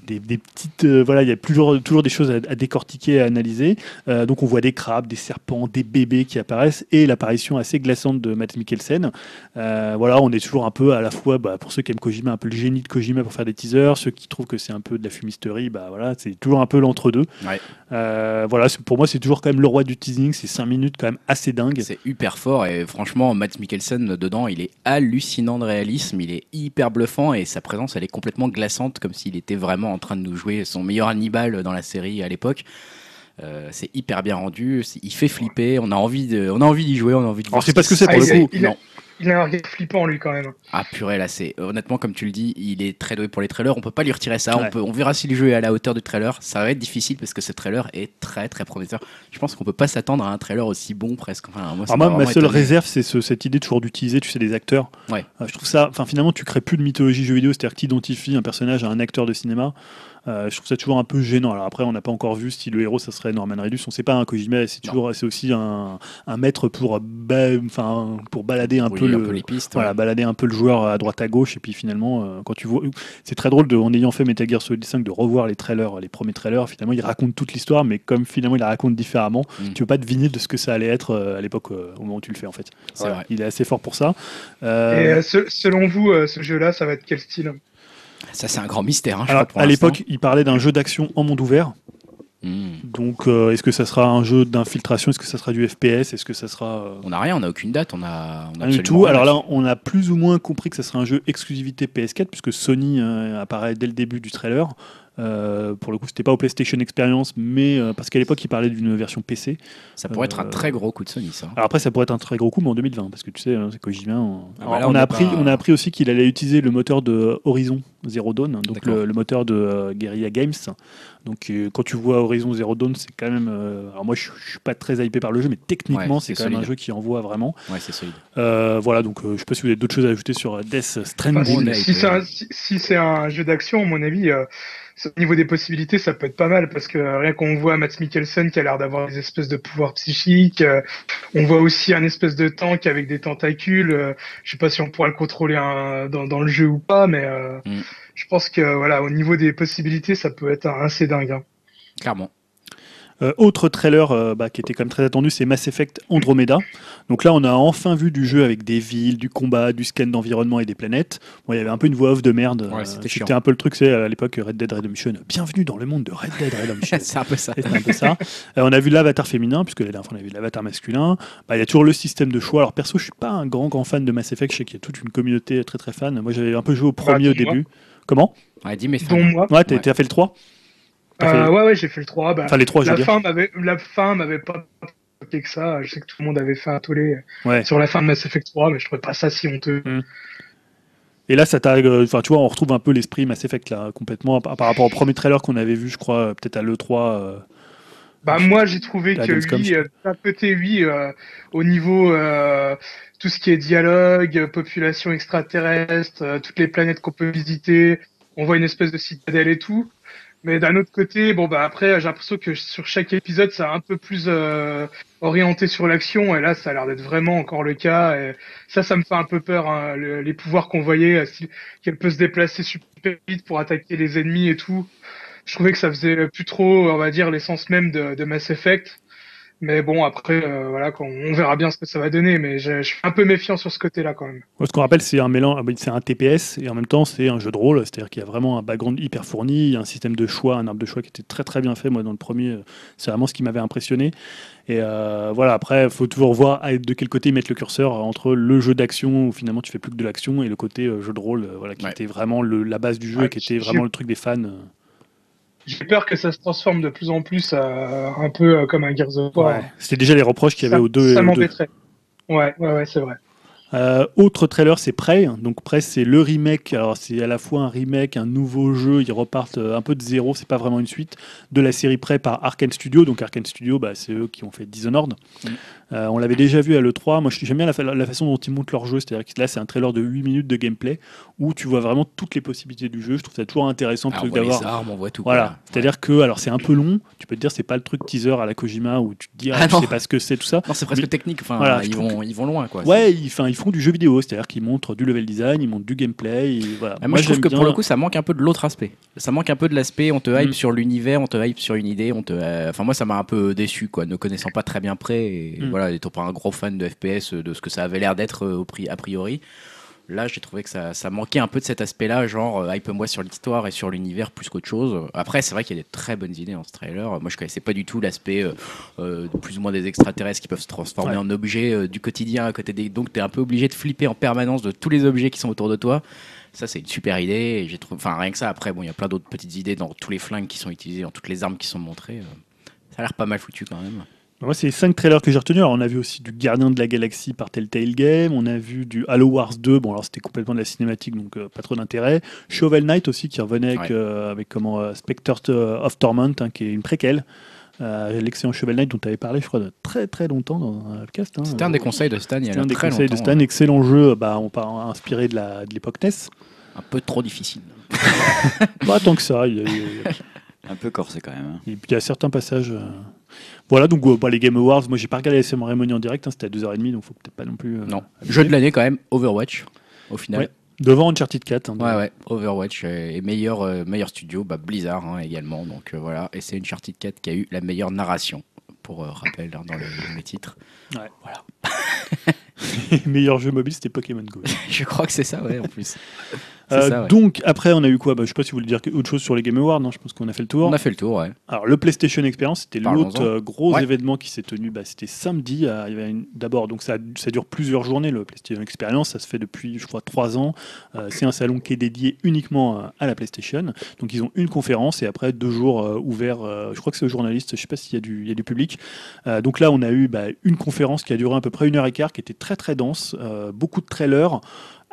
des- des petites. euh, voilà, il y a toujours, toujours des choses à, à décortiquer, à analyser. Euh, donc on voit des crabes, des serpents, des bébés qui apparaissent et l'apparition assez glaçante de Matt Mikkelsen. Euh, voilà, on est toujours un peu à la fois, bah, pour ceux qui aiment Kojima, un peu le génie de Kojima pour faire des teasers, ceux qui trouvent que c'est un peu de la fumisterie, bah voilà, c'est toujours un peu l'entre-deux. Ouais. Voilà, pour moi, c'est toujours quand même le roi du teasing, c'est 5 minutes quand même assez dingue. C'est hyper fort et franchement, Matt Mikkelsen dedans, il est hallucinant de réalisme, il est hyper bluffant et sa présence, elle est complètement glaçante, comme s'il était vraiment en train de nous jouer son meilleur Hannibal dans la série à l'époque. Euh, c'est hyper bien rendu, il fait flipper, on a envie de, on a envie d'y jouer, on a envie de Alors, voir je sais ce pas ce que c'est pour Ah, le il, coup. il, Non. Il a un regard flippant lui quand même. Ah purée là c'est honnêtement comme tu le dis il est très doué pour les trailers on peut pas lui retirer ça Ouais. on, peut, on verra si le jeu est à la hauteur du trailer ça va être difficile parce que ce trailer est très très prometteur je pense qu'on peut pas s'attendre à un trailer aussi bon presque enfin, moi, m'a moi, ma seule étonné. réserve, c'est ce- cette idée toujours d'utiliser, tu sais, des acteurs. Ouais. Euh, je trouve ça, enfin finalement, tu crées plus de mythologie jeu vidéo, c'est-à-dire que tu identifies un personnage à un acteur de cinéma. Euh, je trouve ça toujours un peu gênant. Alors après, on n'a pas encore vu si le héros, ça serait Norman Reedus. On sait pas, un Kojima, c'est Non. toujours, c'est aussi un, un maître pour, ba- enfin, pour balader un Oui, peu un le, peu les pistes voilà, ouais. balader un peu le joueur à droite à gauche et puis finalement euh, quand tu vois c'est très drôle de, en ayant fait Metal Gear Solid 5 de revoir les trailers les premiers trailers finalement il raconte toute l'histoire mais comme finalement il la raconte différemment Mm. tu veux pas deviner de ce que ça allait être euh, à l'époque euh, au moment où tu le fais en fait C'est Voilà, vrai. il est assez fort pour ça Euh, Et euh, se- selon vous, euh, ce jeu-là, ça va être quel style? Ça c'est un grand mystère hein, je alors, crois, pour à l'époque il parlait d'un jeu d'action en monde ouvert Hmm. donc euh, est-ce que ça sera un jeu d'infiltration? Est-ce que ça sera du FPS est-ce que ça sera euh, on a rien on a aucune date on a, on a Rien du tout. rien Alors là, on a plus ou moins compris que ça serait un jeu exclusivité PS4, puisque Sony euh, apparaît dès le début du trailer. Euh, pour le coup, c'était pas au PlayStation Experience, mais euh, parce qu'à l'époque, il parlait d'une version PC. Ça pourrait être un Euh, très gros coup de Sony, ça. Alors après, ça pourrait être un très gros coup, mais en 2020, parce que tu sais, hein, c'est Kojima. on- Ah bah là, on, on a appris, pas- on a appris aussi qu'il allait utiliser le moteur de Horizon Zero Dawn, donc le, le moteur de euh, Guerrilla Games. Donc euh, quand tu vois Horizon Zero Dawn, c'est quand même. euh, alors moi, je, je suis pas très hypé par le jeu, mais techniquement, Ouais, c'est quand même un jeu qui envoie vraiment. Ouais, c'est solide. Euh, voilà, donc euh, je sais pas si vous avez d'autres choses à ajouter sur Death Enfin, Stranding. on si, si c'est un, si, si c'est un jeu d'action, à mon avis, euh, au niveau des possibilités, ça peut être pas mal parce que euh, rien qu'on voit Matt Mikkelsen qui a l'air d'avoir des espèces de pouvoirs psychiques, euh, on voit aussi un espèce de tank avec des tentacules. euh, je sais pas si on pourra le contrôler un- dans, dans le jeu ou pas, mais euh, Mm. je pense que voilà, au niveau des possibilités, ça peut être un- assez dingue. hein. Clairement. Euh, autre trailer euh, bah, qui était quand même très attendu, c'est Mass Effect Andromeda. Donc là, on a enfin vu du jeu avec des villes, du combat, du scan d'environnement et des planètes. Bon, il y avait un peu une voix off de merde. Ouais, Euh, c'était chiant. un peu le truc, c'est à l'époque Red Dead Redemption. Bienvenue dans le monde de Red Dead Redemption. c'est un peu ça. C'était un peu ça. Euh, on a vu l'avatar féminin, puisque la dernière fois on a vu l'avatar masculin. Bah, Il y a toujours le système de choix. Alors perso, je suis pas un grand grand fan de Mass Effect. Je sais qu'il y a toute une communauté très très fan. Moi, j'avais un peu joué au premier au dis-moi. début. Comment? Ouais, dis, mais Dont moi, Ouais, t'as Ouais. fait le 3 T'as euh, ouais, ouais, j'ai fait le 3. Bah, Enfin, les 3, je veux la fin m'avait, la fin m'avait pas que ça. Je sais que tout le monde avait fait un tollé Ouais. sur la fin de Mass Effect 3, mais je trouvais pas ça si honteux. Et là, ça t'a. euh, Enfin, tu vois, on retrouve un peu l'esprit Mass Effect là, complètement par, par rapport au premier trailer qu'on avait vu, je crois, euh, peut-être à l'E3. euh, Bah moi j'ai trouvé que euh, d'un côté oui, euh, au niveau euh, tout ce qui est dialogue, euh, population extraterrestre, euh, toutes les planètes qu'on peut visiter, on voit une espèce de citadelle et tout. Mais d'un autre côté, bon bah après j'ai l'impression que sur chaque épisode c'est un peu plus euh, orienté sur l'action et là ça a l'air d'être vraiment encore le cas. Et ça ça me fait un peu peur hein, le- les pouvoirs qu'on voyait, euh, qu'elle peut se déplacer super vite pour attaquer les ennemis et tout je trouvais que ça faisait plus trop, on va dire, l'essence même de Mass Effect. Mais bon, après, euh, voilà, quand on verra bien ce que ça va donner. Mais je, je suis un peu méfiant sur ce côté-là quand même. ce qu'on rappelle, c'est un mélange, ah c'est un TPS et en même temps, c'est un jeu de rôle. C'est-à-dire qu'il y a vraiment un background hyper fourni, il y a un système de choix, un arbre de choix qui était très très bien fait. Moi, dans le premier, euh, c'est vraiment ce qui m'avait impressionné. Et euh, voilà, après, il faut toujours voir à- de quel côté ils mettent le curseur entre le jeu d'action où finalement tu fais plus que de l'action et le côté jeu de rôle, voilà, qui Ouais. était vraiment le- la base du jeu Ouais, et qui était vraiment le truc des fans. J'ai peur que ça se transforme de plus en plus un peu euh, comme un Gears of War. Ouais. C'était déjà les reproches qu'il y Ça, avait aux deux. et ça aux deux. m'embêterait. Ouais, ouais, ouais, c'est vrai. Euh, autre trailer, c'est Prey. Donc Prey, c'est le remake. Alors c'est à la fois un remake, un nouveau jeu. Ils repartent euh, un peu de zéro. C'est pas vraiment une suite de la série Prey par Arkane Studio. Donc Arkane Studio, bah, c'est eux qui ont fait Dishonored. Mm. Euh, on l'avait déjà vu à l'E3. Moi, j'aime bien la, fa- la façon dont ils montent leur jeu. C'est-à-dire que là, c'est un trailer de 8 minutes de gameplay où tu vois vraiment toutes les possibilités du jeu. Je trouve ça toujours intéressant Ah, on plutôt que voit les d'avoir. armes, on voit tout. Voilà, c'est-à-dire que alors c'est un peu long. Tu peux te dire c'est pas le truc teaser à la Kojima où tu te dis ah, Ah je sais pas ce que c'est tout ça. Non, c'est presque Mais- technique. Enfin, Voilà, ils, vont, ils vont loin, quoi. Ouais, ils, ils font du jeu vidéo, c'est-à-dire qu'ils montrent du level design, ils montrent du gameplay. et voilà. Ah, moi, je trouve que pour le coup, ça manque un peu de l'autre aspect. Ça manque un peu de l'aspect, on te hype Mm. sur l'univers, on te hype sur une idée, on te. euh, Enfin, moi, ça m'a un peu déçu, quoi, ne connaissant pas très bien près Mm. Voilà, étant pas un gros fan de FPS, euh, de ce que ça avait l'air d'être euh, au pri- a priori. Là, j'ai trouvé que ça, ça manquait un peu de cet aspect-là, genre euh, hype-moi sur l'histoire et sur l'univers plus qu'autre chose. Après, c'est vrai qu'il y a des très bonnes idées dans ce trailer. Moi, je connaissais pas du tout l'aspect euh, euh, plus ou moins des extraterrestres qui peuvent se transformer Ouais. en objets du quotidien à côté des. Donc, tu es un peu obligé de flipper en permanence de tous les objets qui sont autour de toi. Ça, c'est une super idée. J'ai trouvé, enfin, rien que ça. Après, bon, il y a plein d'autres petites idées dans tous les flingues qui sont utilisés, dans toutes les armes qui sont montrées. Ça a l'air pas mal foutu quand même. Moi, c'est les cinq trailers que j'ai retenus. Alors, on a vu aussi du Gardien de la Galaxie par Telltale Game. On a vu du Halo Wars 2. Bon, alors c'était complètement de la cinématique, donc euh, pas trop d'intérêt. Shovel Knight aussi, qui revenait avec, Ouais. euh, avec comment, euh, Spectre of Torment, hein, qui est une préquelle. Euh, L'excellent Shovel Knight dont tu avais parlé, je crois, de très très longtemps dans un podcast. hein. C'était un des conseils de Stan il y a C'était un des très conseils de Stan. Excellent jeu. Bah, on part inspiré de la- de l'époque NES. Un peu trop difficile. Pas tant que ça. Il y a- il y a- Un peu corsé quand même. hein. Et puis il y a certains passages. Voilà, donc euh, bah, les Game Awards, moi j'ai pas regardé la cérémonie en direct, hein, c'était à 2h30, donc faut peut-être pas non plus. euh, Non. abuser. Jeu de l'année quand même, Overwatch, au final. Ouais. Devant Uncharted 4. hein, Ouais, ouais, Overwatch euh, et meilleur, euh, meilleur studio, bah, Blizzard hein, également. Donc euh, voilà, et c'est Uncharted 4 qui a eu la meilleure narration, pour euh, rappel hein, dans, les, dans les titres. Ouais. Voilà. meilleur jeu mobile, c'était Pokémon Go. Je crois que c'est ça, ouais, en plus. Euh, ça, ouais. Donc après, on a eu quoi? Bah, Je sais pas si vous voulez dire autre chose sur les Game Awards. Non, je pense qu'on a fait le tour. On a fait le tour, ouais. Alors le PlayStation Experience, c'était l'autre euh, gros Ouais. événement qui s'est tenu. Bah, c'était samedi. une- D'abord, donc ça, ça dure plusieurs journées. Le PlayStation Experience, ça se fait depuis, je crois, trois ans. Euh, c'est un salon qui est dédié uniquement à la PlayStation. Donc ils ont une conférence et après deux jours ouverts. je crois que c'est aux journalistes. Je sais pas s'il y a du, il y a du public. Donc là, on a eu bah, une conférence qui a duré à peu près une heure et quart, qui était très très dense, beaucoup de trailers.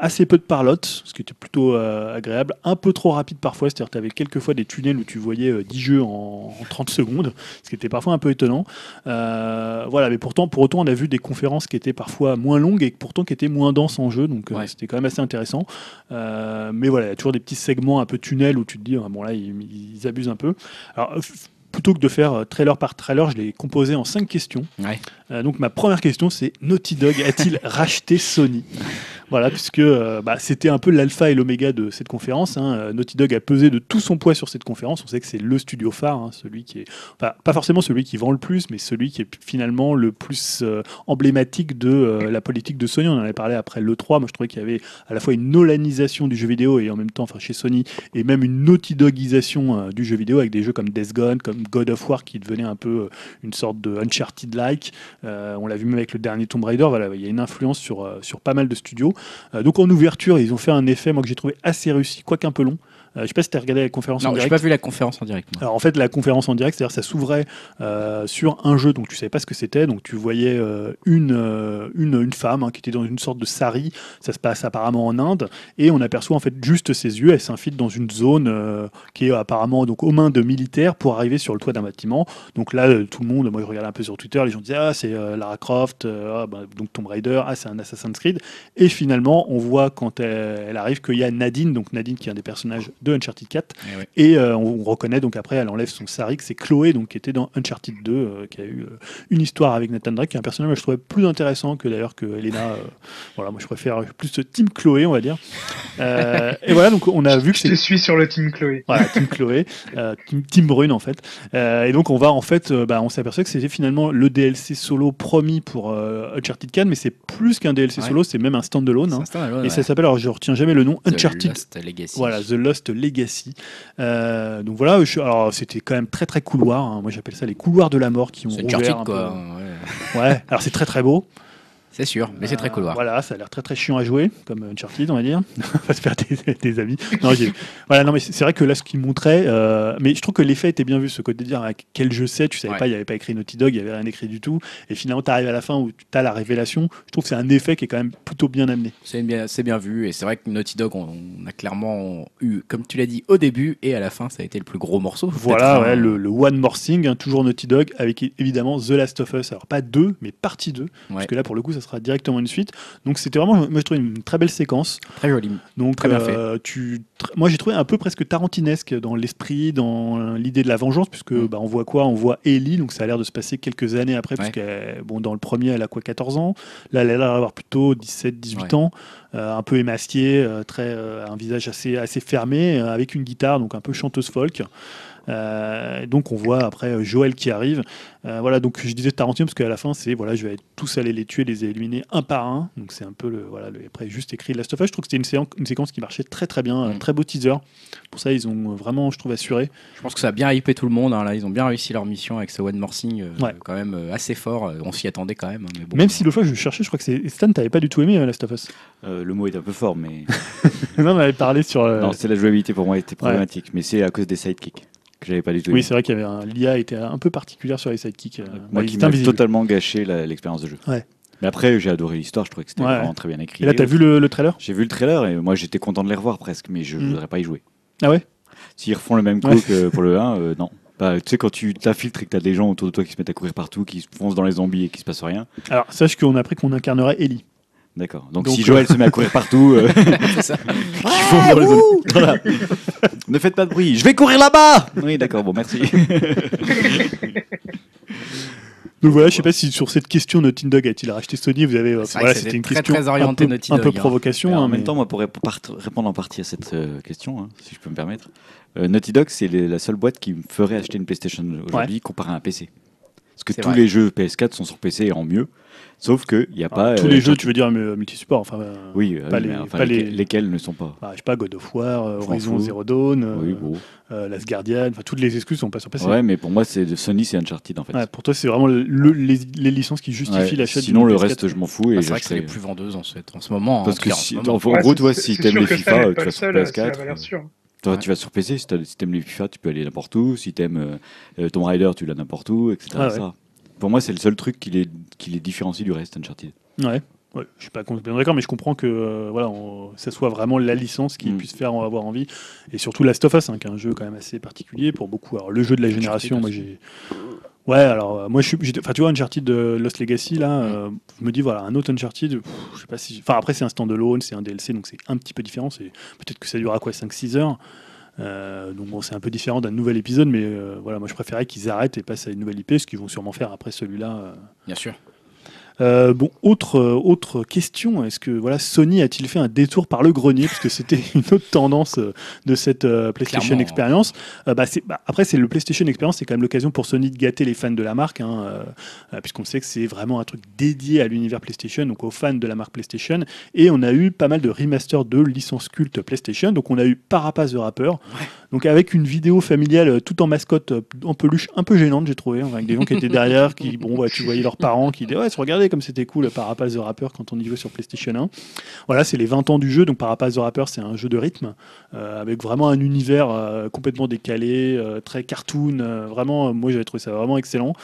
Assez peu de parlotte, ce qui était plutôt euh, agréable. Un peu trop rapide parfois, c'est-à-dire que tu avais quelquefois des tunnels où tu voyais euh, 10 jeux en, en 30 secondes, ce qui était parfois un peu étonnant. Euh, voilà, mais pourtant, pour autant, on a vu des conférences qui étaient parfois moins longues et pourtant qui étaient moins denses en jeu, donc euh, Ouais. c'était quand même assez intéressant. Euh, mais voilà, il y a toujours des petits segments un peu tunnels où tu te dis, ah, bon là, ils, ils abusent un peu. Alors, euh, plutôt que de faire euh, trailer par trailer, je l'ai composé en cinq questions. Ouais. Euh, donc ma première question, c'est Naughty Dog a-t-il racheté Sony? Voilà, puisque euh, bah, c'était un peu l'alpha et l'oméga de cette conférence. hein. Euh, Naughty Dog a pesé de tout son poids sur cette conférence. On sait que c'est le studio phare, hein, celui qui est, enfin, pas forcément celui qui vend le plus, mais celui qui est finalement le plus euh, emblématique de euh, la politique de Sony. On en avait parlé après l'E3. Moi, je trouvais qu'il y avait à la fois une nolanisation du jeu vidéo et en même temps, enfin, chez Sony, et même une Naughty Dogisation du jeu vidéo avec des jeux comme Death Gone, comme God of War qui devenait un peu une sorte de Uncharted-like. Euh, on l'a vu même avec le dernier Tomb Raider, il y a une influence sur, euh, sur pas mal de studios. Euh, donc en ouverture, ils ont fait un effet moi, que j'ai trouvé assez réussi, quoique un peu long. Euh, je sais pas si tu as regardé la conférence en Non, j'ai direct. pas vu la conférence en direct. moi. Alors en fait, la conférence en direct, c'est-à-dire ça s'ouvrait euh, sur un jeu, donc tu savais pas ce que c'était, donc tu voyais euh, une, une, une femme hein, qui était dans une sorte de sari, ça se passe apparemment en Inde, et on aperçoit en fait juste ses yeux, elle s'infiltre dans une zone qui est apparemment donc aux mains de militaires pour arriver sur le toit d'un bâtiment. Donc là, tout le monde, moi je regardais un peu sur Twitter, les gens disaient ah c'est Lara Croft, ah, bah, donc Tomb Raider, ah c'est un Assassin's Creed, et finalement on voit quand elle, elle arrive qu'il y a Nadine, donc Nadine qui est un des personnages de Uncharted 4 Eh ouais. et euh, on, on reconnaît donc après, elle enlève son sari, que c'est Chloé, donc qui était dans Uncharted 2, euh, qui a eu euh, une histoire avec Nathan Drake, qui est un personnage que je trouvais plus intéressant que d'ailleurs que Elena. euh, voilà, moi je préfère plus ce team Chloé, on va dire. Euh, et voilà, donc on a vu que Je te suis sur le team Chloé. voilà, Team Chloé, euh, team, team Brune en fait. Euh, et donc on va en fait, euh, bah, on s'aperçoit que c'était finalement le DLC solo promis pour euh, Uncharted 4, mais c'est plus qu'un DLC Ouais. solo, c'est même un standalone. hein. Et ouais. ça s'appelle, alors je retiens jamais le nom, The Uncharted Lost Legacy. voilà, The Lost Legacy. Euh, donc voilà, je- alors c'était quand même très très couloir. hein. Moi j'appelle ça les couloirs de la mort qui ont C'est un quoi. Ouais. Ouais, alors c'est très très beau. C'est sûr, mais c'est très Euh, couloir. Voilà, ça a l'air très très chiant à jouer, comme Uncharted, on va dire. on va se faire des, des amis. Non, voilà, non, mais c'est vrai que là, ce qu'il montrait, euh, mais je trouve que l'effet était bien vu, ce côté de dire quel jeu c'est, tu savais Ouais. pas, il n'y avait pas écrit Naughty Dog, il n'y avait rien écrit du tout. Et finalement, tu arrives à la fin où tu as la révélation. Je trouve que c'est un effet qui est quand même plutôt bien amené. C'est bien, bien vu et c'est vrai que Naughty Dog, on, on a clairement eu, comme tu l'as dit, au début et à la fin, ça a été le plus gros morceau. Voilà, ouais, le, le One More Thing, hein, toujours Naughty Dog, avec évidemment The Last of Us. Alors pas 2, mais partie 2, parce Ouais. que là pour le coup ça sera directement une suite. Donc c'était vraiment, moi je trouve une très belle séquence. Très joli. Donc Très bien euh, tu, tr- moi j'ai trouvé un peu presque tarantinesque dans l'esprit, dans l'idée de la vengeance, puisque Mm. bah, on voit quoi? On voit Ellie, donc ça a l'air de se passer quelques années après, Ouais. puisque bon, dans le premier elle a quoi 14 ans, là elle a l'air d'avoir plutôt 17-18 Ouais. ans, euh, un peu émaciée, euh, très, euh, un visage assez, assez fermé, avec une guitare, donc un peu chanteuse folk. Euh, donc on voit après euh, Joël qui arrive. Euh, voilà, donc je disais Tarantino parce qu'à la fin c'est voilà, je vais tous aller les tuer, les éliminer un par un. Donc c'est un peu le voilà, le, après juste écrit Last of Us. Je trouve que c'était une, séance- une séquence qui marchait très très bien, un Mm. très beau teaser. Pour ça ils ont vraiment, je trouve, assuré. Je pense que ça a bien hypé tout le monde. hein, Là, ils ont bien réussi leur mission avec ce One More Thing, euh, Ouais. quand même euh, assez fort. On s'y attendait quand même. hein, mais bon. Même si l'autre fois je cherchais, je crois que c'est Stan, t'avais pas du tout aimé euh, Last of Us. Euh, le mot est un peu fort, mais non, on avait parlé sur. euh, non, c'est la jouabilité pour moi était problématique, mais c'est à cause des sidekicks que j'avais pas du tout. oui, c'est vrai qu'il y avait un l'IA était un peu particulière sur les sidekicks. euh, moi qui m'a totalement gâché l'expérience de jeu. Ouais. Mais après, j'ai adoré l'histoire, je trouvais que c'était Ouais. vraiment très bien écrit. Et là, t'as vu le, le trailer? J'ai vu le trailer et moi j'étais content de les revoir presque, mais je Mm. voudrais pas y jouer. Ah ouais? S'ils refont le même coup Ouais. que pour le 1, euh, non. Bah, tu sais, quand tu t'infiltres et que t'as des gens autour de toi qui se mettent à courir partout, qui se foncent dans les zombies et qui se passe rien. Alors, sache qu'on a appris qu'on incarnerait Ellie. D'accord. Donc, Donc, si euh, Joël se met à courir partout, euh, ça. les. Voilà. ne faites pas de bruit. Je vais courir là-bas Oui, d'accord, bon, merci. Donc voilà, je sais pas si sur cette question Naughty Dog a-t-il racheté Sony, vous avez euh, C'est vrai voilà, que c'était c'était une très, question très orienté un peu, Naughty un peu Dog, hein. provocation. Alors, hein, en même mais- temps, moi, pour rép- part- répondre en partie à cette euh, question, hein, si je peux me permettre, euh, Naughty Dog, c'est les- la seule boîte qui me ferait acheter une PlayStation aujourd'hui comparé à un PC. Parce que C'est tous vrai. les jeux PS4 sont sur PC et en mieux. Sauf qu'il n'y a pas. Tous euh, les jeux, tu veux dire euh, multi-support, enfin. euh, Oui, pas les- enfin, pas lesquels, les- lesquels ne sont pas? bah, je sais pas, God of War, euh, Horizon. Zero Dawn, euh, Oui, bon. euh, Last Guardian, enfin toutes les excuses sont pas sur PC. Ouais, mais pour moi, c'est de Sony, c'est Uncharted en fait. Ouais, pour toi, c'est vraiment le- le- les, les licences qui justifient Ouais, l'achat Sinon, le PS4. reste, je m'en fous. Et Ah, c'est vrai que c'est les plus vendeuses en, ce- en ce moment. Parce en que si, en Ouais, gros, toi, si t'aimes les que FIFA, tu vas sur seul, c'est la PS4. valeur sûre. Toi, Ouais. tu vas sur PC, si t'aimes les FIFA, tu peux aller n'importe où. Si t'aimes euh, Tomb Raider, tu l'as n'importe où, etc. Ah ouais. etc. Pour moi, c'est le seul truc qui les, qui les différencie du reste, Uncharted. Ouais. Ouais, je suis pas complètement d'accord, mais je comprends que euh, voilà, on- ça soit vraiment la licence qui Mm. puisse faire en avoir envie. Et surtout Last of Us, hein, qui est un jeu quand même assez particulier pour beaucoup. Alors le jeu de la Uncharted génération, moi j'ai. Ouais, alors euh, moi je suis. j'étais- Enfin, tu vois, Uncharted de Lost Legacy, là, Mm. euh, je me dis, voilà, un autre Uncharted, pff, je sais pas si. Enfin, après, c'est un standalone, c'est un DLC, donc c'est un petit peu différent. c'est Peut-être que ça durera quoi, 5-6 heures. Euh, donc bon, c'est un peu différent d'un nouvel épisode, mais euh, voilà, moi je préférais qu'ils arrêtent et passent à une nouvelle IP, ce qu'ils vont sûrement faire après celui-là. euh, Bien sûr. Euh, bon, autre, euh, autre question, est-ce que voilà, Sony a-t-il fait un détour par le grenier? Parce que c'était une autre tendance euh, de cette PlayStation Clairement. Experience. Bah, bah, après, c'est le PlayStation Experience, c'est quand même l'occasion pour Sony de gâter les fans de la marque, hein, puisqu'on sait que c'est vraiment un truc dédié à l'univers PlayStation, donc aux fans de la marque PlayStation. Et on a eu pas mal de remasters de licences cultes PlayStation. Donc on a eu Parapace the Rapper, donc avec une vidéo familiale euh, tout en mascotte, euh, en peluche, un peu gênante, j'ai trouvé, avec des gens qui étaient derrière, qui, bon, tu voyais leurs parents qui disaient Ouais, regardez comme c'était cool Parapace the Rapper quand on y jouait sur PlayStation 1. Voilà, c'est les 20 ans du jeu. Donc Parapace the Rapper, c'est un jeu de rythme euh, avec vraiment un univers complètement décalé, très cartoon. vraiment, moi j'avais trouvé ça vraiment excellent.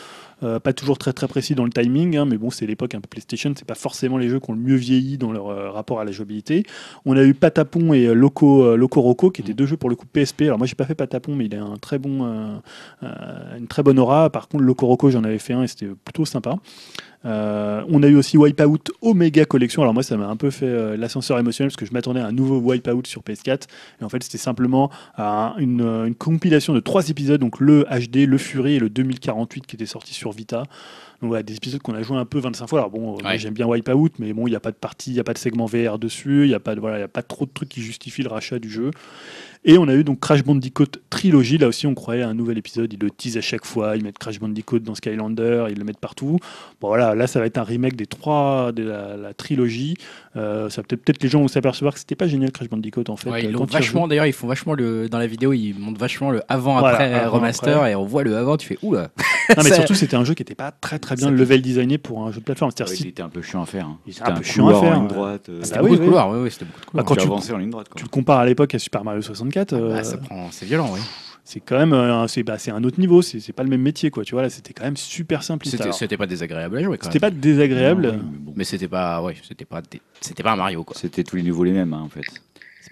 Euh, pas toujours très très précis dans le timing, hein, mais bon, c'est l'époque un peu PlayStation. C'est pas forcément les jeux qui ont le mieux vieilli dans leur euh, rapport à la jouabilité. On a eu Patapon et euh, Loco, euh, Loco Roco, qui étaient deux jeux pour le coup PSP. Alors moi, j'ai pas fait Patapon, mais il a un très bon, une très bonne aura. Par contre, Loco Roco, j'en avais fait un et c'était plutôt sympa. Euh, on a eu aussi Wipeout Omega Collection. Alors moi, ça m'a un peu fait euh, l'ascenseur émotionnel parce que je m'attendais à un nouveau Wipeout sur PS4. Et en fait, c'était simplement une, euh, une compilation de trois épisodes, donc le HD, le Fury et le 2048 qui était sorti sur Vita. Donc voilà, des épisodes qu'on a joué un peu 25 fois. Alors bon, Ouais. j'aime bien Wipeout, mais bon, il n'y a pas de partie, il n'y a pas de segment VR dessus, il n'y a, pas de- voilà, il y a pas trop de trucs qui justifient le rachat du jeu. Et on a eu donc Crash Bandicoot Trilogy. Là aussi, on croyait à un nouvel épisode. Ils le teasent à chaque fois. Ils mettent Crash Bandicoot dans Skylander. Ils le mettent partout. Bon, voilà, là, ça va être un remake des trois de la, la trilogie. Euh, ça peut peut-être les gens vont s'apercevoir que c'était pas génial Crash Bandicoot en fait. Ouais, ils euh, vachement, d'ailleurs, ils font vachement le. Dans la vidéo, ils montrent vachement le Voilà, avant, remaster après. et on voit le avant, tu fais oula. Non, mais ça- surtout, c'était un jeu qui était pas très très bien ça- level designé pour un jeu de plateforme. C'est-à-dire Ouais, si il était un peu chiant à faire. hein. Il était C'était un un, peu chiant à faire, en ligne droite. euh, Ah C'était bah beaucoup oui, de oui. couloirs, ouais, ouais, c'était beaucoup de couloirs. Bah, quand tu tu- avançais en ligne droite. Quoi. tu le compares à l'époque à Super Mario 64, Bah, euh, ça prend, c'est violent, oui. C'est quand même euh, c'est bah, c'est un autre niveau. C'est c'est pas le même métier quoi. Tu vois là, c'était quand même super simple. C'était, c'était pas désagréable à jouer quand C'était même. pas désagréable. Non, oui, mais bon. Mais c'était pas, ouais, c'était pas, dé- c'était pas un Mario quoi. C'était tous les niveaux les mêmes hein, en fait.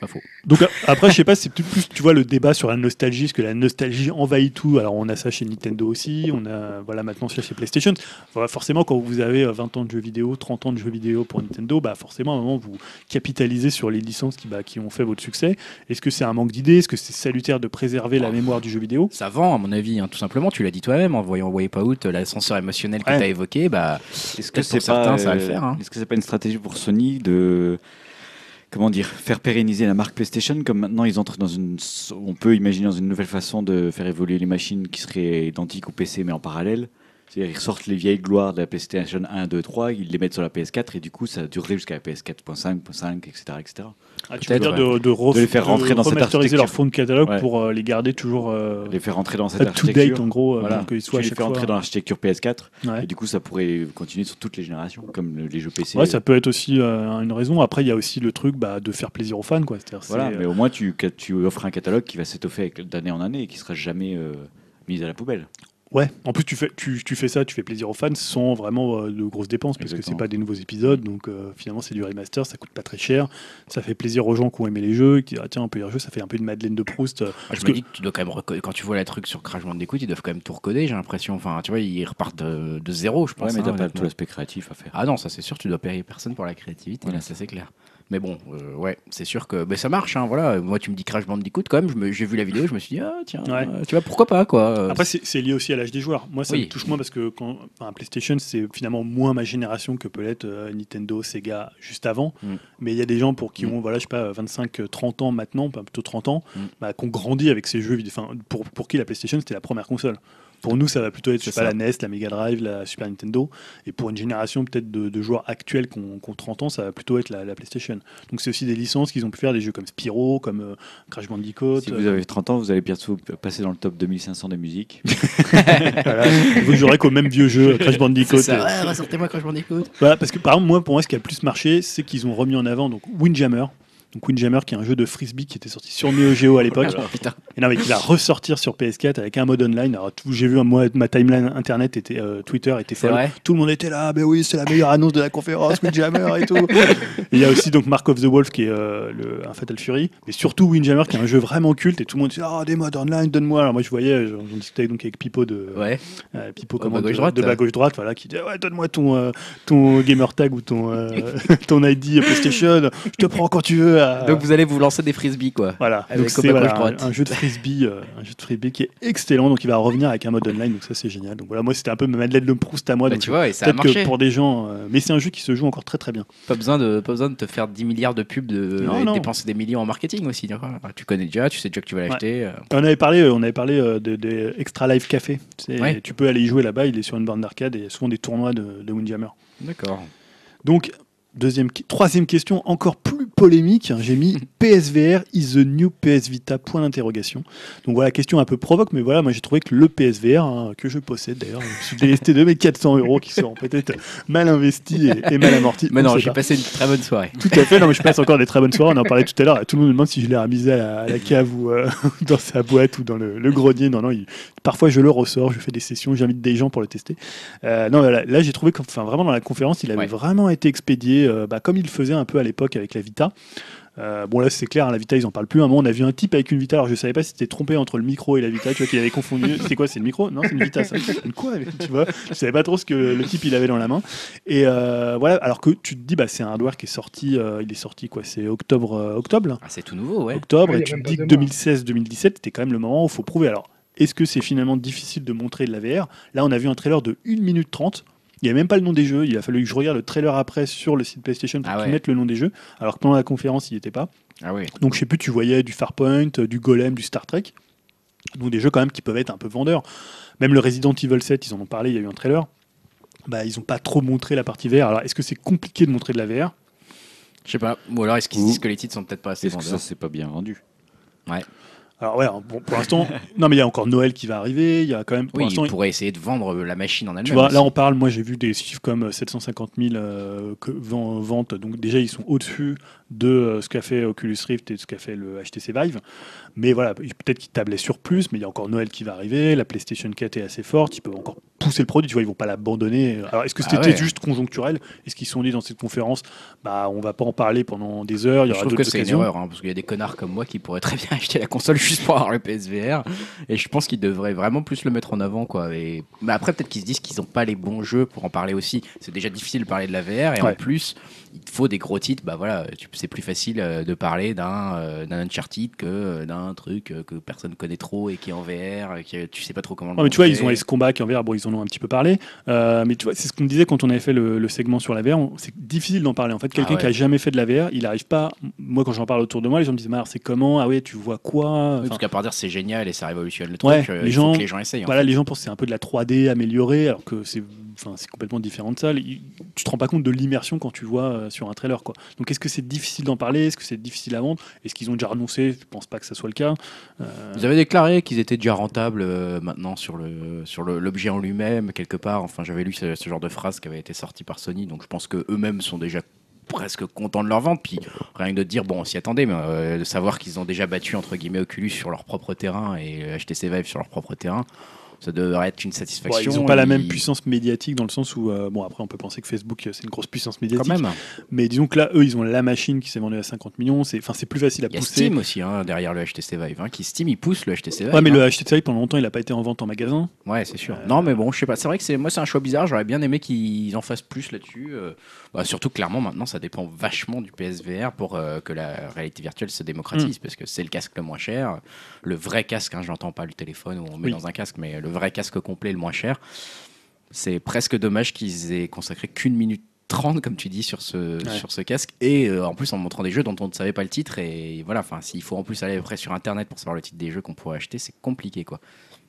C'est pas faux. Donc a- après, je sais pas, c'est plus, tu vois, le débat sur la nostalgie, parce que la nostalgie envahit tout. Alors on a ça chez Nintendo aussi, on a voilà maintenant ça chez PlayStation. Voilà, forcément, quand vous avez euh, 20 ans de jeux vidéo, 30 ans de jeux vidéo pour Nintendo, bah forcément à un moment vous capitalisez sur les licences qui, bah, qui ont fait votre succès. Est-ce que c'est un manque d'idées? Est-ce que c'est salutaire de préserver la Oh. mémoire du jeu vidéo? Ça vend, à mon avis, hein, tout simplement. Tu l'as dit toi-même en voyant Wipeout, euh, l'ascenseur émotionnel que Ouais. tu as évoqué. Bah, Est-ce que c'est certains, pas, ça va le euh, faire, hein. Est-ce que c'est pas une stratégie pour Sony de comment dire faire pérenniser la marque PlayStation comme maintenant ils entrent dans une on peut imaginer dans une nouvelle façon de faire évoluer les machines qui seraient identiques au PC mais en parallèle. C'est-à-dire ils ressortent les vieilles gloires de la PlayStation 1, 2, 3, ils les mettent sur la PS4 et du coup ça durerait jusqu'à la PS4.5, .5, etc., etc. Ah, Tu veux dire de, de, ref- De les faire rentrer dans cette remasteriser leur architecture. fond de catalogue Ouais. pour euh, les garder toujours euh, Les faire rentrer dans cette to date architecture. en gros, euh, Voilà. pour qu'ils soient les fais rentrer dans l'architecture PS4 Ouais. et du coup ça pourrait continuer sur toutes les générations comme le- les jeux PC. Ouais, ça peut être aussi euh, une raison. Après, il y a aussi le truc bah, de faire plaisir aux fans. Quoi. Voilà, mais au moins tu, offres un catalogue qui va s'étoffer d'année en année et qui sera jamais euh, mis à la poubelle. Ouais, en plus tu fais, tu, tu fais ça, tu fais plaisir aux fans sans vraiment euh, de grosses dépenses parce que c'est Exactement. pas des nouveaux épisodes, donc euh, finalement c'est du remaster, ça coûte pas très cher, ça fait plaisir aux gens qui ont aimé les jeux, qui disent ah, tiens on peut y rejouer, ça fait un peu une Madeleine de Proust. euh, parce je que- me dis que tu dois quand même recoder. Quand tu vois la truc sur Crash Bandicoot, ils doivent quand même tout recoder, j'ai l'impression. Enfin, tu vois, ils repartent de, de zéro, je pense. Ouais, mais hein, t'as pas tout l'aspect créatif à faire. Ah non, ça c'est sûr, tu dois payer personne pour la créativité, Ouais. là, ça c'est clair. Mais bon, euh, ouais, c'est sûr que ben, ça marche, hein, voilà. Moi, tu me dis Crash Bandicoot, quand même, je me- j'ai vu la vidéo, je me suis dit, ah tiens, Ouais. euh, tu vois, pourquoi pas, quoi. Après, c'est lié aussi à l'âge des joueurs. Moi, ça Oui. me touche moins parce que quand, enfin, PlayStation, c'est finalement moins ma génération que peut l'être euh, Nintendo, Sega juste avant. Mm. Mais il y a des gens pour qui Mm. ont, voilà, je sais pas, 25, 30 ans maintenant, pas plutôt 30 ans, Mm. bah, qui ont grandi avec ces jeux vidéo. Enfin, pour, pour qui la PlayStation, c'était la première console. Pour nous, ça va plutôt être je C'est sais pas, la NES, la Mega Drive, la Super Nintendo. Et pour une génération peut-être de, de joueurs actuels qui ont, qui ont 30 ans, ça va plutôt être la, la PlayStation. Donc c'est aussi des licences qu'ils ont pu faire, des jeux comme Spyro, comme euh, Crash Bandicoot. Si vous avez 30 ans, vous allez bientôt passer dans le top 2500 des musiques. Voilà. Vous jouerez qu'au même vieux jeu, Crash Bandicoot. Euh, Ouais, ressortez-moi m'en écoute. Voilà, parce que par exemple, moi, pour moi, ce qui a le plus marché, c'est qu'ils ont remis en avant donc Windjammer. Donc Windjammer, qui est un jeu de frisbee qui était sorti sur Neo Geo à l'époque, Oh, et non, mais qui va ressortir sur PS4 avec un mode online. Alors, j'ai vu, moi, ma timeline internet était, euh, Twitter était folle. Tout le monde était là, ben oui, c'est la meilleure annonce de la conférence, Windjammer et tout. Il y a aussi donc Mark of the Wolf qui est euh, le, un Fatal Fury, mais surtout Windjammer qui est un jeu vraiment culte et tout le monde dit ah des modes online, donne-moi. Alors moi je voyais, j'en discutais donc avec Pipo de Ouais. euh, Pipo comment, de, gauche-droite, de bas euh. gauche droite, voilà, qui dit ouais donne-moi ton euh, ton gamer tag ou ton ton ID PlayStation, je te prends quand tu veux. À- Donc vous allez vous lancer des frisbees quoi. voilà, Avec donc c'est voilà, un, un jeu de frisbee, euh, un jeu de frisbee qui est excellent, donc il va revenir avec un mode online, donc ça c'est génial. Donc voilà, moi c'était un peu ma Madeleine de Proust à moi, Bah, donc tu vois, et ça a marché. que pour des gens, euh, mais c'est un jeu qui se joue encore très très bien. Pas besoin de pas besoin de te faire 10 milliards de pubs de Non, et de non. dépenser des millions en marketing aussi. tu connais déjà, tu sais déjà que tu vas l'acheter. euh. On avait parlé, euh, on avait parlé euh, de, de Extra Life Café. Tu, sais, Ouais. tu peux aller y jouer là-bas, il est sur une borne d'arcade et souvent des tournois de, de Windjammer. D'accord. Donc, deuxième, troisième question, encore plus polémique. hein, J'ai mis PSVR is the new PS Vita Point d'interrogation. Donc voilà, question un peu provoque, mais voilà, moi j'ai trouvé que le PSVR hein, que je possède d'ailleurs, je suis délesté de mes 400 euros qui seront peut-être mal investis et, et mal amortis. Mais on non, j'ai pas. passé une très bonne soirée. Tout à fait, non, mais je passe encore des très bonnes soirées. On en parlait tout à l'heure. Tout le monde me demande si je l'ai remisé à la, à la cave ou euh, dans sa boîte ou dans le, le grenier. Non, non, il- parfois je le ressors, je fais des sessions, j'invite des gens pour le tester. Euh, non, là, là, j'ai trouvé que, enfin, vraiment dans la conférence, il avait Ouais. vraiment été expédié euh, bah, comme il le faisait un peu à l'époque avec la Vita. Euh, bon là c'est clair, hein, la Vita ils en parlent plus. À un moment on a vu un type avec une Vita, alors je savais pas si c'était trompé entre le micro et la Vita, tu vois qu'il avait confondu. C'est quoi, c'est le micro? Non, c'est une Vita ça. Une quoi Tu vois Je savais pas trop ce que le type il avait dans la main. Et euh, voilà, alors que tu te dis bah c'est un hardware qui est sorti, euh, il est sorti quoi C'est octobre, octobre, Ah, c'est tout nouveau, ouais. octobre, Ouais, et tu te dis que deux mois. 2016-2017 c'était quand même le moment où il faut prouver. Alors est-ce que c'est finalement difficile de montrer de la VR Là on a vu un trailer de 1 minute 30. Il n'y a même pas le nom des jeux. Il a fallu que je regarde le trailer après sur le site PlayStation pour Ah qu'ils ouais. mettent le nom des jeux. Alors que pendant la conférence, il n'y était pas. Ah oui. Donc je sais plus, tu voyais du Farpoint, euh, du Golem, du Star Trek. Donc des jeux quand même qui peuvent être un peu vendeurs. Même le Resident Evil 7, ils en ont parlé, il y a eu un trailer. Bah, ils n'ont pas trop montré la partie VR. Alors est-ce que c'est compliqué de montrer de la VR Je sais pas. Ou alors est-ce qu'ils disent que les titres sont peut-être pas assez Est-ce que ça, vendeurs c'est pas bien vendu? Alors ouais, bon, pour l'instant, non mais il y a encore Noël qui va arriver. Il y a quand même pour Oui, ils pourraient essayer de vendre la machine en elle-même. Tu vois, aussi. là on parle, moi j'ai vu des chiffres comme euh, 750 000 euh, que- ven- ventes, donc déjà ils sont au-dessus de euh, ce qu'a fait Oculus Rift et de ce qu'a fait le HTC Vive. Mais voilà, peut-être qu'ils tablaient sur plus, mais il y a encore Noël qui va arriver, la PlayStation 4 est assez forte, ils peuvent encore pousser le produit, tu vois, ils vont pas l'abandonner. Alors est-ce que Ah c'était ouais. juste conjoncturel? Est-ce qu'ils se sont dit dans cette conférence, bah on va pas en parler pendant des heures, il y Je aura trouve que c'est une occasions? erreur, hein, parce qu'il y a des connards comme moi qui pourraient très bien acheter la console juste pour avoir le PSVR. Et je pense qu'ils devraient vraiment plus le mettre en avant. Quoi. Et... Mais après, peut-être qu'ils se disent qu'ils n'ont pas les bons jeux pour en parler aussi. C'est déjà difficile de parler de la VR. Et en plus, il te faut des gros titres. Bah voilà, c'est plus facile euh, de parler d'un euh, d'un Uncharted que euh, d'un truc que personne connaît trop et qui est en VR. Qui, tu sais pas trop comment le mais tu vois, ils ont Ace Combat qui en VR, bon, ils en ont un petit peu parlé. Euh, mais tu vois, c'est ce qu'on disait quand on avait fait le, le segment sur la VR. C'est difficile d'en parler. En fait, quelqu'un Ah ouais. qui a jamais fait de la VR, il n'arrive pas. Moi, quand j'en parle autour de moi, les gens me disent, mais c'est comment? Ah ouais, tu vois quoi? Oui, Enfin, parce qu'à part dire c'est génial et ça révolutionne le truc, Ouais, les gens- que les gens essayent. en Voilà, les gens pensent que c'est un peu de la 3D améliorée, alors que c'est c'est complètement différent de ça. Tu te rends pas compte de l'immersion quand tu vois euh, sur un trailer. Quoi. Donc est-ce que c'est difficile d'en parler? Est-ce que c'est difficile à vendre? Est-ce qu'ils ont déjà annoncé Je pense pas que ça soit le cas. Euh, Vous avez déclaré qu'ils étaient déjà rentables euh, maintenant sur l'objet en lui-même quelque part. Enfin, j'avais lu ce, ce genre de phrase qui avait été sortie par Sony, donc je pense que eux-mêmes sont déjà presque contents de leur vente. Puis rien que de dire bon, on s'y attendait, mais euh, de savoir qu'ils ont déjà battu entre guillemets Oculus sur leur propre terrain et HTC Vive sur leur propre terrain, ça devrait être une bon, satisfaction. ils n'ont pas la même puissance médiatique dans le sens où, euh, bon, après, on peut penser que Facebook, euh, c'est une grosse puissance médiatique. Quand même. Mais disons que là, eux, ils ont la machine qui s'est vendue à 50 millions. C'est enfin, c'est plus facile à Il y a pousser. Steam aussi hein, derrière le HTC Vive, hein, qui Steam il pousse le HTC Vive. Ouais, mais hein. le HTC Vive, pendant longtemps, il n'a pas été en vente en magasin. Ouais, c'est sûr. Euh, Non, mais bon, je sais pas. C'est vrai que c'est moi, c'est un choix bizarre. J'aurais bien aimé qu'ils en fassent plus là-dessus. Bah, surtout, clairement, maintenant, ça dépend vachement du PSVR pour euh, que la réalité virtuelle se démocratise, Hmm. parce que c'est le casque le moins cher, le vrai casque. Hein, J'entends pas le téléphone où on met Oui. dans un casque, mais le vrai casque complet le moins cher. C'est presque dommage qu'ils aient consacré qu'une minute 30 comme tu dis sur ce Ouais. sur ce casque et euh, en plus en montrant des jeux dont on ne savait pas le titre et voilà enfin s'il faut en plus aller après sur internet pour savoir le titre des jeux qu'on pourrait acheter c'est compliqué quoi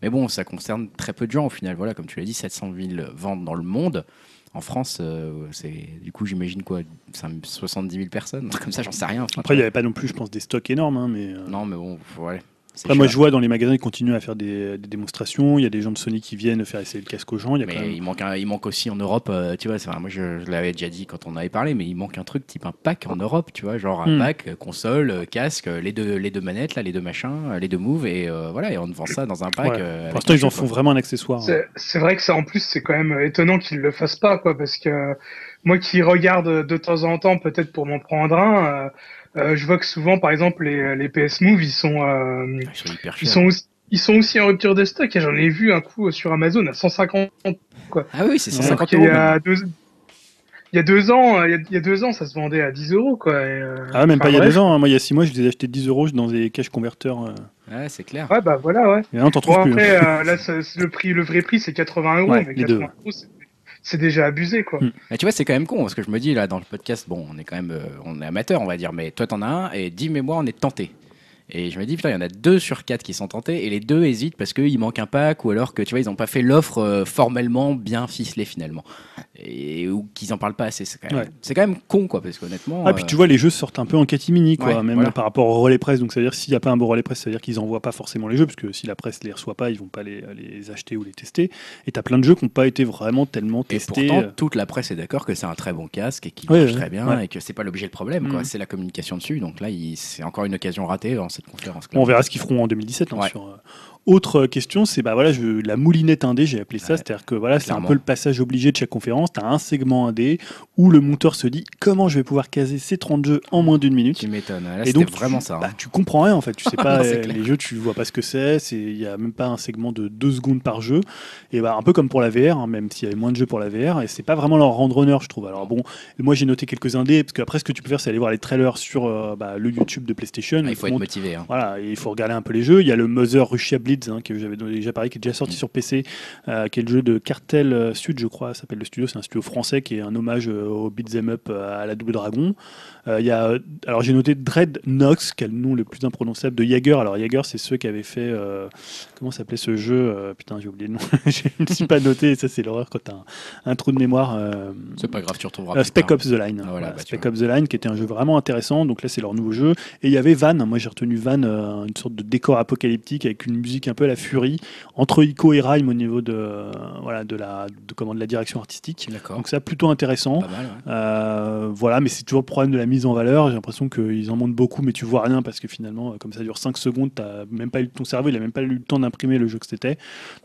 mais bon ça concerne très peu de gens au final voilà comme tu l'as dit 700 000 ventes dans le monde en France euh, c'est du coup j'imagine quoi c'est un- 70 000 personnes comme ça j'en sais rien Enfin, Après, il n'y avait pas non plus, je pense, des stocks énormes, hein, mais. euh, non mais bon ouais Après, moi, je vois dans les magasins, ils continuent à faire des, des démonstrations. Il y a des gens de Sony qui viennent faire essayer le casque aux gens. Il y a quand Mais même- il manque, un- il manque aussi en Europe, euh, tu vois, enfin, moi je, je l'avais déjà dit quand on avait parlé, mais il manque un truc type un pack en Europe, tu vois, genre un Hmm. pack, euh, console, euh, casque, les deux, les deux manettes, là, les deux machins, les deux moves, et euh, voilà, et on te vend ça dans un pack. Ouais. euh, Pour l'instant, ils en font vraiment un accessoire. C'est c'est vrai que ça, en plus, c'est quand même étonnant qu'ils le fassent pas, quoi, parce que moi qui regarde de temps en temps, peut-être pour m'en prendre un, euh, euh, je vois que souvent, par exemple, les, les PS Move, ils sont, euh, Ils sont hyper ils sont aussi, ils sont aussi en rupture de stock. Et j'en ai vu un coup sur Amazon à 150 Ah oui, c'est Ouais. 150 Il euros. y a même. deux, il y a deux ans, euh, il y a, il y a deux ans, ça se vendait à 10 euros, quoi. et, euh, Ah, même pas il y a deux ans. hein. Moi, il y a six mois, je les ai achetés 10 euros dans des cash converteurs. euh. Ouais, c'est clair. Ouais, bah voilà, ouais. Et là, on t'en Bon, trouve plus. après, hein. euh, là, le prix, le vrai prix, c'est 80 euros, Ouais, mais les 80 deux. euros, c'est- déjà abusé, quoi. Mm. Mais tu vois, c'est quand même con, parce que je me dis, là, dans le podcast, bon, on est quand même, euh, on est amateur, on va dire, mais toi, t'en as un, et Dim et moi, on est tentés. Et je me dis, putain, il y en a deux sur quatre qui sont tentés, et les deux hésitent parce qu'il manque un pack, ou alors que, tu vois, ils n'ont pas fait l'offre euh, formellement bien ficelée, finalement. Et, ou qu'ils en parlent pas assez. C'est quand, même- Ouais. c'est quand même con, quoi, parce qu'honnêtement. Ah, puis euh, tu vois, les jeux sortent un peu en catimini, quoi, Ouais, même voilà. par rapport au relais presse. Donc, ça veut dire s'il n'y a pas un bon relais presse, ça veut dire qu'ils n'envoient pas forcément les jeux, parce que si la presse les reçoit pas, ils vont pas les, les acheter ou les tester. Et tu as plein de jeux qui n'ont pas été vraiment tellement Et testés. pourtant, euh. toute la presse est d'accord que c'est un très bon casque et qu'il Ouais, marche très bien et que c'est pas l'objet le problème, quoi. Mhm. C'est la communication dessus. Donc là, il- c'est encore une occasion ratée dans cette conférence. On verra ce qu'ils feront en 2017. hein, Ouais. sur, euh, Autre question, c'est bah voilà, je, la moulinette indé, j'ai appelé ça, Ouais, c'est-à-dire que voilà, c'est un peu le passage obligé de chaque conférence. Tu as un segment indé où le monteur se dit comment je vais pouvoir caser ces 30 jeux en moins d'une minute? Tu m'étonnes. Et donc, vraiment tu, ça. bah, hein. tu comprends rien en fait. Tu sais pas euh, les jeux, tu vois pas ce que c'est. Il y a même pas un segment de 2 secondes par jeu. Et bah un peu comme pour la VR, hein, même s'il y avait moins de jeux pour la VR. Et c'est pas vraiment leur rendre honneur, je trouve. Alors bon, moi j'ai noté quelques indés parce qu'après ce que tu peux faire, c'est aller voir les trailers sur euh, bah, le YouTube de PlayStation. Ah, il faut être motivé. hein. voilà, et il faut regarder un peu les jeux. Il y a le Mother Russia Hein, que j'avais déjà parlé, qui est déjà sorti Mm. sur PC, euh, qui est le jeu de Cartel Sud, je crois, s'appelle le studio. C'est un studio français qui est un hommage euh, au beat'em up euh, à la Double Dragon. Euh, y a, alors j'ai noté Dread Nox, qui a le nom le plus imprononçable de Jaeger. Alors Jaeger, c'est ceux qui avaient fait, euh, comment s'appelait ce jeu Putain, j'ai oublié le nom. je ne me suis pas noté. Ça, c'est l'horreur quand t'as un, un trou de mémoire. C'est pas grave, tu retrouveras. Spec. Ops The Line. Ah, voilà, Voilà, bah, Spec. Ops The Line, qui était un jeu vraiment intéressant. Donc là, c'est leur nouveau jeu. Et il y avait Van. Moi, j'ai retenu Van, une sorte de décor apocalyptique avec une musique un peu la furie, entre Ico et Rhyme au niveau de, euh, voilà, de, la, de, comment, de la direction artistique. Donc ça, plutôt intéressant. Pas mal. ouais. Euh, voilà, mais c'est toujours le problème de la mise en valeur. J'ai l'impression qu'ils en montrent beaucoup, mais tu vois rien parce que finalement, euh, comme ça dure 5 secondes, t'as même pas eu, ton cerveau, il a même pas eu le temps d'imprimer le jeu que c'était.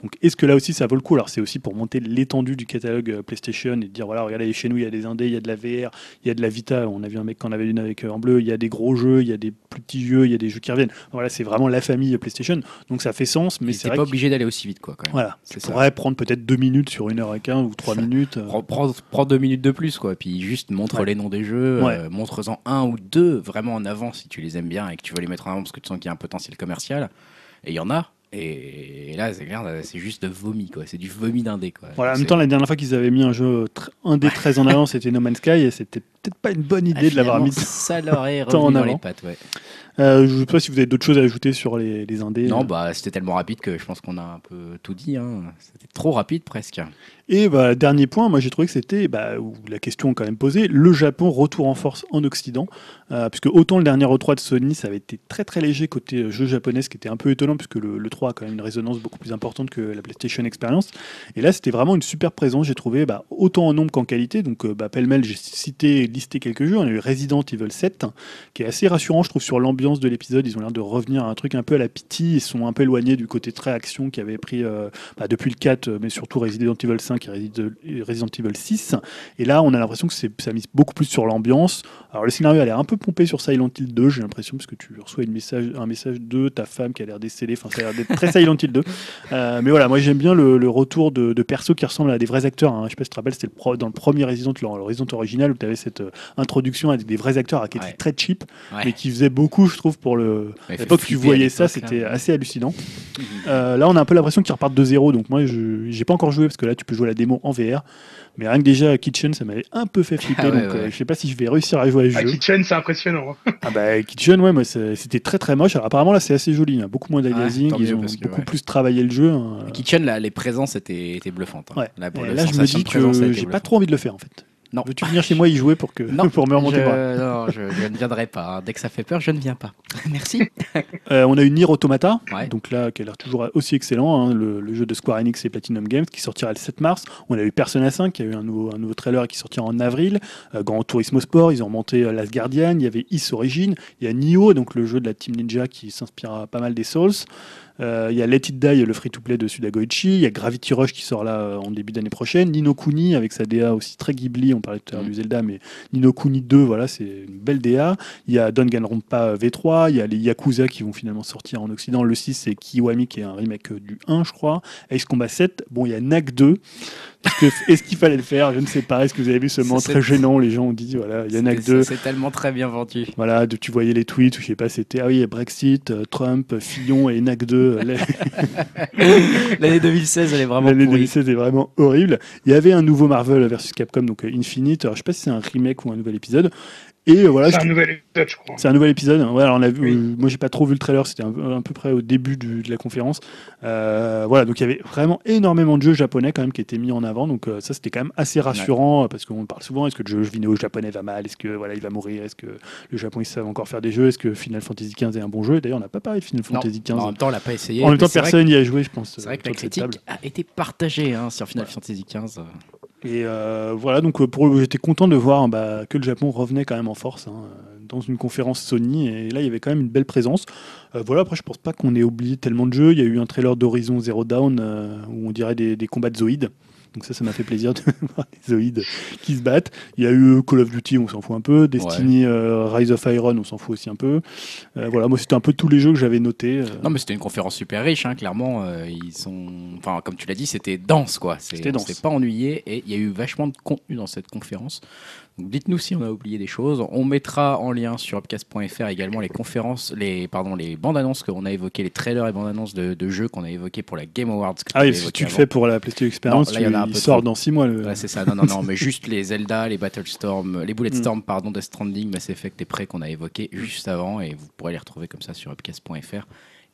Donc, est-ce que là aussi ça vaut le coup? Alors, c'est aussi pour monter l'étendue du catalogue euh, PlayStation et dire voilà, regardez, chez nous, il y a des indés, il y a de la VR, il y a de la Vita. On a vu un mec qui en avait une avec euh, en bleu. Il y a des gros jeux, il y a des plus petits jeux, il y a des jeux qui reviennent. Voilà, c'est vraiment la famille PlayStation. Donc, ça fait mais c'est pas que- obligé d'aller aussi vite, quoi. Quand même. Voilà, C'est tu ça. pourrais prendre peut-être 2 minutes sur 1 heure et 15 ou 3 Ça. minutes. euh. Prends, prends- prends deux minutes de plus, quoi. Puis juste montre Ouais. les noms des jeux, Ouais. euh, montre-en un ou deux vraiment en avant si tu les aimes bien et que tu veux les mettre en avant parce que tu sens qu'il y a un potentiel commercial. Et il y en a. Et, là, c'est clair, c'est juste de vomi, quoi. C'est du vomi d'indé, quoi. Voilà, en même temps, la dernière fois qu'ils avaient mis un jeu des très en avant, c'était No Man's Sky, et c'était peut-être pas une bonne Ah, idée de l'avoir mis. Ça leur est tant en avant. les pattes, ouais. Euh, je ne sais pas si vous avez d'autres choses à ajouter sur les, les indés. Non, euh. bah c'était tellement rapide que je pense qu'on a un peu tout dit. hein. C'était trop rapide presque. Et bah, dernier point, moi j'ai trouvé que c'était, bah, la question est quand même posée, le Japon retour en force en Occident, euh, puisque autant le dernier E3 de Sony, ça avait été très très léger côté euh, jeu japonais, ce qui était un peu étonnant, puisque le, le 3 a quand même une résonance beaucoup plus importante que la PlayStation Experience. Et là, c'était vraiment une super présence, j'ai trouvé, bah, autant en nombre qu'en qualité. Donc, euh, bah, pêle-mêle, j'ai cité, listé quelques jeux. On a eu Resident Evil 7, qui est assez rassurant, je trouve, sur l'ambiance de l'épisode. Ils ont l'air de revenir à un truc un peu à la pitié. Ils sont un peu éloignés du côté très action qui avait pris depuis le 4, euh, mais surtout Resident Evil 5 et Resident Resident Evil 6. Et là, on a l'impression que ça mise beaucoup plus sur l'ambiance. Alors, le scénario a l'air un peu pompé sur Silent Hill 2, j'ai l'impression, parce que tu reçois une message, un message de ta femme qui a l'air décédée. Enfin, ça a l'air d'être très Silent Hill 2. Euh, mais voilà, moi j'aime bien le, le retour de, de persos qui ressemblent à des vrais acteurs. hein. Je sais pas si tu te rappelles, c'était le dans le premier Resident, le, le Resident original, où tu avais cette euh, introduction avec des vrais acteurs qui étaient Ouais. très cheap, Ouais. mais qui faisaient beaucoup, je trouve, pour le. Ouais, À l'époque, tu voyais ça, c'était assez hallucinant. Euh, là, on a un peu l'impression qu'ils repartent de zéro, donc moi, je j'ai pas encore joué parce que là, tu peux jouer la démo en VR. Mais rien que déjà Kitchen, ça m'avait un peu fait flipper, Ah ouais, donc euh, je sais pas si je vais réussir à jouer à ce Ah, jeu. Kitchen, c'est impressionnant. hein. Ah bah Kitchen, ouais, moi c'était très très moche. Alors, apparemment là c'est assez joli, il y a beaucoup moins d'aliasing, ils ont que, beaucoup ouais. plus travaillé le jeu. hein. Kitchen, là, les présences étaient, étaient bluffantes. hein. Ouais. Là, pour là je me dis que j'ai pas trop envie de le faire en fait. Non. Veux-tu venir chez moi y jouer pour que Non, pour me remonter je, le bras non, je, je ne viendrai pas. hein. Dès que ça fait peur, je ne viens pas. Merci. Euh, On a eu Nier Automata, Ouais. donc là qui a l'air toujours aussi excellent, hein, le, le jeu de Square Enix et Platinum Games qui sortira le 7 mars. On a eu Persona 5 qui a eu un nouveau, un nouveau trailer qui sortira en avril. Euh, Grand Turismo Sport, ils ont monté euh, Last Guardian, il y avait Is Origin, il y a Nioh, donc le jeu de la Team Ninja qui s'inspire pas mal des Souls. Euh, il y a Let It Die, le free-to-play de Sudagoichi. Il y a Gravity Rush qui sort là euh, en début d'année prochaine. Nino Kuni avec sa DA aussi très Ghibli. On parlait tout à l'heure Mhm. du Zelda, mais Nino Kuni 2, voilà, c'est une belle DA. Il y a Danganronpa V3. Il y a les Yakuza qui vont finalement sortir en Occident. Le 6, c'est Kiwami qui est un remake euh, du 1, je crois. Ace Combat 7. Bon, il y a NAC 2. Est-ce que- qu'il fallait le faire Je ne sais pas. Est-ce que vous avez vu ce moment très gênant Les gens ont dit, voilà, il y a NAC C'est- 2. C'est tellement très bien vendu. Voilà, de- tu voyais les tweets je sais pas, c'était ah oui, Brexit, euh, Trump, euh, Fillon et NAC 2. euh, la- L'année 2016, elle est vraiment L'année pourrie. 2016 est vraiment horrible. Il y avait un nouveau Marvel versus Capcom, donc Infinite. Alors, je sais pas si c'est un remake ou un nouvel épisode. Et euh, voilà, C'est je un nouvel épisode, je crois. c'est un nouvel épisode. Ouais, alors on a vu, Oui. euh, moi, j'ai pas trop vu le trailer. C'était un, un peu près au début du- de la conférence. Euh, voilà, donc il y avait vraiment énormément de jeux japonais quand même qui étaient mis en avant. Donc euh, ça, c'était quand même assez rassurant parce qu'on parle souvent. Est-ce que le jeu vidéo japonais va mal? Est-ce que voilà, il va mourir? Est-ce que le Japon ils savent encore faire des jeux? Est-ce que Final Fantasy XV est un bon jeu? D'ailleurs, on n'a pas parlé de Final Non, Fantasy XV. en même temps, on l'a pas essayé. En même temps, personne n'y a joué, je pense. C'est vrai que la critique a été partagée hein, sur Final Fantasy XV. Et euh, voilà, donc euh, pour, j'étais content de voir bah, que le Japon revenait quand même en force hein, dans une conférence Sony. Et là, il y avait quand même une belle présence. Euh, voilà, après, je pense pas qu'on ait oublié tellement de jeux. Il y a eu un trailer d'Horizon Zero euh, où on dirait des, des combats de zoïdes. Donc ça, ça m'a fait plaisir de voir des zoïdes qui se battent. Il y a eu Call of Duty, on s'en fout un peu. Destiny, euh, Rise of Iron, on s'en fout aussi un peu. Euh, voilà, moi, c'était un peu tous les jeux que j'avais notés. euh. Non, mais c'était une conférence super riche, hein, clairement. euh, ils sont, enfin, comme tu l'as dit, c'était dense, quoi. C'était on dense. s'est pas ennuyé et il y a eu vachement de contenu dans cette conférence. Dites-nous si on a oublié des choses. On mettra en lien sur upcast.fr également les conférences, les, pardon, les bandes annonces qu'on a évoquées, les trailers et bandes annonces de, de jeux qu'on a évoqués pour la Game Awards. Ah oui, si tu le fais pour la PlayStation Experience, Non, là, y en a un il sort trop. dans 6 mois. Le... Ouais, c'est ça, non, non, non, mais juste les Zelda, les Battlestorm, les Bulletstorm, pardon, Death Stranding, Mass Effect et Prey qu'on a évoqués juste avant, et vous pourrez les retrouver comme ça sur upcast.fr.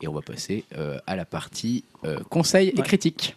Et on va passer euh, à la partie euh, conseils et critiques.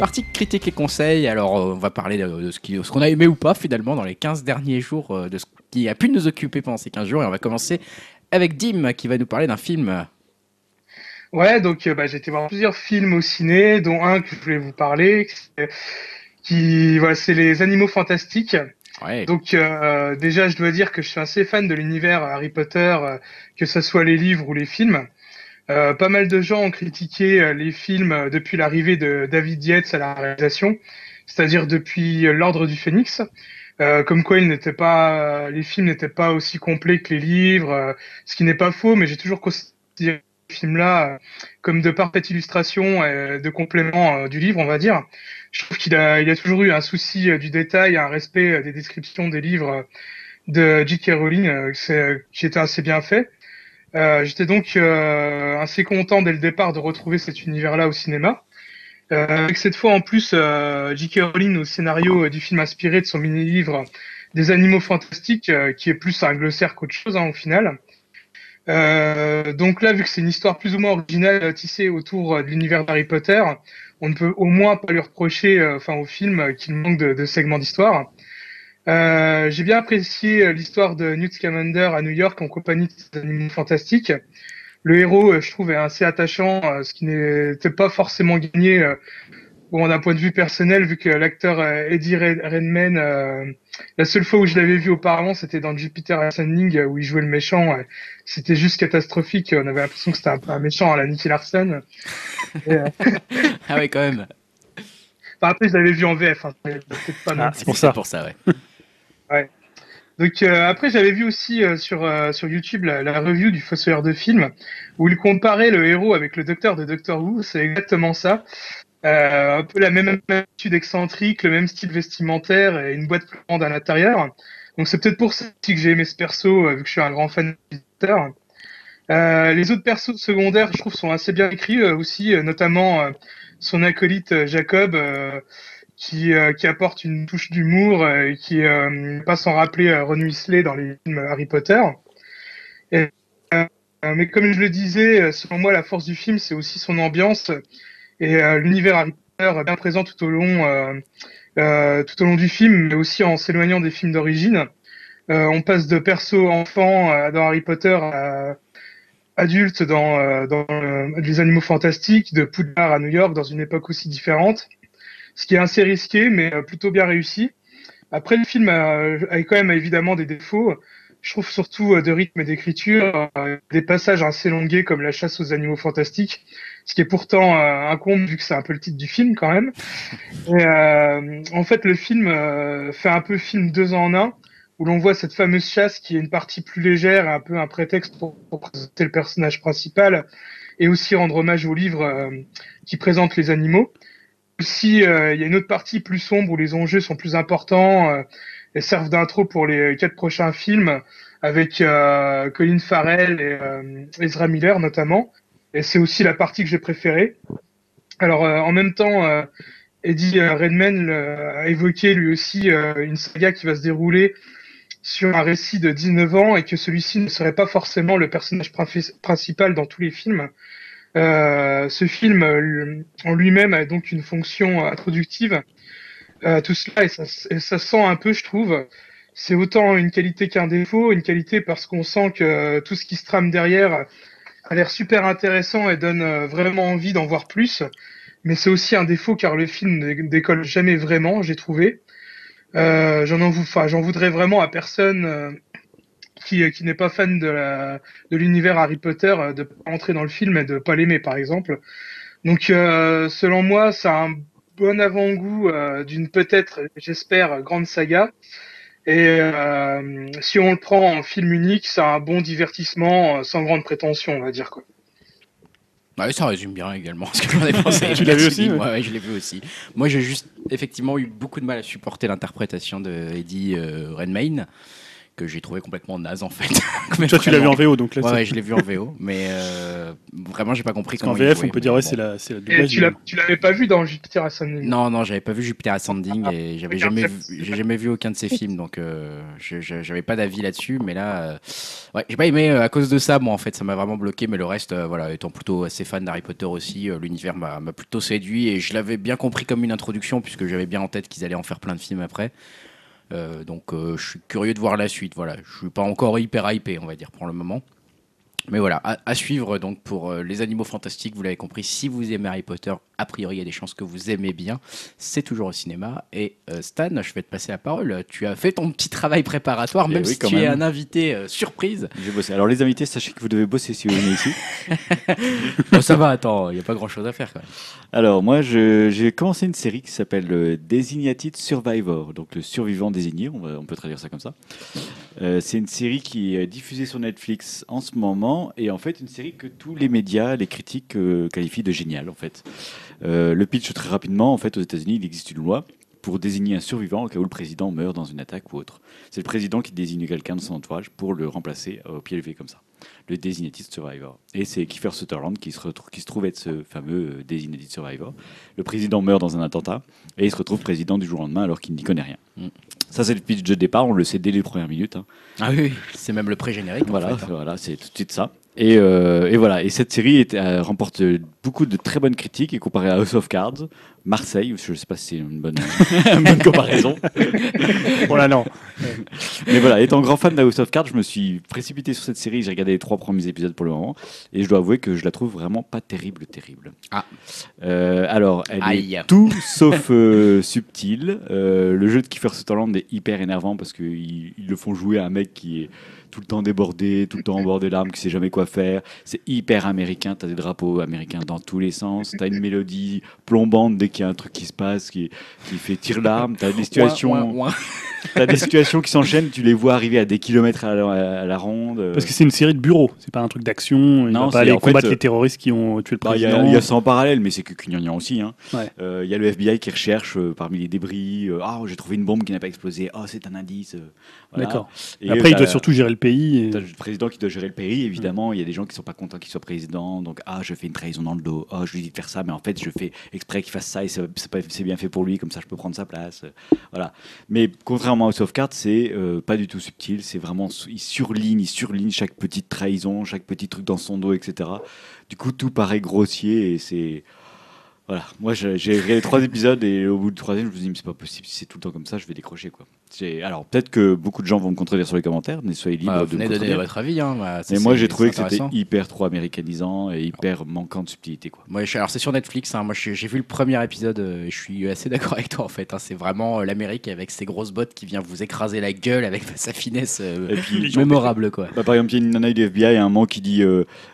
Partie critique et conseils. Alors, euh, on va parler de, ce qu'on a aimé ou pas finalement dans les 15 derniers jours, euh, de ce qui a pu nous occuper pendant ces 15 jours. Et on va commencer avec Dim qui va nous parler d'un film. Ouais, donc euh, bah, j'ai été voir plusieurs films au ciné, dont un que je voulais vous parler, qui, qui voilà, c'est les Animaux Fantastiques. Ouais, Donc euh, déjà, je dois dire que je suis assez fan de l'univers Harry Potter, euh, que ce soit les livres ou les films. Euh, pas mal de gens ont critiqué euh, les films euh, depuis l'arrivée de David Yates à la réalisation, c'est-à-dire depuis l'Ordre du Phénix. Euh, comme quoi, pas, les films n'étaient pas aussi complets que les livres, ce qui n'est pas faux, mais j'ai toujours considéré ces films-là euh, comme de parfaites illustrations, euh, de compléments euh, du livre, on va dire. Je trouve qu'il a, il a toujours eu un souci du détail, un respect des descriptions des livres de J.K. Rowling, qui était assez bien fait. Euh, J'étais donc euh, assez content dès le départ de retrouver cet univers-là au cinéma. Euh, avec cette fois en plus J.K. Rowling au scénario du film inspiré de son mini-livre des animaux fantastiques, qui est plus un glossaire qu'autre chose hein, au final. Euh, donc là, vu que c'est une histoire plus ou moins originale tissée autour de l'univers d'Harry Potter, on ne peut au moins pas lui reprocher, enfin au film, qu'il manque de, de segments d'histoire. Euh, J'ai bien apprécié euh, l'histoire de Newt Scamander à New York en compagnie de ces animaux fantastiques. Le héros, euh, je trouve, est assez attachant, ce qui n'était pas forcément gagné euh, bon, d'un point de vue personnel, vu que l'acteur Eddie Red- Redmayne, euh, la seule fois où je l'avais vu auparavant, c'était dans Jupiter Ascending, où il jouait le méchant. C'était juste catastrophique. On avait l'impression que c'était un peu un méchant à la Nicky Larson. Et, euh, ah ouais, quand même. Enfin, après, je l'avais vu en VF. Hein, Ah, c'est pour ça. pour ça, ouais. Donc euh, après j'avais vu aussi euh, sur euh, sur YouTube la, la review du Fossoyeur de film où il comparait le héros avec le docteur de Doctor Who, c'est exactement ça. Euh, un peu la même attitude excentrique, le même style vestimentaire et une boîte plus grande à l'intérieur. Donc c'est peut-être pour ça aussi que j'ai aimé ce perso euh, vu que je suis un grand fan de. Euh, les autres persos secondaires, je trouve, sont assez bien écrits euh, aussi, euh, notamment son acolyte Jacob, qui, euh, qui apporte une touche d'humour euh, qui euh, pas sans rappeler euh, Ron Weasley dans les films Harry Potter. Euh, mais comme je le disais, euh, selon moi, la force du film, c'est aussi son ambiance et l'univers Harry Potter bien présent tout au long, tout au long du film, mais aussi en s'éloignant des films d'origine. On passe de perso enfant dans Harry Potter à adulte dans, dans les animaux fantastiques, de Poudlard à New York dans une époque aussi différente ce qui est assez risqué, mais euh, plutôt bien réussi. Après, le film a, a quand même évidemment des défauts. Je trouve surtout euh, de rythme et d'écriture, euh, des passages assez longués comme la chasse aux animaux fantastiques, ce qui est pourtant un comble vu que c'est un peu le titre du film quand même. Euh, en fait, le film fait un peu film deux en un, où l'on voit cette fameuse chasse qui est une partie plus légère un peu un prétexte pour, pour présenter le personnage principal et aussi rendre hommage au livre qui présente les animaux euh, il y a une autre partie plus sombre où les enjeux sont plus importants euh, et servent d'intro pour les quatre prochains films avec euh, Colin Farrell et euh, Ezra Miller notamment. Et c'est aussi la partie que j'ai préférée. Alors euh, en même temps, euh, Eddie euh, le- a évoqué lui aussi euh, une saga qui va se dérouler sur un récit de 19 ans et que celui-ci ne serait pas forcément le personnage princi- principal dans tous les films. Euh, ce film euh, en lui-même a donc une fonction introductive. Euh, tout cela et ça, et ça sent un peu, je trouve. C'est autant une qualité qu'un défaut. Une qualité parce qu'on sent que tout ce qui se trame derrière a l'air super intéressant et donne vraiment envie d'en voir plus. Mais c'est aussi un défaut car le film ne décolle jamais vraiment, j'ai trouvé. Euh, j'en en j'en voudrais vraiment à personne qui, qui n'est pas fan de la de l'univers Harry Potter euh, de pas entrer dans le film et de pas l'aimer par exemple. Donc euh, selon moi, ça a un bon avant-goût euh, d'une peut-être, j'espère, grande saga. Et euh, si on le prend en film unique, c'est un bon divertissement euh, sans grande prétention, on va dire quoi. Ouais, ça résume bien également ce que j'en ai pensé. Tu l'as vu aussi, ouais. ouais, ouais, je l'ai vu aussi. Moi, j'ai juste effectivement eu beaucoup de mal à supporter l'interprétation de Eddie euh, Redmayne, que j'ai trouvé complètement naze en fait. Toi, tu l'as vu en. VO, donc là, Ouais, je l'ai vu en VO, mais euh, vraiment, j'ai pas compris parce comment il VF, jouait, on peut dire, ouais, bon. c'est la, c'est la Et doublage. tu l'as- tu l'avais pas vu dans Jupiter Ascending? Non, non, j'avais pas vu Jupiter Ascending et j'avais jamais, vu- j'ai jamais vu aucun de ses films, donc euh, je- je- j'avais pas d'avis là-dessus. Mais là, euh, ouais, j'ai pas aimé euh, à cause de ça. Moi, en fait, ça m'a vraiment bloqué. Mais le reste, euh, voilà, étant plutôt assez fan d'Harry Potter aussi, euh, l'univers m'a m'a plutôt séduit et je l'avais bien compris comme une introduction puisque j'avais bien en tête qu'ils allaient en faire plein de films après. Euh, donc, euh, je suis curieux de voir la suite. Voilà, je suis pas encore hyper hypé, on va dire, pour le moment. Mais voilà, à, suivre donc pour euh, les animaux fantastiques, vous l'avez compris, si vous aimez Harry Potter, a priori il y a des chances que vous aimez bien, c'est toujours au cinéma. Et euh, Stan, je vais te passer la parole, tu as fait ton petit travail préparatoire, Eh même oui, si tu es un invité euh, surprise. J'ai bossé. Alors les invités, sachez que vous devez bosser si vous venez ici. Bon, ça va, attends, il n'y a pas grand chose à faire quand même. Alors moi, j'ai commencé une série qui s'appelle euh, Designated Survivor, donc le survivant désigné, on, va- on peut traduire ça comme ça. Euh, c'est une série qui est diffusée sur Netflix en ce moment, et en fait une série que tous les médias, les critiques qualifient de géniale en fait. Euh, le pitch très rapidement, en fait aux États-Unis, il existe une loi pour désigner un survivant au cas où le président meurt dans une attaque ou autre. C'est le président qui désigne quelqu'un de son entourage pour le remplacer au pied levé comme ça. Le Designated Survivor. Et c'est Kiefer Sutherland qui se, retrouve, qui se trouve être ce fameux euh, Designated Survivor. Le président meurt dans un attentat et il se retrouve président du jour au lendemain alors qu'il n'y connaît rien. Mm. Ça, c'est le pitch de départ, on le sait dès les premières minutes. hein. Ah oui, c'est même le pré-générique. en Voilà, fait, hein. voilà c'est tout de suite ça. Et, euh, et voilà, et cette série est- euh, remporte beaucoup de très bonnes critiques et comparée à House of Cards, Marseille, je ne sais pas si c'est une bonne, une bonne comparaison, Oh là, non. mais voilà, étant grand fan de House of Cards, je me suis précipité sur cette série, j'ai regardé les trois premiers épisodes pour le moment, et je dois avouer que je la trouve vraiment pas terrible, terrible. Ah. Euh, alors, elle Aïe. est tout sauf subtile. Le jeu de Kiefer Sutherland est hyper énervant parce qu'ils ils le font jouer à un mec qui est tout le temps débordé, tout le temps en bord de larmes, qui sait jamais quoi faire. C'est hyper américain, tu as des drapeaux américains dans tous les sens, tu as une mélodie plombante dès qu'il y a un truc qui se passe qui, qui fait tire larme, tu as des situations... Ouin, ouin, ouin. T'as des situations qui s'enchaînent, tu les vois arriver à des kilomètres à la, à la ronde. Parce que c'est une série de bureaux, c'est pas un truc d'action. Il Non, va pas aller fait, combattre les terroristes qui ont tué le Bah, Il y, a- président. il y a ça en parallèle, mais c'est que Cugnagnan aussi. hein. Ouais. Euh, Il y a le FBI qui recherche euh, parmi les débris. euh, Ah, j'ai trouvé une bombe qui n'a pas explosé. Ah, c'est un indice. Euh, voilà. D'accord. Et Après, il t'as- doit surtout gérer le pays. et- le président qui doit gérer le pays, évidemment. Il y a des gens qui sont pas contents qu'il soit président. Donc, ah, je fais une trahison dans le dos. Ah, je lui dis de faire ça, mais en fait, je fais exprès qu'il fasse ça et c'est bien fait pour lui. Comme ça, je peux prendre sa place. Euh, Voilà. Mais contrairement à House of Cards, c'est euh, pas du tout subtil. C'est vraiment, il surligne, il surligne chaque petite trahison, chaque petit truc dans son dos, etc. Du coup, tout paraît grossier et c'est. Voilà, moi j'ai j'ai regardé trois épisodes et au bout du troisième, je me suis dit, mais c'est pas possible, si c'est tout le temps comme ça, je vais décrocher quoi. Alors peut-être que beaucoup de gens vont me contredire sur les commentaires, mais soyez libres Bah, de me donner votre avis. Hein, bah, ça, Mais moi j'ai trouvé que c'était hyper trop américanisant et hyper manquant de subtilité quoi. Moi, je- alors c'est sur Netflix. hein. Moi, j'ai vu le premier épisode. euh, et je suis assez d'accord avec toi en fait. hein. C'est vraiment euh, l'Amérique avec ses grosses bottes qui vient vous écraser la gueule avec sa finesse euh, puis, mémorable quoi. bah, par exemple, il y a une nana du FBI, un moment qui dit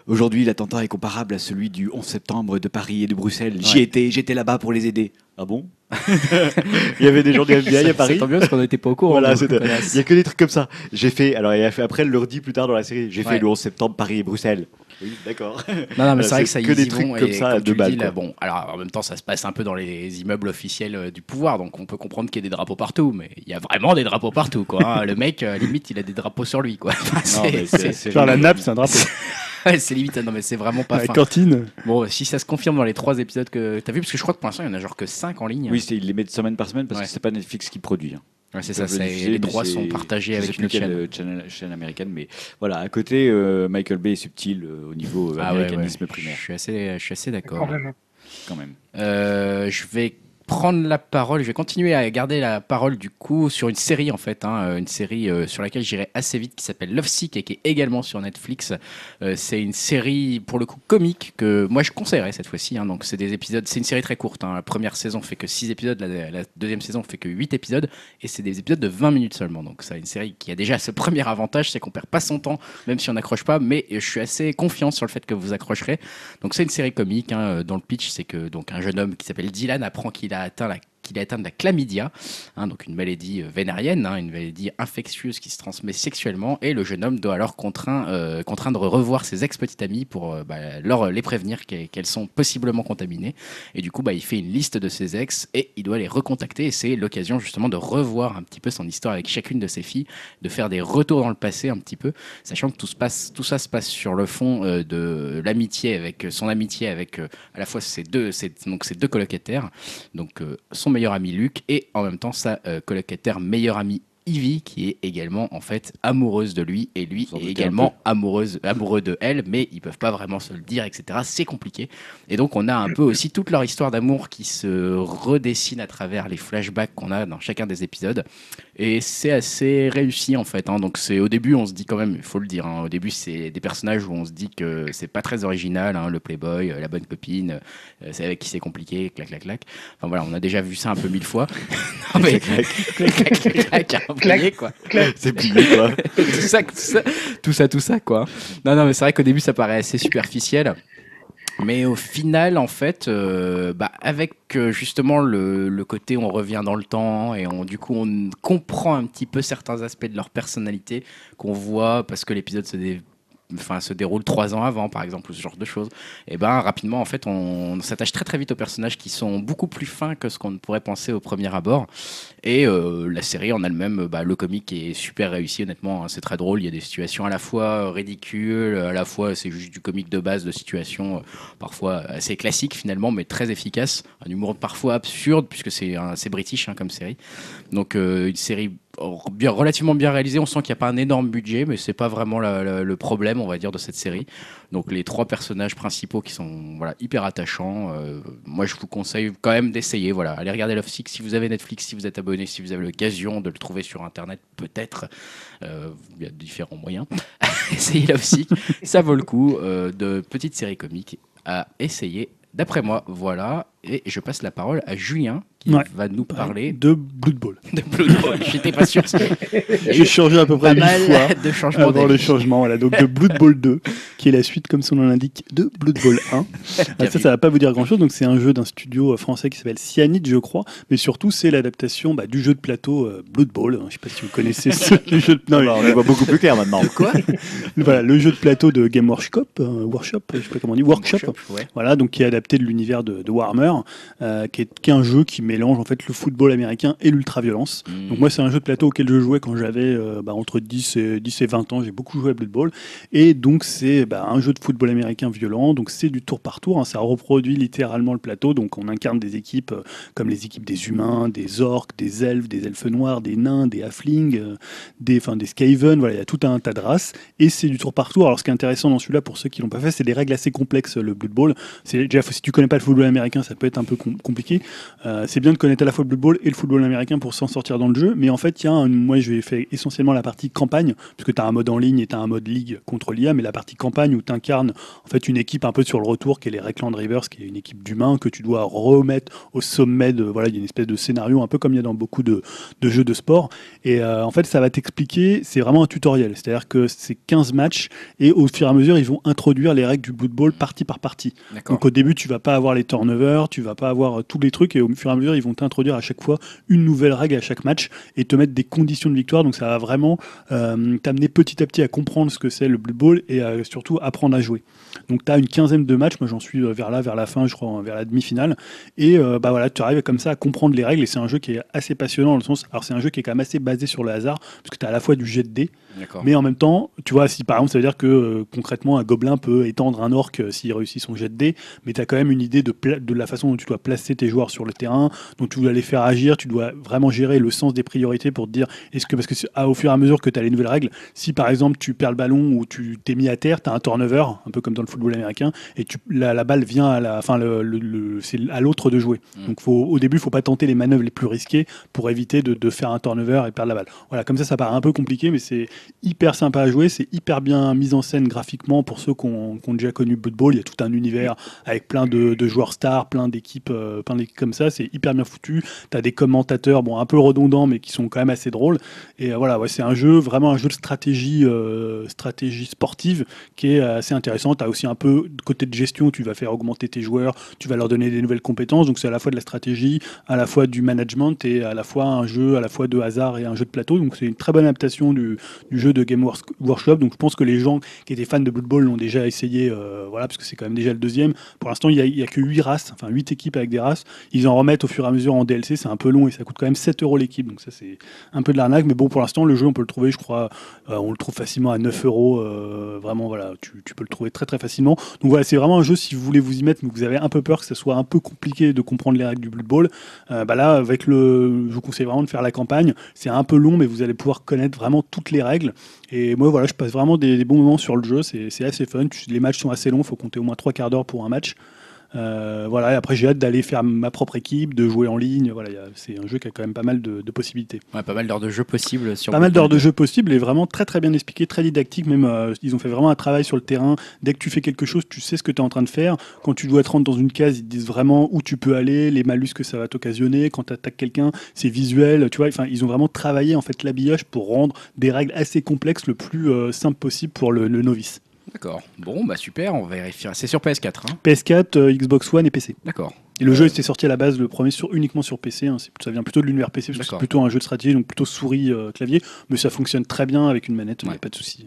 Aujourd'hui l'attentat est comparable à celui du 11 septembre de Paris et de Bruxelles. J'y Ouais. étais, j'étais là-bas pour les aider. Ah bon Il y avait des gens du FBI à Ça- Paris C'est tant mieux parce qu'on n'était pas au courant. Voilà. Il y a que des trucs comme ça. J'ai fait, alors il a fait, après elle le redit plus tard dans la série, j'ai Ouais. fait le 11 septembre Paris et Bruxelles. Oui, d'accord. Non, non, mais c'est vrai que ça que des y trucs comme ça, comme de balle, dis, là, bon, alors en même temps, ça se passe un peu dans les immeubles officiels euh, du pouvoir, donc on peut comprendre qu'il y a des drapeaux partout, mais il y a vraiment des drapeaux partout, quoi. hein. Le mec, euh, limite, il a des drapeaux sur lui, quoi. Enfin, Non, c'est- mais c'est- c'est c'est Genre la nappe, c'est un drapeau. ouais, c'est limite, non, mais c'est vraiment pas La fin. cantine. Bon, si ça se confirme dans les trois épisodes que t'as vu, parce que je crois que pour l'instant, il y en a genre que 5 en ligne. Oui, c'est- ils les mettent semaine par semaine parce Ouais. que c'est pas Netflix qui produit. hein. Ouais, c'est Ils ça, peuvent le c'est- diffuser, les droits c'est- sont partagés je sais avec plus une quelle, chaîne. euh, chaîne, américaine, mais voilà, à côté, euh, Michael Bay est subtil euh, au niveau euh, Ah américanisme ouais. primaire, Je suis assez, je suis assez d'accord. Quand même. quand même. Euh, je vais prendre la parole, je vais continuer à garder la parole du coup sur une série en fait, hein, une série euh, sur laquelle j'irai assez vite qui s'appelle Love Sick et qui est également sur Netflix. Euh, c'est une série pour le coup comique que moi je conseillerais cette fois-ci. hein. donc c'est des épisodes, c'est une série très courte. hein. La première saison fait que 6 épisodes, la, deuxième saison fait que 8 épisodes et c'est des épisodes de 20 minutes seulement. Donc c'est une série qui a déjà ce premier avantage, c'est qu'on perd pas son temps même si on n'accroche pas, mais je suis assez confiant sur le fait que vous accrocherez. Donc c'est une série comique. Dans le pitch, c'est que donc un jeune homme qui s'appelle Dylan apprend qu'il a atteint la qu'il a atteint de la chlamydia, hein, donc une maladie euh, vénérienne, hein, une maladie infectieuse qui se transmet sexuellement, et le jeune homme doit alors contraint, euh, contraindre revoir ses ex-petites amies pour euh, bah, leur les prévenir qu'elles sont possiblement contaminées. Et du coup, bah, il fait une liste de ses ex et il doit les recontacter. Et c'est l'occasion justement de revoir un petit peu son histoire avec chacune de ses filles, de faire des retours dans le passé un petit peu, sachant que tout, se passe, tout ça se passe sur le fond euh, de l'amitié avec son amitié avec euh, à la fois ses deux, donc ses deux colocataires, donc euh, son meilleur ami Luc et en même temps sa euh, colocataire meilleure amie Ivy qui est également en fait amoureuse de lui et lui est également amoureuse amoureux de elle mais ils peuvent pas vraiment se le dire etc c'est compliqué. Et donc on a un peu aussi toute leur histoire d'amour qui se redessine à travers les flashbacks qu'on a dans chacun des épisodes et c'est assez réussi en fait. hein. Donc c'est au début on se dit quand même, il faut le dire. hein, au début c'est des personnages où on se dit que c'est pas très original, hein, le playboy, euh, la bonne copine, euh, c'est avec qui c'est compliqué, clac clac clac. Enfin voilà, on a déjà vu ça un peu mille fois. non mais clac clac clac, voyez, quoi. C'est plié quoi. tout ça, tout ça, tout ça, tout ça, quoi. Non, non, mais c'est vrai qu'au début, ça paraît assez superficiel. Mais au final, en fait, euh, bah, avec euh, justement le, côté on revient dans le temps et on, du coup on comprend un petit peu certains aspects de leur personnalité qu'on voit parce que l'épisode se, dé- enfin, se déroule trois ans avant, par exemple, ce genre de choses. Et ben rapidement, en fait, on, s'attache très très vite aux personnages qui sont beaucoup plus fins que ce qu'on ne pourrait penser au premier abord. Et euh, la série en elle-même, bah, le comique est super réussi, honnêtement. hein, c'est très drôle. Il y a des situations à la fois ridicules, à la fois c'est juste du comique de base, de situations euh, parfois assez classiques finalement, mais très efficaces. Un humour parfois absurde, puisque c'est british hein, comme série. Donc euh, une série relativement bien réalisée. On sent qu'il n'y a pas un énorme budget, mais c'est pas vraiment le problème, on va dire, de cette série. Donc les trois personnages principaux qui sont voilà, hyper attachants. euh, moi, je vous conseille quand même d'essayer. Voilà, allez regarder Love Six si vous avez Netflix, si vous êtes abonné, si vous avez l'occasion de le trouver sur Internet, peut-être. Euh, Il y a différents moyens. Essayez Love Sick, ça vaut le coup. euh, de petites séries comiques à essayer. D'après moi, voilà. Et je passe la parole à Julien qui Ouais. va nous parler de Blood Bowl. de Blood Bowl. J'étais pas sûr. J'ai changé à peu près une fois. de changements Avant le changement, voilà, donc de Blood Bowl 2, qui est la suite, comme son nom l'indique, de Blood Bowl 1. Ah, Bien ça, ça va pas vous dire grand chose. Donc, c'est un jeu d'un studio euh, français qui s'appelle Cyanide, je crois. Mais surtout, c'est l'adaptation bah, du jeu de plateau euh, Blood Bowl. Je sais pas si vous connaissez ce le jeu de... non, mais, on les voit beaucoup plus clair maintenant. Quoi? Voilà, le jeu de plateau de Game Workshop, euh, Workshop, je sais pas comment on dit, Workshop. ouais. Voilà, donc qui est adapté de l'univers de, de Warhammer, euh, qui, est, qui est un jeu qui mélange en fait le football américain et l'ultra-violence. Hmm. Donc moi, c'est un jeu de plateau auquel je jouais quand j'avais euh, bah, entre 10 et, 10 et 20 ans. J'ai beaucoup joué à Blood Bowl. Et donc, c'est bah, un jeu de football américain violent. Donc, c'est du tour par tour. hein. Ça reproduit littéralement le plateau. Donc, on incarne des équipes euh, comme les équipes des humains, des orques, des elfes, des elfes noirs, des nains, des halflings, des, enfin, des skaven. Voilà, il y a tout un tas de races. Et c'est du tour par tour. Alors, ce qui est intéressant dans celui-là, pour ceux qui l'ont pas fait, c'est des règles assez complexes, le Blood Bowl. C'est si tu connais pas le football américain, ça peut être un peu com- compliqué. Euh, c'est bien de connaître à la fois le Bowl et le football américain pour s'en sortir dans le jeu, mais en fait, il y a un- moi je vais faire essentiellement la partie campagne, puisque tu as un mode en ligne et tu as un mode ligue contre l'IA, mais la partie campagne où tu incarnes en fait une équipe un peu sur le retour, qui est les Reckland Rivers, qui est une équipe d'humains que tu dois remettre au sommet de. Voilà, il y a une espèce de scénario, un peu comme il y a dans beaucoup de, de jeux de sport. Et euh, en fait, ça va t'expliquer, c'est vraiment un tutoriel, c'est-à-dire que c'est 15 matchs, et au fur et à mesure, ils vont introduire les règles du Blood Bowl partie par partie. Donc au début, tu vas pas avoir les turnovers, tu vas pas avoir euh, tous les trucs, et au fur et à mesure, ils vont t'introduire à chaque fois une nouvelle règle à chaque match et te mettre des conditions de victoire. Donc ça va vraiment euh, t'amener petit à petit à comprendre ce que c'est le Blood Bowl et à, surtout apprendre à jouer. Donc tu as une quinzaine de matchs, moi j'en suis euh, vers là, vers la fin, je crois, vers la demi-finale. Et euh, bah voilà, tu arrives comme ça à comprendre les règles et c'est un jeu qui est assez passionnant dans le sens. Alors c'est un jeu qui est quand même assez basé sur le hasard, parce que tu as à la fois du jet de dés, mais en même temps, tu vois, si par exemple, ça veut dire que euh, concrètement, un gobelin peut étendre un orc s'il réussit son jet de dés, mais tu as quand même une idée de, de la façon dont tu dois placer tes joueurs sur le terrain, dont tu dois les faire agir, tu dois vraiment gérer le sens des priorités pour te dire, est-ce que, parce que ah, au fur et à mesure que tu as les nouvelles règles, si par exemple tu perds le ballon ou tu t'es mis à terre, tu as un turnover, un peu comme dans le football américain, et tu, la, la balle vient à la, enfin, le, le- le- c'est à l'autre de jouer. Mm. Donc faut, au début, il faut pas tenter les manœuvres les plus risquées pour éviter de, de faire un turnover et perdre la balle. Voilà, comme ça, ça paraît un peu compliqué, mais c'est hyper sympa à jouer, c'est hyper bien mis en scène graphiquement pour ceux qui ont, qui ont déjà connu Blood Bowl. Il y a tout un univers avec plein de, de joueurs stars, plein d'équipes, euh, plein d'équipes comme ça. C'est hyper bien foutu. Tu as des commentateurs, bon, un peu redondants, mais qui sont quand même assez drôles. Et euh, voilà, c'est un jeu, vraiment un jeu de stratégie, euh, stratégie sportive qui est assez intéressant. Tu as aussi un peu côté de gestion, tu vas faire augmenter tes joueurs, tu vas leur donner des nouvelles compétences. Donc c'est à la fois de la stratégie, à la fois du management et à la fois un jeu à la fois de hasard et un jeu de plateau. Donc c'est une très bonne adaptation du, jeu de Game Workshop. Donc je pense que les gens qui étaient fans de Blood Bowl l'ont déjà essayé, euh, voilà, parce que c'est quand même déjà le deuxième. Pour l'instant, il n'y a que 8 races, enfin 8 équipes avec des races. Ils en remettent au fur et à mesure en DLC, c'est un peu long et ça coûte quand même 7 euros l'équipe. Donc ça c'est un peu de l'arnaque. Mais bon, pour l'instant, le jeu, on peut le trouver, je crois, euh, on le trouve facilement à 9 euros. euh, vraiment, voilà, tu, peux le trouver très très facilement. Donc voilà, c'est vraiment un jeu, si vous voulez vous y mettre, mais vous avez un peu peur que ça soit un peu compliqué de comprendre les règles du Blood Bowl, euh, bah là, avec le, je vous conseille vraiment de faire la campagne. C'est un peu long, mais vous allez pouvoir connaître vraiment toutes les règles. Et moi, voilà, je passe vraiment des, bons moments sur le jeu. C'est assez fun. Les matchs sont assez longs. Il faut compter au moins trois quarts d'heure pour un match. Euh, voilà, et après j'ai hâte d'aller faire ma propre équipe, de jouer en ligne. Voilà, c'est un jeu qui a quand même pas mal de, de possibilités. Ouais, pas mal d'heures de jeu possibles sur Pas mal d'heures de jeu possibles et vraiment très très bien expliqué, très didactique. Même euh, ils ont fait vraiment un travail sur le terrain. Dès que tu fais quelque chose, tu sais ce que tu es en train de faire. Quand tu dois te rendre dans une case, ils te disent vraiment où tu peux aller, les malus que ça va t'occasionner. Quand tu attaques quelqu'un, c'est visuel. Tu vois, enfin, ils ont vraiment travaillé en fait l'habillage pour rendre des règles assez complexes le plus euh, simple possible pour le, le novice. D'accord. Bon, bah super, on va vérifier. C'est sur PS4, hein PS4, euh, Xbox One et PC. D'accord. Et le jeu était sorti à la base, le premier sur, uniquement sur PC. hein. Ça vient plutôt de l'univers PC parce que c'est D'accord. plutôt un jeu de stratégie, donc plutôt souris euh, clavier. Mais ça fonctionne très bien avec une manette, il n'y a pas de souci.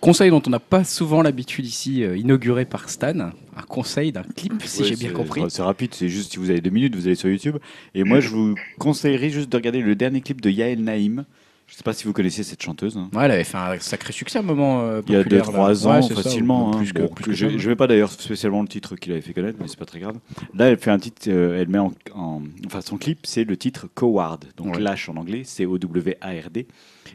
Conseil dont on n'a pas souvent l'habitude ici, euh, inauguré par Stan. Un conseil d'un clip, si Ouais, j'ai bien compris. C'est rapide, c'est juste si vous avez deux minutes, vous allez sur YouTube. Et moi, je vous conseillerais juste de regarder le dernier clip de Yael Naïm. Je sais pas si vous connaissez cette chanteuse. hein. Ouais, elle avait fait un sacré succès à un moment. euh, Il y a populaire, 2-3 là. ans, Ouais, ça, facilement. hein. plus que, Bon, plus que je ne vais pas d'ailleurs spécialement le titre qu'il avait fait connaître, mais c'est pas très grave. Là, elle fait un titre, euh, elle met en, en- Enfin, son clip, c'est le titre Coward, donc Ouais. lâche en anglais, C-O-W-A-R-D.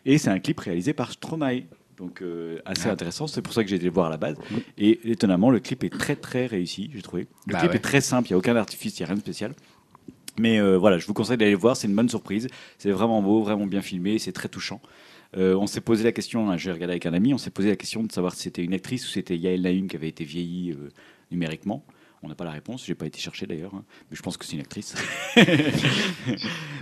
Et c'est un clip réalisé par Stromae. Donc, euh, assez Ah. intéressant, c'est pour ça que j'ai été le voir à la base. Mm. Et étonnamment, le clip est très très réussi, j'ai trouvé. Le Bah clip ouais. est très simple, il n'y a aucun artifice, il n'y a rien de spécial. Mais euh, voilà, je vous conseille d'aller le voir, c'est une bonne surprise. C'est vraiment beau, vraiment bien filmé, c'est très touchant. Euh, on s'est posé la question, hein, j'ai regardé avec un ami, on s'est posé la question de savoir si c'était une actrice ou c'était Yael Naïm qui avait été vieillie euh, numériquement. On n'a pas la réponse, j'ai pas été chercher d'ailleurs, hein. mais je pense que c'est une actrice.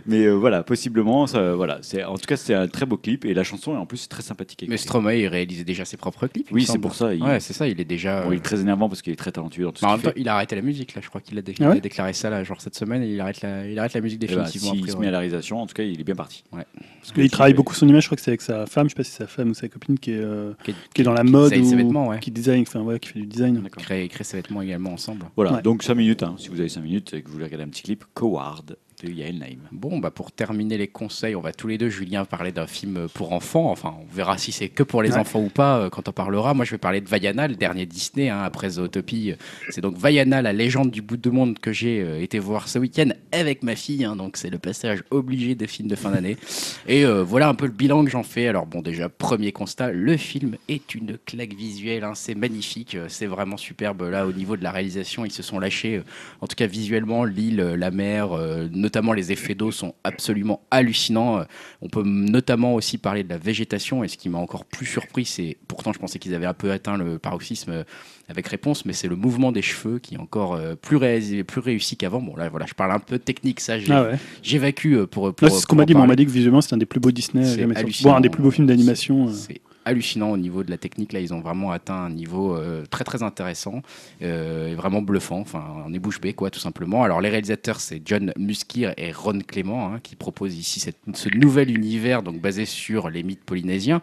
mais euh, voilà, possiblement, ça, voilà. C'est, en tout cas, c'est un très beau clip et la chanson est en plus très sympathique. Mais. Stromae, il réalisait déjà ses propres clips. il Oui, c'est pour ça. Il, Ouais, c'est ça, il est déjà. bon, il est très énervant parce qu'il est très talentueux dans tout ce en même temps, il a arrêté la musique là, je crois qu'il a, dé- Ah ouais il a déclaré ça là, genre cette semaine, et il arrête la, il arrête la musique Eh ben, définitivement. S'il a se priori. met à la réalisation, en tout cas, il est bien parti. Parce qu'il travaille beaucoup son image, je crois que c'est avec sa femme, je sais pas si c'est sa femme ou sa copine qui est, euh, Qui est- qui est dans la qui mode design ses ou vêtements, ouais. qui design, enfin ouais, qui fait du design. D'accord. Il crée, il crée ses vêtements également ensemble. Voilà, Ouais. donc 5 minutes, hein, si vous avez 5 minutes et que vous voulez regarder un petit clip, Coward de Yael Naïm. Bon, bah pour terminer les conseils, on va tous les deux, Julien, parler d'un film pour enfants. Enfin, on verra si c'est que pour les Ouais. enfants ou pas euh, quand on parlera. Moi, je vais parler de Vaiana, le dernier Disney, hein, après Zootopie. C'est donc Vaiana, la légende du bout de monde que j'ai euh, été voir ce week-end avec ma fille. hein. donc, c'est le passage obligé des films de fin d'année. Et euh, voilà un peu le bilan que j'en fais. Alors, bon, déjà, premier constat, le film est une claque visuelle. hein. c'est magnifique. C'est vraiment superbe. Là, au niveau de la réalisation, ils se sont lâchés. en tout cas, visuellement, l'île, la mer, euh, notamment les effets d'eau sont absolument hallucinants. Euh, On peut notamment aussi parler de la végétation. Et ce qui m'a encore plus surpris, c'est pourtant, je pensais qu'ils avaient un peu atteint le paroxysme euh, avec réponse, mais c'est le mouvement des cheveux qui est encore euh, plus, réalisé, plus réussi qu'avant. Bon, là, voilà, je parle un peu technique, ça, j'ai- Ah ouais. j'évacue euh, pour. c'est ce qu'on m'a dit, mais on m'a dit que visuellement c'est un des plus beaux Disney. Bon, un des plus beaux films d'animation. C'est hallucinant au niveau de la technique. Là, ils ont vraiment atteint un niveau euh, très très intéressant euh, et vraiment bluffant. Enfin, on est bouche bée, quoi, tout simplement. Alors, les réalisateurs, c'est John Muskir et Ron Clément hein, qui proposent ici ce nouvel univers donc basé sur les mythes polynésiens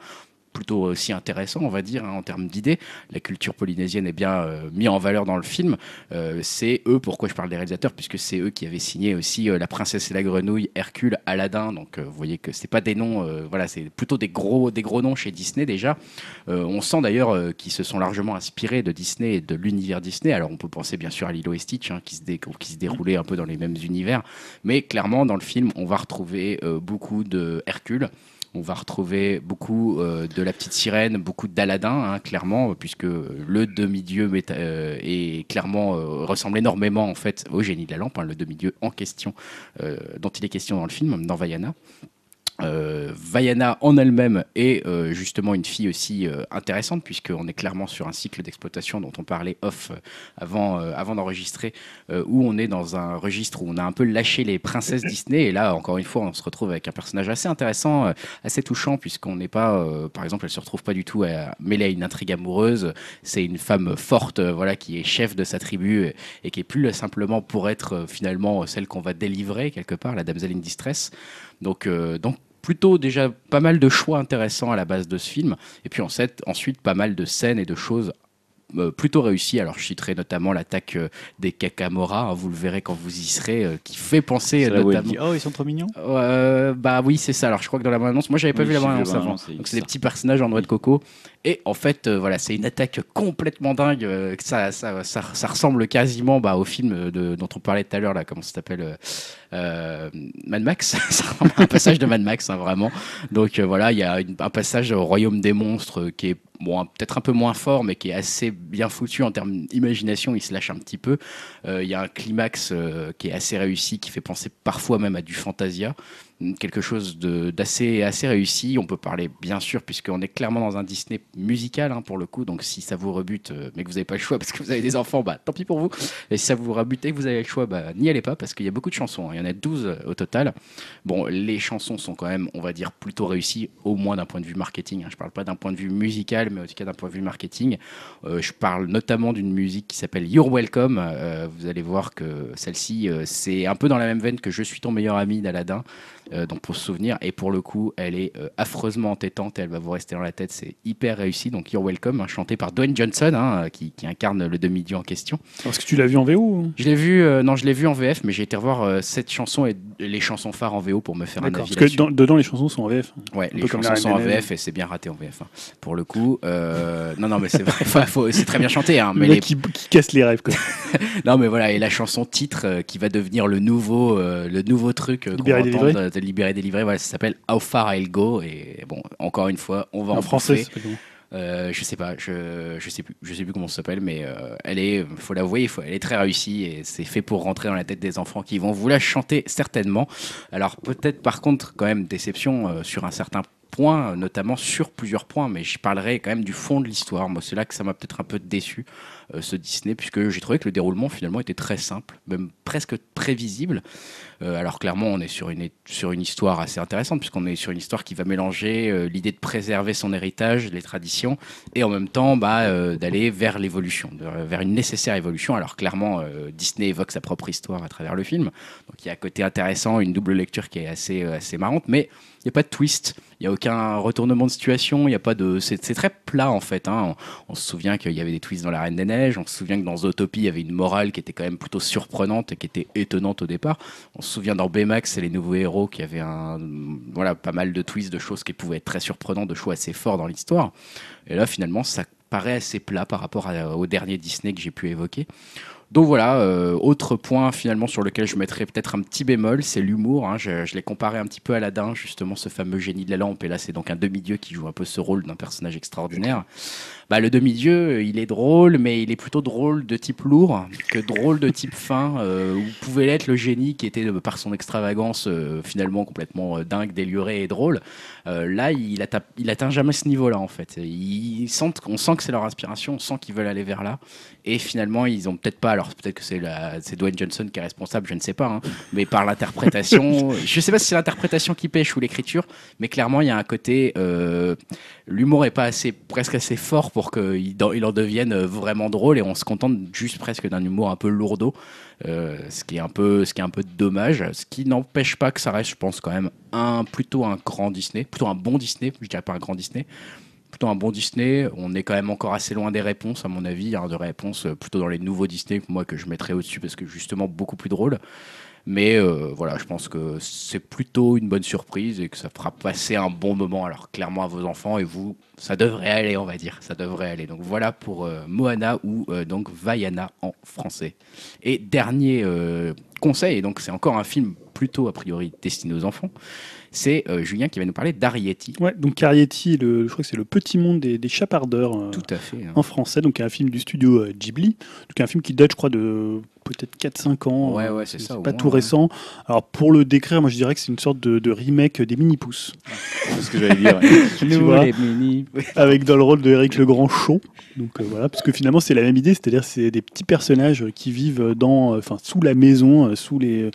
plutôt aussi intéressant, on va dire, hein, en termes d'idées. La culture polynésienne est bien euh, mise en valeur dans le film. Euh, c'est eux, pourquoi je parle des réalisateurs, puisque c'est eux qui avaient signé aussi euh, La Princesse et la Grenouille, Hercule, Aladdin. Donc euh, vous voyez que c'est pas des noms, euh, voilà, c'est plutôt des gros, des gros noms chez Disney déjà. Euh, on sent d'ailleurs euh, qu'ils se sont largement inspirés de Disney et de l'univers Disney. Alors on peut penser bien sûr à Lilo et Stitch, hein, qui, se qui se déroulait un peu dans les mêmes univers. Mais clairement, dans le film, on va retrouver euh, beaucoup de Hercule. On va retrouver beaucoup euh, de la petite sirène, beaucoup d'Aladin, hein, clairement, puisque le demi-dieu euh, est clairement euh, ressemble énormément en fait au génie de la lampe, hein, le demi-dieu en question, dont il est question dans le film, dans Vaiana. Euh, Vaiana en elle-même est euh, justement une fille aussi euh, intéressante puisqu'on est clairement sur un cycle d'exploitation dont on parlait off euh, avant, euh, avant d'enregistrer où on est dans un registre où on a un peu lâché les princesses Disney et là encore une fois on se retrouve avec un personnage assez intéressant, assez touchant puisqu'on n'est pas, par exemple elle se retrouve pas du tout à, mêlée à une intrigue amoureuse, c'est une femme forte voilà qui est chef de sa tribu et, qui est plus simplement pour être finalement celle qu'on va délivrer quelque part, la damsel in distress. Donc, donc plutôt déjà pas mal de choix intéressants à la base de ce film. Et puis ensuite, ensuite pas mal de scènes et de choses euh, plutôt réussies. Alors je citerai notamment l'attaque euh, des Kakamora, hein, vous le verrez quand vous y serez, euh, qui fait penser euh, notamment... Oh, ils sont trop mignons bah oui, c'est ça. Alors je crois que dans la bande-annonce, moi j'avais pas Oui, vu la bande-annonce avant. Donc c'est des petits personnages en noix de coco. Et en fait, voilà, c'est une attaque complètement dingue. ça, ça, ça, ça ressemble quasiment bah, au film de, dont on parlait tout à l'heure, là, comment ça s'appelle euh, Mad Max. à un passage de Mad Max, hein, vraiment. Donc euh, voilà, il y a un passage au royaume des monstres qui est bon, peut-être un peu moins fort, mais qui est assez bien foutu en termes d'imagination. Il se lâche un petit peu. Euh, Il y a un climax euh, qui est assez réussi, qui fait penser parfois même à du Fantasia. Quelque chose d'assez assez réussi. On peut parler, bien sûr, puisqu'on est clairement dans un Disney musical, hein, pour le coup. Donc, si ça vous rebute, euh, mais que vous n'avez pas le choix parce que vous avez des enfants, bah, tant pis pour vous. Et si ça vous rebute et que vous avez le choix, bah, n'y allez pas parce qu'il y a beaucoup de chansons. hein. Il y en a 12 au total. Bon, les chansons sont quand même, on va dire, plutôt réussies, au moins d'un point de vue marketing. hein. Je parle pas d'un point de vue musical, mais en tout cas d'un point de vue marketing. Euh, je parle notamment d'une musique qui s'appelle You're Welcome. Euh, vous allez voir que celle-ci, euh, c'est un peu dans la même veine que Je suis ton meilleur ami d'Aladin. Euh, donc pour se souvenir, et pour le coup, elle est euh, affreusement entêtante et elle va vous rester dans la tête. C'est hyper réussi. Donc You're Welcome, hein, chanté par Dwayne Johnson, hein, qui, qui incarne le demi-dieu en question. Est-ce que tu l'as vu en VO ou- Je l'ai vu, euh, non, je l'ai vu en VF, mais j'ai été revoir euh, cette chanson et les chansons phares en VO pour me faire un avis Parce que dans- dedans les chansons sont en VF. Ouais, Un les chansons sont en VF et c'est bien raté en VF. hein. Pour le coup, euh, non, non, mais c'est vrai, c'est très bien chanté, hein, mais les qui, qui casse les rêves. Quoi. non, mais voilà, et la chanson titre euh, qui va devenir le nouveau, euh, le nouveau truc euh, qu'on euh, de Libéré, délivré, voilà, ça s'appelle How Far I'll Go. Et bon, encore une fois, on va en, En français, bouffer. Euh, je sais pas, je, je sais plus, je sais plus comment ça s'appelle, mais euh, elle est, faut l'avouer, elle est très réussie et c'est fait pour rentrer dans la tête des enfants qui vont vous la chanter certainement. Alors peut-être par contre quand même déception euh, sur un certain point, notamment sur plusieurs points, mais je parlerai quand même du fond de l'histoire. Moi, c'est là que ça m'a peut-être un peu déçu. euh, ce Disney, puisque j'ai trouvé que le déroulement finalement était très simple, même presque prévisible. Euh, alors clairement, on est sur une, sur une histoire assez intéressante, puisqu'on est sur une histoire qui va mélanger euh, l'idée de préserver son héritage, les traditions, et en même temps bah, euh, d'aller vers l'évolution, vers une nécessaire évolution. Alors clairement, Disney évoque sa propre histoire à travers le film, donc il y a un côté intéressant, une double lecture qui est assez, assez marrante, mais il n'y a pas de twist, il n'y a aucun retournement de situation, il y a pas de, c'est très plat en fait. hein. On, se souvient qu'il y avait des twists dans La Reine des Neiges, on se souvient que dans Zootopie, il y avait une morale qui était quand même plutôt surprenante et qui était étonnante au départ. Souvient dans Baymax et les nouveaux héros qu'il y avait un, voilà, pas mal de twists, de choses qui pouvaient être très surprenantes, de choix assez forts dans l'histoire. Et là, finalement, ça paraît assez plat par rapport au dernier Disney que j'ai pu évoquer. Donc voilà, euh, autre point finalement sur lequel je mettrais peut-être un petit bémol, c'est l'humour. hein. Je, je l'ai comparé un petit peu à Aladdin, justement, ce fameux génie de la lampe. Et là, c'est donc un demi-dieu qui joue un peu ce rôle d'un personnage extraordinaire. Bah, le demi-dieu, euh, il est drôle, mais il est plutôt drôle de type lourd que drôle de type fin. Euh, où pouvait l'être le génie qui était, euh, par son extravagance, euh, finalement complètement dingue, déluré et drôle. Là, il, atteint jamais ce niveau-là, en fait. On sent que c'est leur inspiration, on sent qu'ils veulent aller vers là. Et finalement, ils ont peut-être pas. Alors, peut-être que c'est Dwayne Johnson qui est responsable, je ne sais pas. hein, mais par l'interprétation, je sais pas si c'est l'interprétation qui pêche ou l'écriture, mais clairement, il y a un côté. L'humour est pas assez, presque assez fort pour qu'il dans- il en devienne euh, vraiment drôle et on se contente juste presque d'un humour un peu lourdeau, euh, ce qui est un peu, ce qui est un peu dommage. Ce qui n'empêche pas que ça reste, je pense, quand même un plutôt un grand Disney, plutôt un bon Disney. Je dirais pas un grand Disney, plutôt un bon Disney. On est quand même encore assez loin des réponses, à mon avis, hein, de réponses euh, plutôt dans les nouveaux Disney, moi que je mettrais au-dessus parce que justement beaucoup plus drôle. Mais euh, voilà, je pense que c'est plutôt une bonne surprise et que ça fera passer un bon moment. Alors clairement à vos enfants et vous, ça devrait aller, on va dire, ça devrait aller. Donc voilà pour euh, Moana ou euh, donc Vaiana en français. Et dernier conseil, et donc c'est encore un film plutôt a priori destiné aux enfants. C'est euh, Julien qui va nous parler d'Arietti. Ouais, donc Carietti, le, je crois que c'est le petit monde des, des chapardeurs euh, Tout à fait. hein. en français, donc un film du studio euh, Ghibli, donc un film qui date, je crois, de peut-être 4-5 ans. Ouais, euh, ouais, c'est ça, pas moins, tout ouais. récent. Alors pour le décrire, moi je dirais que c'est une sorte de, de remake des Mini-Pouces, C'est ce que j'allais dire. tu Nous, vois. les mini- avec dans le rôle de Eric le Grand Chaud. Donc euh, voilà, parce que finalement c'est la même idée, c'est-à-dire c'est des petits personnages qui vivent dans, euh, enfin sous la maison, euh, sous les, euh,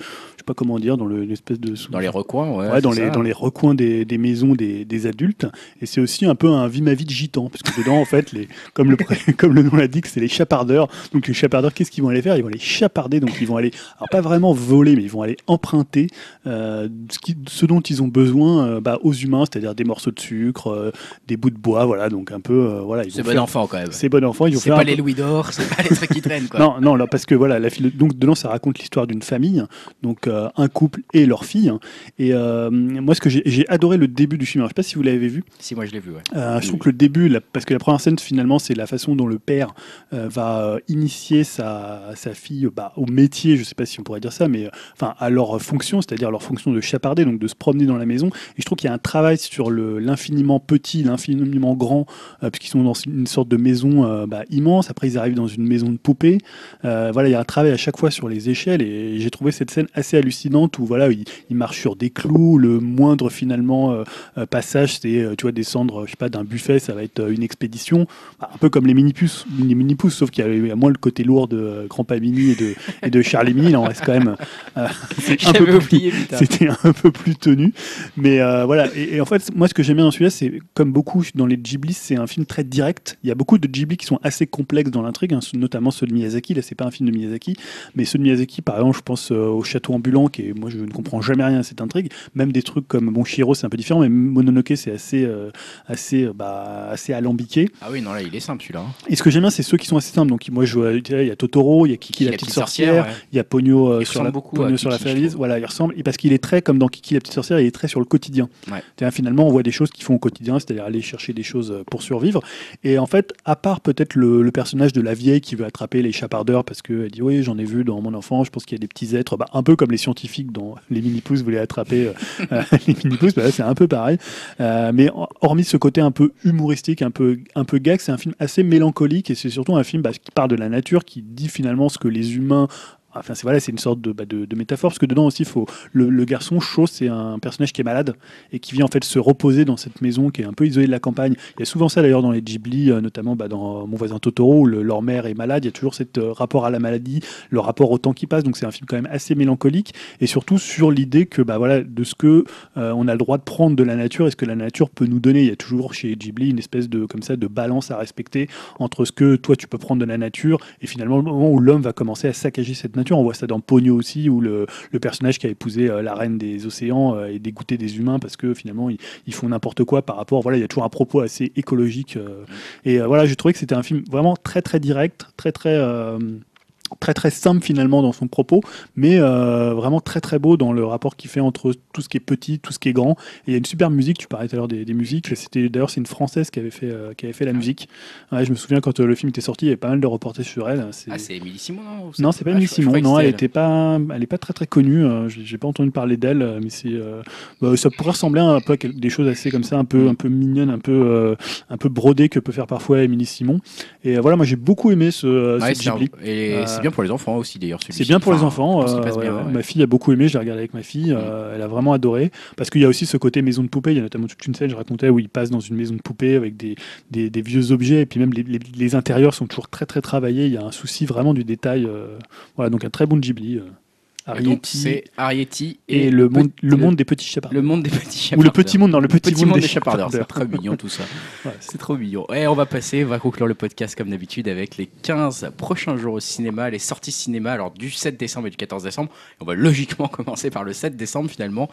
pas comment dire, dans le- l'espèce de sous- Dans les recoins, ouais. Ouais, dans, les, ça. dans les recoins des, des maisons des, des adultes. Et c'est aussi un peu un vie ma vie de gitan, parce que dedans, en fait, les, comme, le, comme le nom l'indique, c'est les chapardeurs. Donc les chapardeurs, qu'est-ce qu'ils vont aller faire? Ils vont aller chaparder, donc ils vont aller, alors pas vraiment voler, mais ils vont aller emprunter euh, ce, qui- ce dont ils ont besoin euh, bah, aux humains, c'est-à-dire des morceaux de sucre, euh, des bouts de bois, voilà, donc un peu, euh, voilà. C'est bon faire- enfant quand même. C'est bon enfant, ils vont C'est faire pas les louis d'or, c'est pas les trucs qui traînent quoi. non, non, là, parce que voilà, la donc dedans, ça raconte l'histoire d'une famille, donc euh, un couple et leur fille. Et euh, moi, ce que j'ai adoré le début du film. Alors, je sais pas si vous l'avez vu. Si moi je l'ai vu, ouais. Euh, je trouve que le début, la- parce que la première scène, finalement, c'est la façon dont le père euh, va initier sa, sa fille bah, au métier, je sais pas si on pourrait dire ça, mais euh, enfin à leur fonction, c'est-à-dire leur fonction de chaparder, donc de se promener dans la maison. Et je trouve qu'il y a un travail sur l'infiniment petit, l'infiniment grand, euh, puisqu'ils sont dans une sorte de maison euh, bah, immense. Après, ils arrivent dans une maison de poupée. Euh, voilà, il y a un travail à chaque fois sur les échelles, et j'ai trouvé cette scène assez hallucinante où voilà, ils marchent sur des clous. Le moindre finalement euh, euh, passage, c'est euh, tu vois descendre, je sais pas, d'un buffet, ça va être une expédition, Bah, un peu comme les mini puces, les mini sauf qu'il y a- il y a moins le côté lourd de Grand Pamini et de, et de Charlie Mini. Là, on reste quand même euh, un peu plus- c'était un peu plus tenu. Mais euh, voilà. Et, et en fait, moi, ce que j'aime bien dans celui-là, c'est comme beaucoup dans les Ghibli, c'est un film très direct. Il y a beaucoup de Ghibli qui sont assez complexes dans l'intrigue, hein, notamment ceux de Miyazaki. Là, c'est pas un film de Miyazaki, mais ceux de Miyazaki, par exemple, je pense au Château ambulant, qui est, moi, je ne comprends jamais rien à cette intrigue. Même des trucs comme bon Shiro, c'est un peu différent, mais Mononoke, c'est assez, euh, assez, euh, bah, assez alambiqué. Ah oui, non, là il est simple celui-là. hein. Et ce que j'aime bien, c'est ceux qui sont assez simples. Donc, moi, je vois, il y a Totoro, il y a Kiki, la, petite sorcière, il y a Pogno, euh, sur, la, beaucoup Pogno sur la Kiki. Voilà, il ressemble. Et parce qu'il est très, comme dans Kiki la petite sorcière, il est très sur le quotidien. Ouais. Finalement, on voit des choses qu'ils font au quotidien, c'est-à-dire aller chercher des choses pour survivre. Et en fait, à part peut-être le, le personnage de la vieille qui veut attraper les chapardeurs parce qu'elle dit Oui, j'en ai vu dans mon enfance, je pense qu'il y a des petits êtres, bah, un peu comme les scientifiques dans les mini-pousses voulaient attraper euh, euh, les mini-pousses, bah, c'est un peu pareil. Euh, mais hor- hormis ce côté un peu humoristique, un peu, un peu gag, c'est un film assez mélancolique et c'est surtout un film bah, qui parle de la nature, qui dit finalement ce que les humains enfin c'est voilà, c'est une sorte de, bah, métaphore parce que dedans aussi, faut le, garçon chaud, c'est un personnage qui est malade et qui vient en fait se reposer dans cette maison qui est un peu isolée de la campagne. Il y a souvent ça d'ailleurs dans les Ghibli, euh, notamment bah, dans Mon voisin Totoro, où le- leur mère est malade. Il y a toujours cet rapport à la maladie, le rapport au temps qui passe. Donc c'est un film quand même assez mélancolique et surtout sur l'idée que bah voilà de ce que euh, on a le droit de prendre de la nature et ce que la nature peut nous donner. Il y a toujours chez Ghibli une espèce de comme ça de balance à respecter entre ce que toi tu peux prendre de la nature et finalement le moment où l'homme va commencer à saccager cette nature. On voit ça dans Pogno aussi où le, le personnage qui a épousé euh, la reine des océans euh, est dégoûté des humains parce que finalement ils, ils font n'importe quoi par rapport. Voilà, il y a toujours un propos assez écologique euh, et euh, voilà, j'ai trouvé que c'était un film vraiment très très direct, très très très très simple finalement dans son propos, mais euh, vraiment très très beau dans le rapport qu'il fait entre tout ce qui est petit, tout ce qui est grand. Et il y a une super musique. Tu parlais tout à l'heure des, des musiques. C'était d'ailleurs c'est une française qui avait fait euh, qui avait fait la musique. Ouais, je me souviens quand euh, le film était sorti, il y avait pas mal de reportages sur elle. C'est- Ah, c'est Émilie Simon, non non, c'est pas Ah, Émilie je- je Simon. Non, elle était pas, elle est pas très très connue. J'ai pas entendu parler d'elle, mais c'est, bah, ça pourrait ressembler un peu à des choses assez comme ça, un peu, un peu mignonnes, un peu, un peu brodées que peut faire parfois Émilie Simon. Et voilà, moi j'ai beaucoup aimé ce, Ouais, ce c'est un- Ghibli. Et c'est bien pour les enfants aussi d'ailleurs. C'est bien pour les enfants. euh, bien, ouais. Ma fille a beaucoup aimé, je l'ai regardé avec ma fille. euh, elle a vraiment adoré. Parce qu'il y a aussi ce côté maison de poupée. Il y a notamment toute une scène, je racontais, où il passe dans une maison de poupée avec des, des, des vieux objets. Et puis même les, les- les intérieurs sont toujours très très travaillés. Il y a un souci vraiment du détail. euh, voilà, donc un très bon Ghibli. Et donc, Arrietty c'est Arietti et, le, monde, le monde des petits chapards. le monde des petits Ou chapardeurs. le petit monde, dans le petit, monde, des chapardeurs. C'est chapardeurs. très mignon tout ça. Ouais, C'est trop mignon. Et on va passer, on va conclure le podcast comme d'habitude avec les 15 prochains jours au cinéma, les sorties cinéma, alors du 7 décembre et du 14 décembre. On va logiquement commencer par le 7 décembre finalement.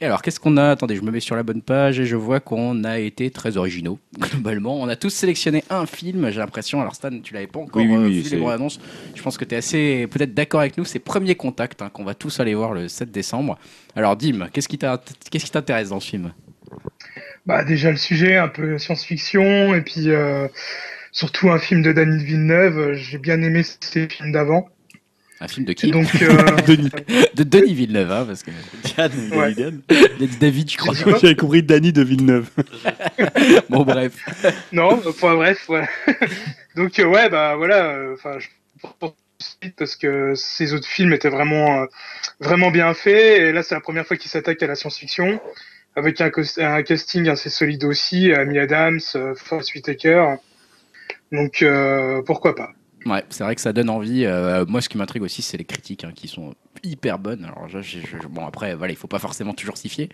Et alors, qu'est-ce qu'on a? Attendez, je me mets sur la bonne page et je vois qu'on a été très originaux, globalement. On a tous sélectionné un film, j'ai l'impression. Alors, Stan, tu l'avais pas encore Oui, oui, euh, oui, vu c'est- les bandes annonces. Je pense que tu es assez peut-être d'accord avec nous. C'est Premier Contact hein, qu'on va tous aller voir le 7 décembre. Alors, Dim, qu'est-ce qui t'intéresse dans ce film? Bah déjà le sujet, un peu science-fiction, et puis euh, surtout un film de Danny Villeneuve. J'ai bien aimé ces films d'avant. Un film de qui? Donc euh, Denis. De Denis Villeneuve, hein, parce que Diane, Ouais. Diane. David, je crois. J'avais compris Danny de Villeneuve. Bon, bref. non, enfin bref, voilà. Donc euh, ouais, bah voilà. euh, Enfin, je pense parce que ces autres films étaient vraiment euh, vraiment bien faits. Et là, c'est la première fois qu'il s'attaque à la science-fiction avec un, casting assez solide aussi, Amy Adams, euh, Forest Whitaker. Donc euh, pourquoi pas. Ouais, c'est vrai que ça donne envie. Euh, moi, ce qui m'intrigue aussi, c'est les critiques hein, qui sont hyper bonnes. Alors, je- je- je- bon, après, voilà, il faut pas forcément toujours s'y fier,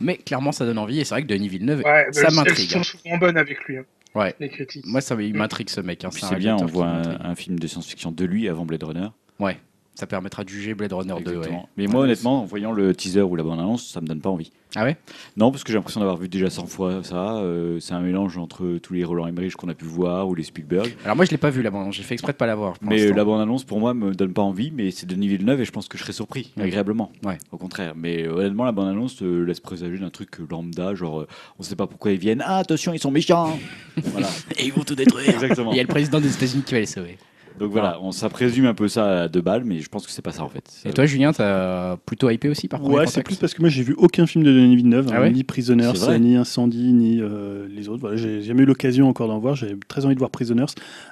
mais clairement, ça donne envie. Et c'est vrai que Denis Villeneuve, Ouais, ça bah, elles m'intrigue. sont souvent bonnes avec lui, hein, Ouais. les critiques. Moi, ça m'intrigue ce mec. Hein, c'est bien, on voit un, un film de science-fiction de lui avant Blade Runner. Ouais, ça permettra de juger Blade Runner 2. Exactement. ouais. Mais moi, honnêtement, en voyant le teaser ou la bande-annonce, ça me donne pas envie. Ah ouais? Non, parce que j'ai l'impression d'avoir vu déjà 100 fois ça. euh, c'est un mélange entre tous les Roland Emmerich qu'on a pu voir ou les Spielberg. Alors, moi, je l'ai pas vu là bas J'ai fait exprès de pas l'avoir. pour Mais la bande-annonce, pour moi, me donne pas envie. Mais c'est Denis Villeneuve et je pense que je serais surpris, agréablement. Ouais. Au contraire. Mais euh, honnêtement, la bande-annonce euh, laisse présager d'un truc lambda, genre euh, on sait pas pourquoi ils viennent. Ah, attention, ils sont méchants Voilà. Et ils vont tout détruire. Exactement. Il y a le président des États-Unis qui va les sauver. Donc voilà, on, ça présume un peu ça à deux balles, mais je pense que c'est pas ça en fait. Et toi, Julien, t'as plutôt hypé aussi par Premier Ouais, c'est plus parce que moi j'ai vu aucun film de Denis Villeneuve, Ah hein, ouais ni Prisoners, C'est vrai ni Incendie, ni euh, les autres. Voilà, j'ai jamais eu l'occasion encore d'en voir. J'avais très envie de voir Prisoners.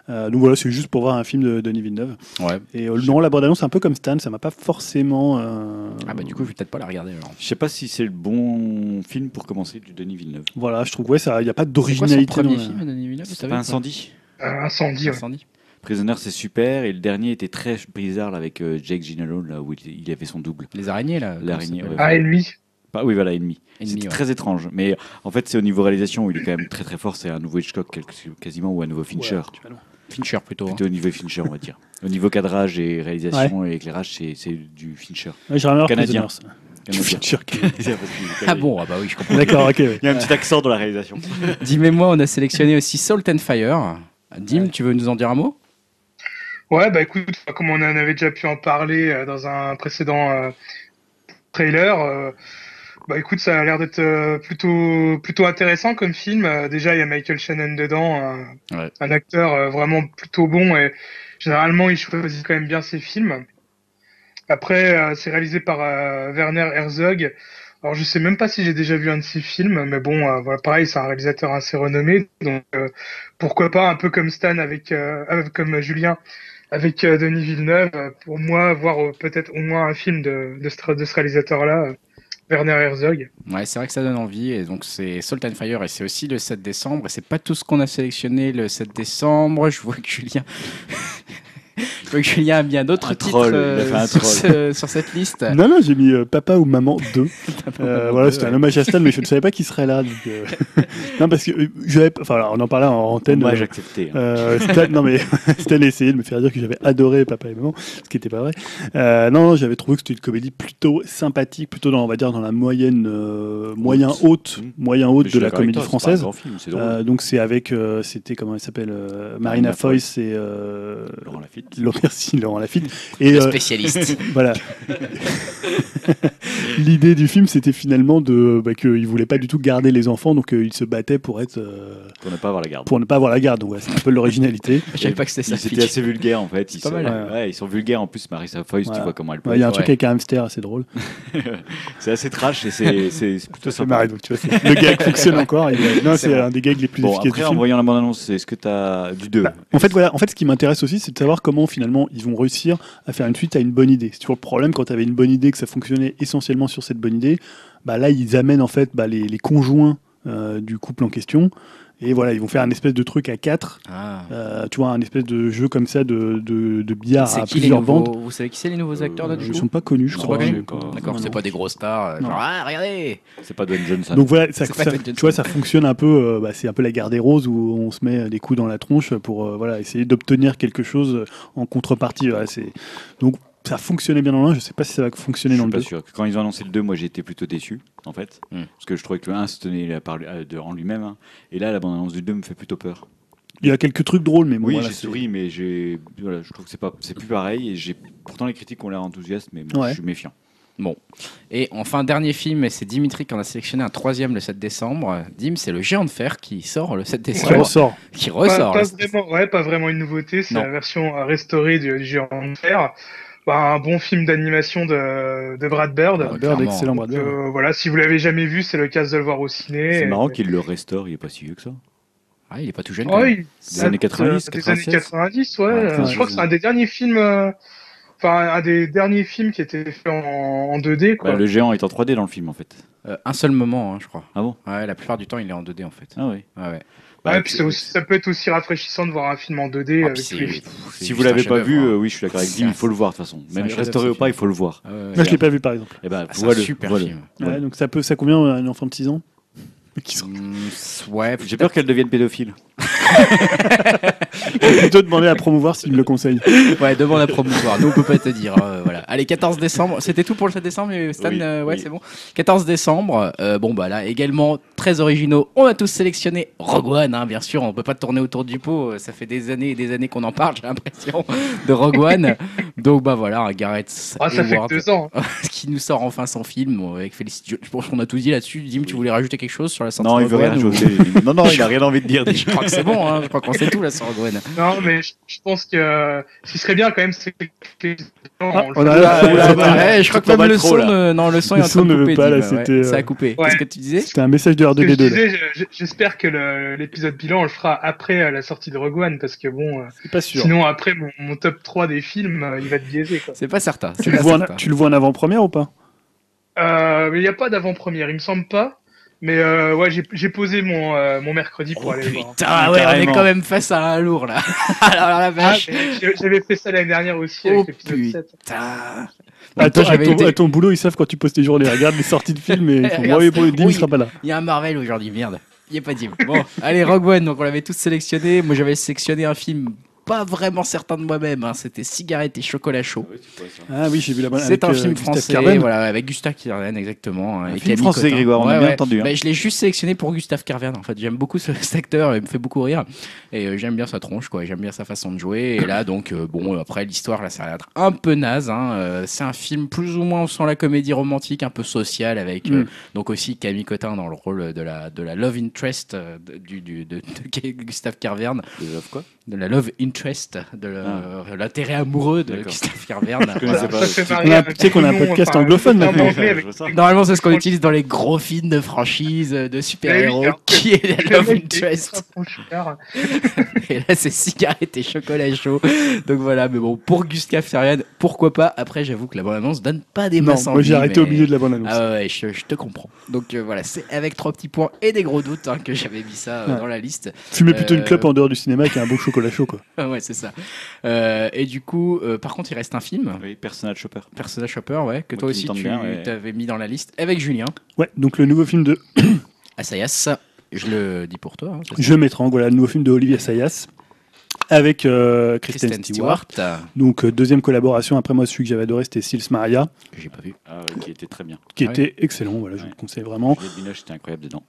Euh, donc voilà, c'est juste pour voir un film de Denis Villeneuve. Ouais. Et euh, non, la bande annonce, un peu comme Stan, ça m'a pas forcément. euh, Ah bah du coup, je vais peut-être pas la regarder alors. Je sais pas si c'est le bon film pour commencer du Denis Villeneuve. Voilà, je trouve ouais, il y a pas C'est quoi son d'originalité. premier dans la- film, Denis Villeneuve vous C'est savez pas ou Incendie Euh, incendie, ouais. Incendie Prisoner c'est super et le dernier était très bizarre là, avec euh, Jake Gyllenhaal là où il, il avait son double. Les araignées là. L'araignée, ouais. Ah, ennemi. Pas, oui voilà ennemi. Ouais. très étrange, mais en fait c'est au niveau réalisation où il est quand même très très fort. C'est un nouveau Hitchcock quelque- quasiment ou un nouveau Fincher. Ouais, tu. Fincher plutôt. hein. Plutôt au niveau Fincher on va dire. Au niveau cadrage et réalisation et éclairage c'est c'est du Fincher. Canadien. Canadien. Sûr que- Ah bon, ah bah oui, je comprends. D'accord, ok. Il y a un petit accent dans la réalisation. Dim et moi, on a sélectionné aussi Salt and Fire. Dim, tu veux nous en dire un mot? Ouais, bah écoute, comme on en avait déjà pu en parler euh, dans un précédent euh, trailer, euh, bah écoute, ça a l'air d'être euh, plutôt plutôt intéressant comme film. Déjà, il y a Michael Shannon dedans, un, Ouais. un acteur euh, vraiment plutôt bon et généralement il choisit quand même bien ses films. Après, euh, c'est réalisé par euh, Werner Herzog. Alors je sais même pas si j'ai déjà vu un de ses films, mais bon, euh, voilà, pareil, c'est un réalisateur assez renommé, donc euh, pourquoi pas un peu comme Stan avec, euh, avec- comme Julien avec euh, Denis Villeneuve, euh, pour moi, voir euh, peut-être au moins un film de, ce, ce réalisateur-là, Werner Herzog. Ouais, c'est vrai que ça donne envie. Et donc, c'est Salt and Fire et c'est aussi le 7 décembre. Et c'est pas tout ce qu'on a sélectionné le 7 décembre. Je vois que Julien. Je vois que Julien a bien d'autres Un titres troll, euh, un sur, troll. ce- sur cette liste. Non, non, j'ai mis euh, Papa ou Maman 2. Euh, voilà, 2, c'était ouais. un hommage à Stan, mais je ne savais pas qu'il serait là. donc, euh, non, parce que j'avais, enfin, on en parlait en antenne. Moi, accepté. hein. euh, Stan, non mais Stan a essayé de me faire dire que j'avais adoré Papa et Maman, ce qui n'était pas vrai. Euh, non, non, j'avais trouvé que c'était une comédie plutôt sympathique, plutôt dans, on va dire, dans la moyenne, euh, moyen haute, Mmh. moyen haute suis de la comédie toi, française. film. Euh, donc c'est avec, euh, c'était comment elle s'appelle, euh, Marina Foïs et euh, Laurent Lafitte. Laurent- merci Laurent Lafitte. Et Le euh, spécialiste. voilà. L'idée du film, c'était finalement de bah, qu'ils voulaient pas du tout garder les enfants, donc euh, ils se battaient pour être euh, Pour ne pas avoir la garde. pour ne pas avoir la garde. Donc ouais, c'est un peu l'originalité. Je savais pas que c'était ça. Flick. assez vulgaires en fait. Ils pas sont, mal. Ouais. ouais, ils sont vulgaires en plus. Marissa Foïs, tu Ouais. vois comment elle peut. Ouais, Il y a un truc ouais. avec un hamster assez drôle. C'est assez trash et c'est plutôt sympa. donc tu vois, le gag fonctionne encore. et, euh, non, C'est un des gags les plus Bon, efficaces après, du en film. voyant la bande-annonce, est-ce que tu as du 2 Bah, en fait, voilà. En fait, ce qui m'intéresse aussi, c'est de savoir comment finalement ils vont réussir à faire une suite à une bonne idée. C'est toujours le problème quand tu avais une bonne idée, que ça fonctionnait essentiellement sur cette bonne idée. Bah là, ils amènent en fait bah, les, les conjoints euh, du couple en question. Et voilà, ils vont faire un espèce de truc à quatre. Ah. Euh, tu vois, un espèce de jeu comme ça de, de, de billard à qui les plusieurs nouveaux bandes. Vous savez qui c'est les nouveaux acteurs Euh, de Ils ne sont pas connus, je crois. D'accord. C'est pas des grosses stars. euh. Genre, ah, regardez C'est pas Dwayne Johnson. Donc voilà, ça, ça- tu vois, ça fonctionne un peu. euh, bah, c'est un peu la guerre des roses où on se met des coups dans la tronche pour euh, voilà essayer d'obtenir quelque chose en contrepartie. Voilà, donc ça fonctionnait bien dans le 1, Je sais pas si ça va fonctionner je dans suis le pas 2. sûr. Quand ils ont annoncé le 2, moi j'ai été plutôt déçu, en fait. Hmm. Parce que je trouvais que le 1 se tenait là par, euh, de- en lui-même. hein. Et là, la bande-annonce du 2 me fait plutôt peur. Il y a quelques trucs drôles, mais bon, oui, voilà, j'ai souri, mais j'ai, voilà, je trouve que c'est pas, c'est plus pareil. Et j'ai, pourtant les critiques ont l'air enthousiastes, mais moi, Ouais. je suis méfiant. Et enfin, dernier film, et c'est Dimitri qui en a sélectionné un troisième le 7 décembre. Dim, c'est le géant de fer qui sort le 7 Qui décembre. ressort. Qui Pas, ressort. pas le- vraiment, ouais, pas vraiment une nouveauté, c'est Non. la version restaurée du, du Géant de Fer. Bah, un bon film d'animation de, de Brad Bird. Ouais, Bird, clairement. excellent Brad Bird. Euh, voilà, si vous l'avez jamais vu, c'est l'occasion de le voir au ciné. C'est Et- marrant qu'il le restaure, il est pas si vieux que ça. Ah, il est pas tout jeune. Ah oui, Des années date, 90, euh, des années 96. 90, ouais. Ouais, Euh, je crois que c'est un des derniers films, euh, enfin un des derniers films qui était fait en, en 2D, quoi. Bah, le géant est en 3D dans le film, en fait. Euh, un seul moment, hein, je crois. Ah bon? Ouais, la plupart du temps, il est en 2D en fait. Ah oui. Ouais, ouais. Bah, ouais, puis c'est aussi- ça peut être aussi rafraîchissant de voir un film en 2D Ah, avec les Si vous l'avez pas vu, euh, hein. oui, je suis d'accord avec Dim, il faut le voir de toute façon. Même restauré ou pas, il faut le voir. Moi, je l'ai pas vu par exemple. Ah, c'est un super film. Donc ça peut, ça combien un enfant de 6 ans? Qui sont- Mm, ouais, J'ai peur qu'elle devienne pédophile. On peut plutôt demander à promouvoir s'il me le conseille. Ouais, demande à promouvoir. Nous, on peut pas te dire. euh, voilà. Allez, 14 décembre. C'était tout pour le 7 décembre, euh, Stan Oui, euh, Ouais, oui. c'est bon. 14 décembre. euh, bon, bah là, également très originaux. On a tous sélectionné Rogue One, hein, bien sûr. On peut pas tourner autour du pot. Ça fait des années et des années qu'on en parle, j'ai l'impression, de Rogue One. Donc, bah voilà, un Gareth Ah, ça fait Edwards que deux ans. qui nous sort enfin son film avec Félicité. Je pense qu'on a tout dit là-dessus. Dim, tu voulais rajouter quelque chose sur la sortie Non, il veut rien ou- ajouter. Non, non, il a rien envie de dire. Je crois que c'est bon, hein. je crois qu'on sait tout là sur Rogue One. Non, mais je, je pense que euh, ce qui serait bien quand même, c'est que les gens, Ah, on a- ouais, je crois que pas même mal le son, ne- non, le son Le est en train de couper. pas, là, ouais. c'était, Ça a euh, coupé. Ouais. Qu'est-ce que tu disais C'était un message de Ce que je R2D2. là. disais, je- je- j'espère que l'épisode bilan, on le fera après euh, la sortie de Rogue One, parce que bon, euh, C'est pas sûr. sinon après mon, mon top 3 des films, euh, il va être biaisé. Quoi. C'est pas certain. Tu le, vois en, certain. tu le vois en avant-première ou pas? Euh, mais il n'y a pas d'avant-première, il me semble pas. Mais euh, ouais, j'ai posé mon, euh, mon mercredi pour Oh aller le voir. putain, ah ouais, on est quand même face à un lourd là. Alors la Ah, vache. J'avais fait ça l'année dernière aussi Oh, avec l'épisode 7. Putain. à, Bon, ton, toi, j'avais à ton- été- à ton boulot, ils savent quand tu postes tes journées. Regarde les sorties de films et ils font Ouais, pour le Dim Oui. sera pas là. Il y a un Marvel aujourd'hui, merde. Il n'y a pas de Dim. Bon, allez, Rogue One, donc on l'avait tous sélectionné. Moi j'avais sélectionné un film pas vraiment certain de moi-même. hein. C'était Cigarette et Chocolat Chaud. Ah oui, j'ai vu la bonne C'est un euh, film français, voilà, avec Gustave Carven, exactement. Un et film Camille français, Cotin. Grégoire, on a bien entendu, hein. Bah, je l'ai juste sélectionné pour Gustave Carven, en fait. J'aime beaucoup ce, cet acteur, il me fait beaucoup rire. Et euh, j'aime bien sa tronche, quoi. J'aime bien sa façon de jouer. Et là, donc, euh, bon, après, l'histoire, là, ça va être un peu naze. hein. Euh, c'est un film plus ou moins, on sent la comédie romantique, un peu sociale, avec euh, Mm. donc aussi Camille Cotin dans le rôle de la, de la love interest euh, de, du, du- de, de Gustave Carverne quoi? De la love interest interest, de le- l'intérêt amoureux de. Ça fait Tu- sais qu'on a un podcast anglophone maintenant. Normalement, c'est ce qu'on utilise dans les gros films de franchise, de super-héros, qui est Le Love Interest. Et là, c'est cigarette et chocolat chaud. Donc voilà, mais bon, pour Gustave Kervern, pourquoi pas? Après, j'avoue que la bande-annonce donne pas des Non, masses moi j'ai arrêté au milieu de la bande annonce. Ah ouais, je, je te comprends. Donc euh, voilà, c'est avec trois petits points et des gros doutes hein, que j'avais mis ça euh, Ouais. dans la liste. Fumer plutôt une euh, clope en dehors du cinéma qui a un beau chocolat chaud quoi. Ouais, c'est ça. Euh, et du coup, euh, par contre, il reste un film, Oui, Personal Shopper. Persona Shopper, ouais, que Moi toi aussi tu bien, ouais. t'avais mis dans la liste avec Julien. Ouais, donc le nouveau film de Assayas, je le dis pour toi. hein, Je m'étrangle, voilà, le nouveau film de Olivier Sayas avec euh, Kristen, Kristen Stewart. Stewart, Donc euh, deuxième collaboration. Après moi celui que j'avais adoré c'était Sils Maria que j'ai pas vu. Ah, ouais, qui était très bien. qui Ah était excellent. Voilà, je vous le conseille vraiment. Juliette Binoche était incroyable dedans.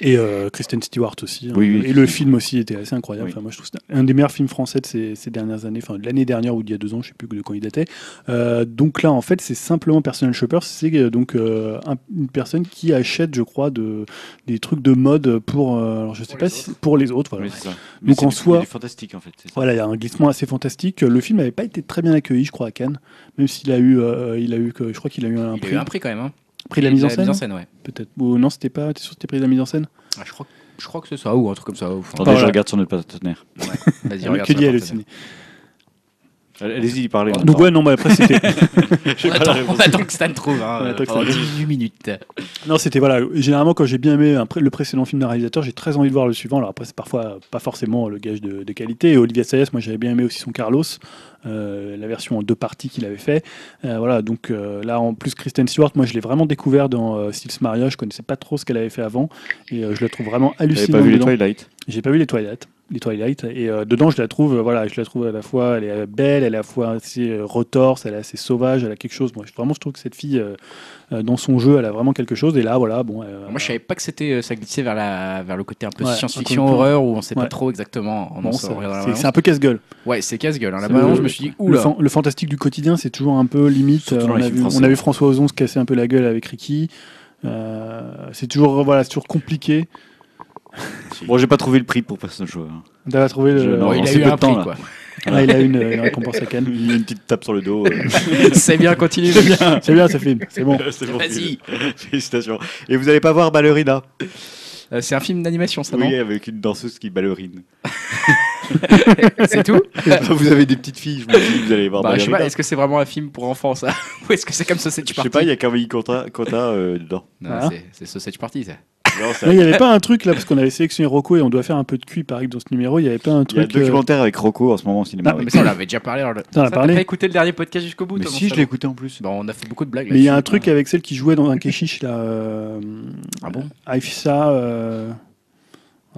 Et euh, Kristen Stewart aussi. hein. Oui, oui, et le film aussi était assez incroyable. Oui. Enfin, moi, je trouve que c'est un des meilleurs films français de ces, ces dernières années, enfin de l'année dernière ou d'il y a deux ans, je sais plus de quand il datait. Euh, donc là, en fait, c'est simplement Personal Shopper. C'est euh, donc euh, un- une personne qui achète, je crois, de, des trucs de mode pour, euh, alors, je sais Pour pas les si pour les autres. Voilà. Oui. Donc, c'est en soi- fantastique en fait. c'est ça. Voilà, il y a un glissement assez fantastique. Le film n'avait pas été très bien accueilli, je crois, à Cannes, même s'il a eu, euh, il a eu, je crois qu'il a eu un Il a prix, eu un prix quand même. Hein. Prix de la mise en scène, ouais. peut-être. Ou non, c'était pas. T'es sûr que c'était prix de la mise en scène Ah, je, crois, je crois que c'est ça, ou un truc comme ça. Attendez, voilà. je regarde sur notre partenaire. Vas-y, Ah, regarde Que dit. Allez-y, parlez. Donc ouais, non, mais après c'était. On attend, on attend que Stan trouve, hein, On attend que pendant Stan 18 minutes. Non, c'était voilà. Généralement, quand j'ai bien aimé un pré- le précédent film d'un réalisateur, j'ai très envie de voir le suivant. Alors après, c'est parfois pas forcément le gage de, de qualité. Et Olivier Sayas, moi, j'avais bien aimé aussi son Carlos, euh, la version en deux parties qu'il avait fait. Euh, voilà. Donc euh, là, en plus, Kristen Stewart, moi, je l'ai vraiment découvert dans euh, Sils Maria. Je connaissais pas trop ce qu'elle avait fait avant, et euh, je la trouve vraiment J'avais hallucinante. pas vu les. Twilight? J'ai pas vu les Twilight. Les Twilight et euh, dedans je la trouve euh, voilà je la trouve à la fois elle est belle elle est à la fois assez euh, retorse elle est assez sauvage elle a quelque chose moi vraiment je trouve que cette fille euh, dans son jeu elle a vraiment quelque chose et là voilà bon Moi, je savais pas que c'était, ça glissait vers, la, vers le côté un peu Ouais, science-fiction, horreur, où on sait Ouais. pas trop exactement. En bon, c'est- un peu casse-gueule Ouais, c'est casse-gueule. hein. Le- je me suis dit, le, oula. fan- le fantastique du quotidien c'est toujours un peu limite on, a vu, on a vu. François Ozon se casser un peu la gueule avec Ricky c'est toujours voilà c'est toujours compliqué Bon, j'ai pas trouvé le prix pour Personal Shopper. d'avoir trouvé le Je- non, Bon, il a eu un prix, là. quoi. Ah, il a eu une, une récompense à Cannes Il y a une petite tape sur le dos. euh. c'est bien, continue. c'est bien c'est bien ce film c'est bon C'est bon. Vas-y. Félicitations. Et vous allez pas voir Ballerina? Euh, c'est un film d'animation, ça, Oui, avec une danseuse qui ballerine. non C'est tout? Vous avez des petites filles, je me dis, vous allez voir bah, Je sais Ballerina. pas, est-ce que c'est vraiment un film pour enfants, ça? Ou est-ce que c'est comme Sausage Je Party sais pas, il y a Camille Conta, Conta euh, dedans. Non, Ah. c'est- c'est Sausage Party, ça. Non, ça- il n'y avait pas un truc là, parce qu'on avait sélectionné Rocco et on doit faire un peu de cul, pareil, dans ce numéro. Il n'y avait pas un Il y a un truc. euh, documentaire avec Rocco en ce moment au cinéma. Ah, ouais. Mais ça, on l'avait déjà parlé. alors le- Ça, parlé T'as pas écouté le dernier podcast jusqu'au bout Mais toi, si, je l'ai écouté en plus. Bon, on a fait beaucoup de blagues. Mais il y a un truc avec celle qui jouait dans un Keshish là. Euh... Ah bon? Aifsa.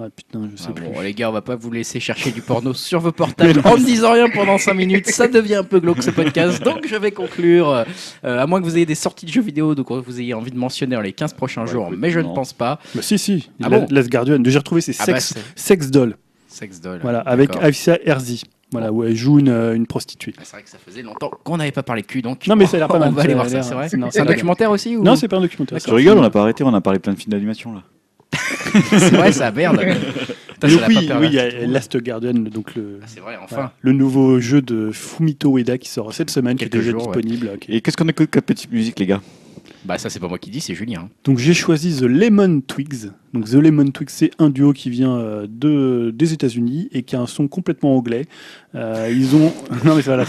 Ouais, putain, je sais Ah plus. bon, les gars, on va pas vous laisser chercher du porno sur vos portables en ne disant rien pendant 5 minutes. Ça devient un peu glauque ce podcast. Donc je vais conclure. Euh, à moins que vous ayez des sorties de jeux vidéo, donc vous ayez envie de mentionner dans les 15 prochains Ouais, jours, écoute, mais je ne pense pas. Bah, si, si. Ah bon Last Guardian. J'ai retrouvé ses Ah bah, sex, c'est sex doll. Sex Doll. Voilà, avec. Aifsa Herzi. Voilà, où elle joue une, euh, une prostituée. Ah, C'est vrai que ça faisait longtemps qu'on n'avait pas parlé de cul, donc. Non, mais ça a l'air pas mal. On va aller voir ça, c'est vrai. c'est- un documentaire aussi ou... Non, c'est pas un documentaire. Tu rigoles, on n'a pas arrêté, on a parlé plein de films d'animation là. c'est vrai, ça merde. Putain, ça oui, oui, il y a. Last Guardian, donc le, Ah, C'est vrai, enfin. voilà, le nouveau jeu de Fumito Ueda qui sort cette semaine, qui est déjà jours, disponible. Et qu'est-ce qu'on écoute comme petite musique, les gars? Bah, ça, c'est pas moi qui dis, c'est Julien. Donc j'ai choisi The Lemon Twigs. Donc The Lemon Twigs, c'est un duo qui vient euh, de, des États-Unis et qui a un son complètement anglais. Euh, ils ont non mais voilà,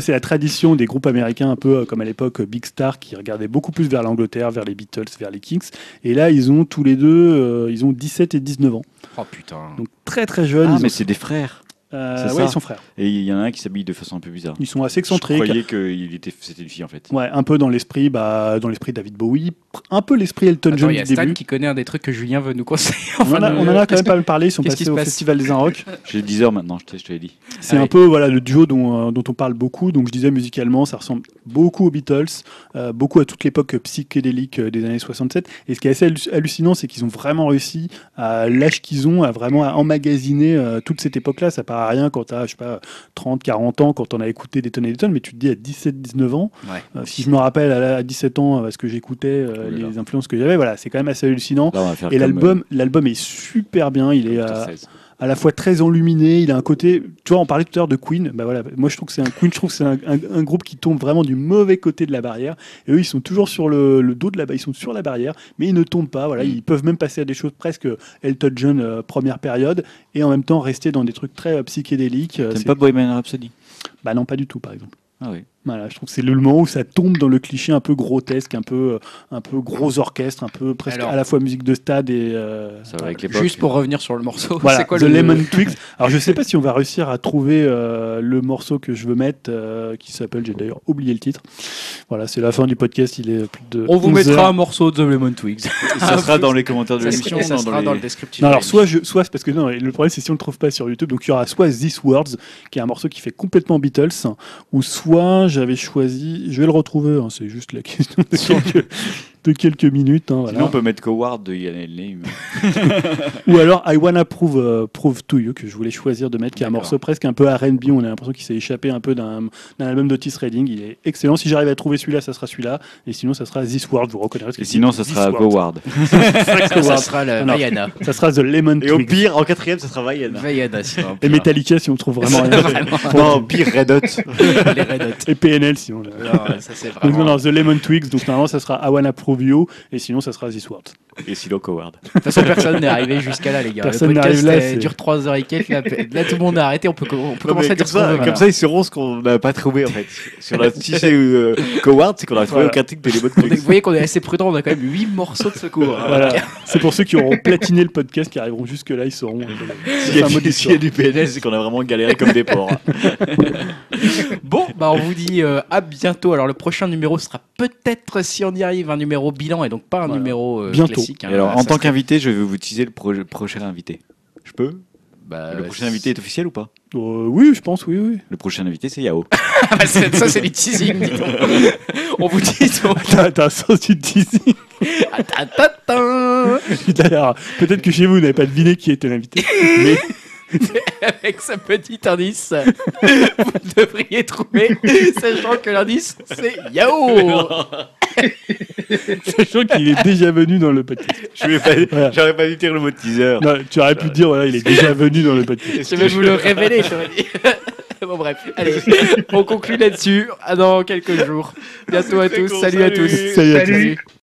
c'est la tradition des groupes américains un peu euh, comme à l'époque Big Star qui regardaient beaucoup plus vers l'Angleterre, vers les Beatles, vers les Kings. Et là ils ont tous les deux, euh, ils ont 17 et 19 ans, Oh putain. donc très très jeunes. Ah, mais c'est des frères. Euh, ouais, ils sont frères. Et il y en a un qui s'habille de façon un peu bizarre. Ils sont assez Je excentriques. croyais que était, c'était une fille en fait. Ouais, un peu dans l'esprit, bah, dans l'esprit David Bowie, un peu l'esprit Elton Attends, John il y a du Stan début. qui connaît un des trucs que Julien veut nous conseiller. On en, a, on en a quand même pas mal parlé, ils sont passés au passe Festival des Inrocks. J'ai 10 heures maintenant, je te, je l'ai dit. C'est Ah un oui. peu voilà, le duo dont, euh, dont on parle beaucoup. Donc je disais musicalement, ça ressemble beaucoup aux Beatles, euh, beaucoup à toute l'époque psychédélique euh, des années 67. Et ce qui est assez halluc- hallucinant, c'est qu'ils ont vraiment réussi à l'âge qu'ils ont, à vraiment à emmagasiner euh, toute cette époque-là. Ça paraît à rien quand tu as, je sais pas, 30, 40 ans, quand on a écouté des tonnes et des tonnes, mais tu te dis à 17, 19 ans, Ouais. euh, si je me rappelle à, à 17 ans, euh, ce que j'écoutais, euh, les influences que j'avais, voilà, c'est quand même assez hallucinant. Là, Et l'album, l'album est super bien. Il est à, Dr. 16. À la fois très enluminé. Il a un côté, tu vois, on parlait tout à l'heure de Queen. Bah voilà, moi je trouve que c'est un Queen, je trouve que c'est un, un- un groupe qui tombe vraiment du mauvais côté de la barrière. Et eux, ils sont toujours sur le, le dos de la, ils sont sur la barrière, mais ils ne tombent pas. Voilà, ils peuvent même passer à des choses presque Elton John euh, première période, et en même temps rester dans des trucs très euh, psychédéliques. Euh, T'aimes c'est- pas Bohemian Rhapsody? Bah non, pas du tout, par exemple. Ah oui. Voilà, je trouve que c'est le moment où ça tombe dans le cliché un peu grotesque, un peu, euh, un peu gros orchestre, un peu presque Alors- à la fois musique de stade et. euh, Ça va avec. Juste pour revenir sur le morceau, Voilà, c'est quoi The le Lemon Twigs. Alors je sais pas si on va réussir à trouver euh, le morceau que je veux mettre, euh, qui s'appelle, j'ai d'ailleurs oublié le titre. Voilà, c'est la fin du podcast, il est plus de. On vous 11 mettra heures. un morceau de The Lemon Twigs. Ça sera dans les commentaires de l'émission. ça sera les- dans le descriptif. Non, alors soit, je, soit c'est parce que non, le problème c'est si on le trouve pas sur YouTube, donc il y aura soit This Words, qui est un morceau qui fait complètement Beatles, ou soit j'avais choisi, je vais le retrouver, hein, c'est juste la question de quelques, minutes, hein, voilà. Sinon, on peut mettre Coward de Yann Elney. ou alors I Wanna Prove, euh, Prove to You, que je voulais choisir de mettre, qui est un morceau presque un peu R&B, on a l'impression qu'il s'est échappé un peu d'un album d'Otis Redding, il est excellent, si j'arrive à trouver celui-là, ça sera celui-là, et sinon ça sera This World, vous reconnaîtrez ce que Et sinon, ça sera. Coward. ça sera la Vaiana. Ça sera The Lemon Et au Twigs. pire, en quatrième, ça sera Vaiana. Vaiana, sinon. Et Metallica si on trouve vraiment rien. Vraiment. Non, au pire, Red Hot. Les Red Hot. Et PNL sinon. là. Non, ça c'est Donc non, vraiment. non, The Lemon Twigs, donc normalement ça sera I Wanna Prove You, et sinon ça sera This World. Et sinon, Coward. De toute façon, personne n'est arrivé jusqu'à là, les gars. Personne le podcast là, euh, c'est- dure 3 heures et quelques. Là, là, tout le monde a arrêté. On peut, on peut Non, commencer à dire comme ça, veut. comme voilà. ça, ils sauront ce qu'on n'a pas trouvé en fait. Sur la, si c'est euh, Coward, c'est qu'on a trouvé Voilà. aucun titre de les On Vous voyez qu'on est assez prudent. On a quand même 8 morceaux de secours. hein. Voilà. C'est pour ceux qui auront platiné le podcast, qui arriveront jusque là, ils sauront. S'il y, a C'est un mot du- s'il y a du PNL, c'est qu'on a vraiment galéré comme des porcs. Bon, bah on vous dit euh, à bientôt. Alors le prochain numéro sera peut-être, si on y arrive, un numéro bilan et donc pas un Voilà. numéro euh, Bientôt. classique. hein. Et alors, en tant serait- qu'invité, je vais vous teaser le pro- prochain invité. Je peux? Bah, Le prochain invité est officiel ou pas? Euh, oui, je pense, oui, oui. Le prochain invité, c'est Yao. Ah, bah, ça c'est du teasing. dis donc. on vous dit. T'as un sens du teasing. Peut-être que chez vous, vous n'avez pas deviné qui était l'invité. Mais Avec ce petit indice, vous devriez trouver, sachant que l'indice c'est Yao. sachant qu'il est déjà venu dans le podcast. Je vais pas, Voilà. j'aurais pas dû dire le mot teaser. Non, tu aurais pu dire, voilà, il est déjà venu dans le podcast. Je vais vous le révéler, j'aurais dit. Bon bref, allez, on conclut là-dessus. Dans quelques jours. Bientôt à tous. con, Salut, à salut. tous. Salut à tous.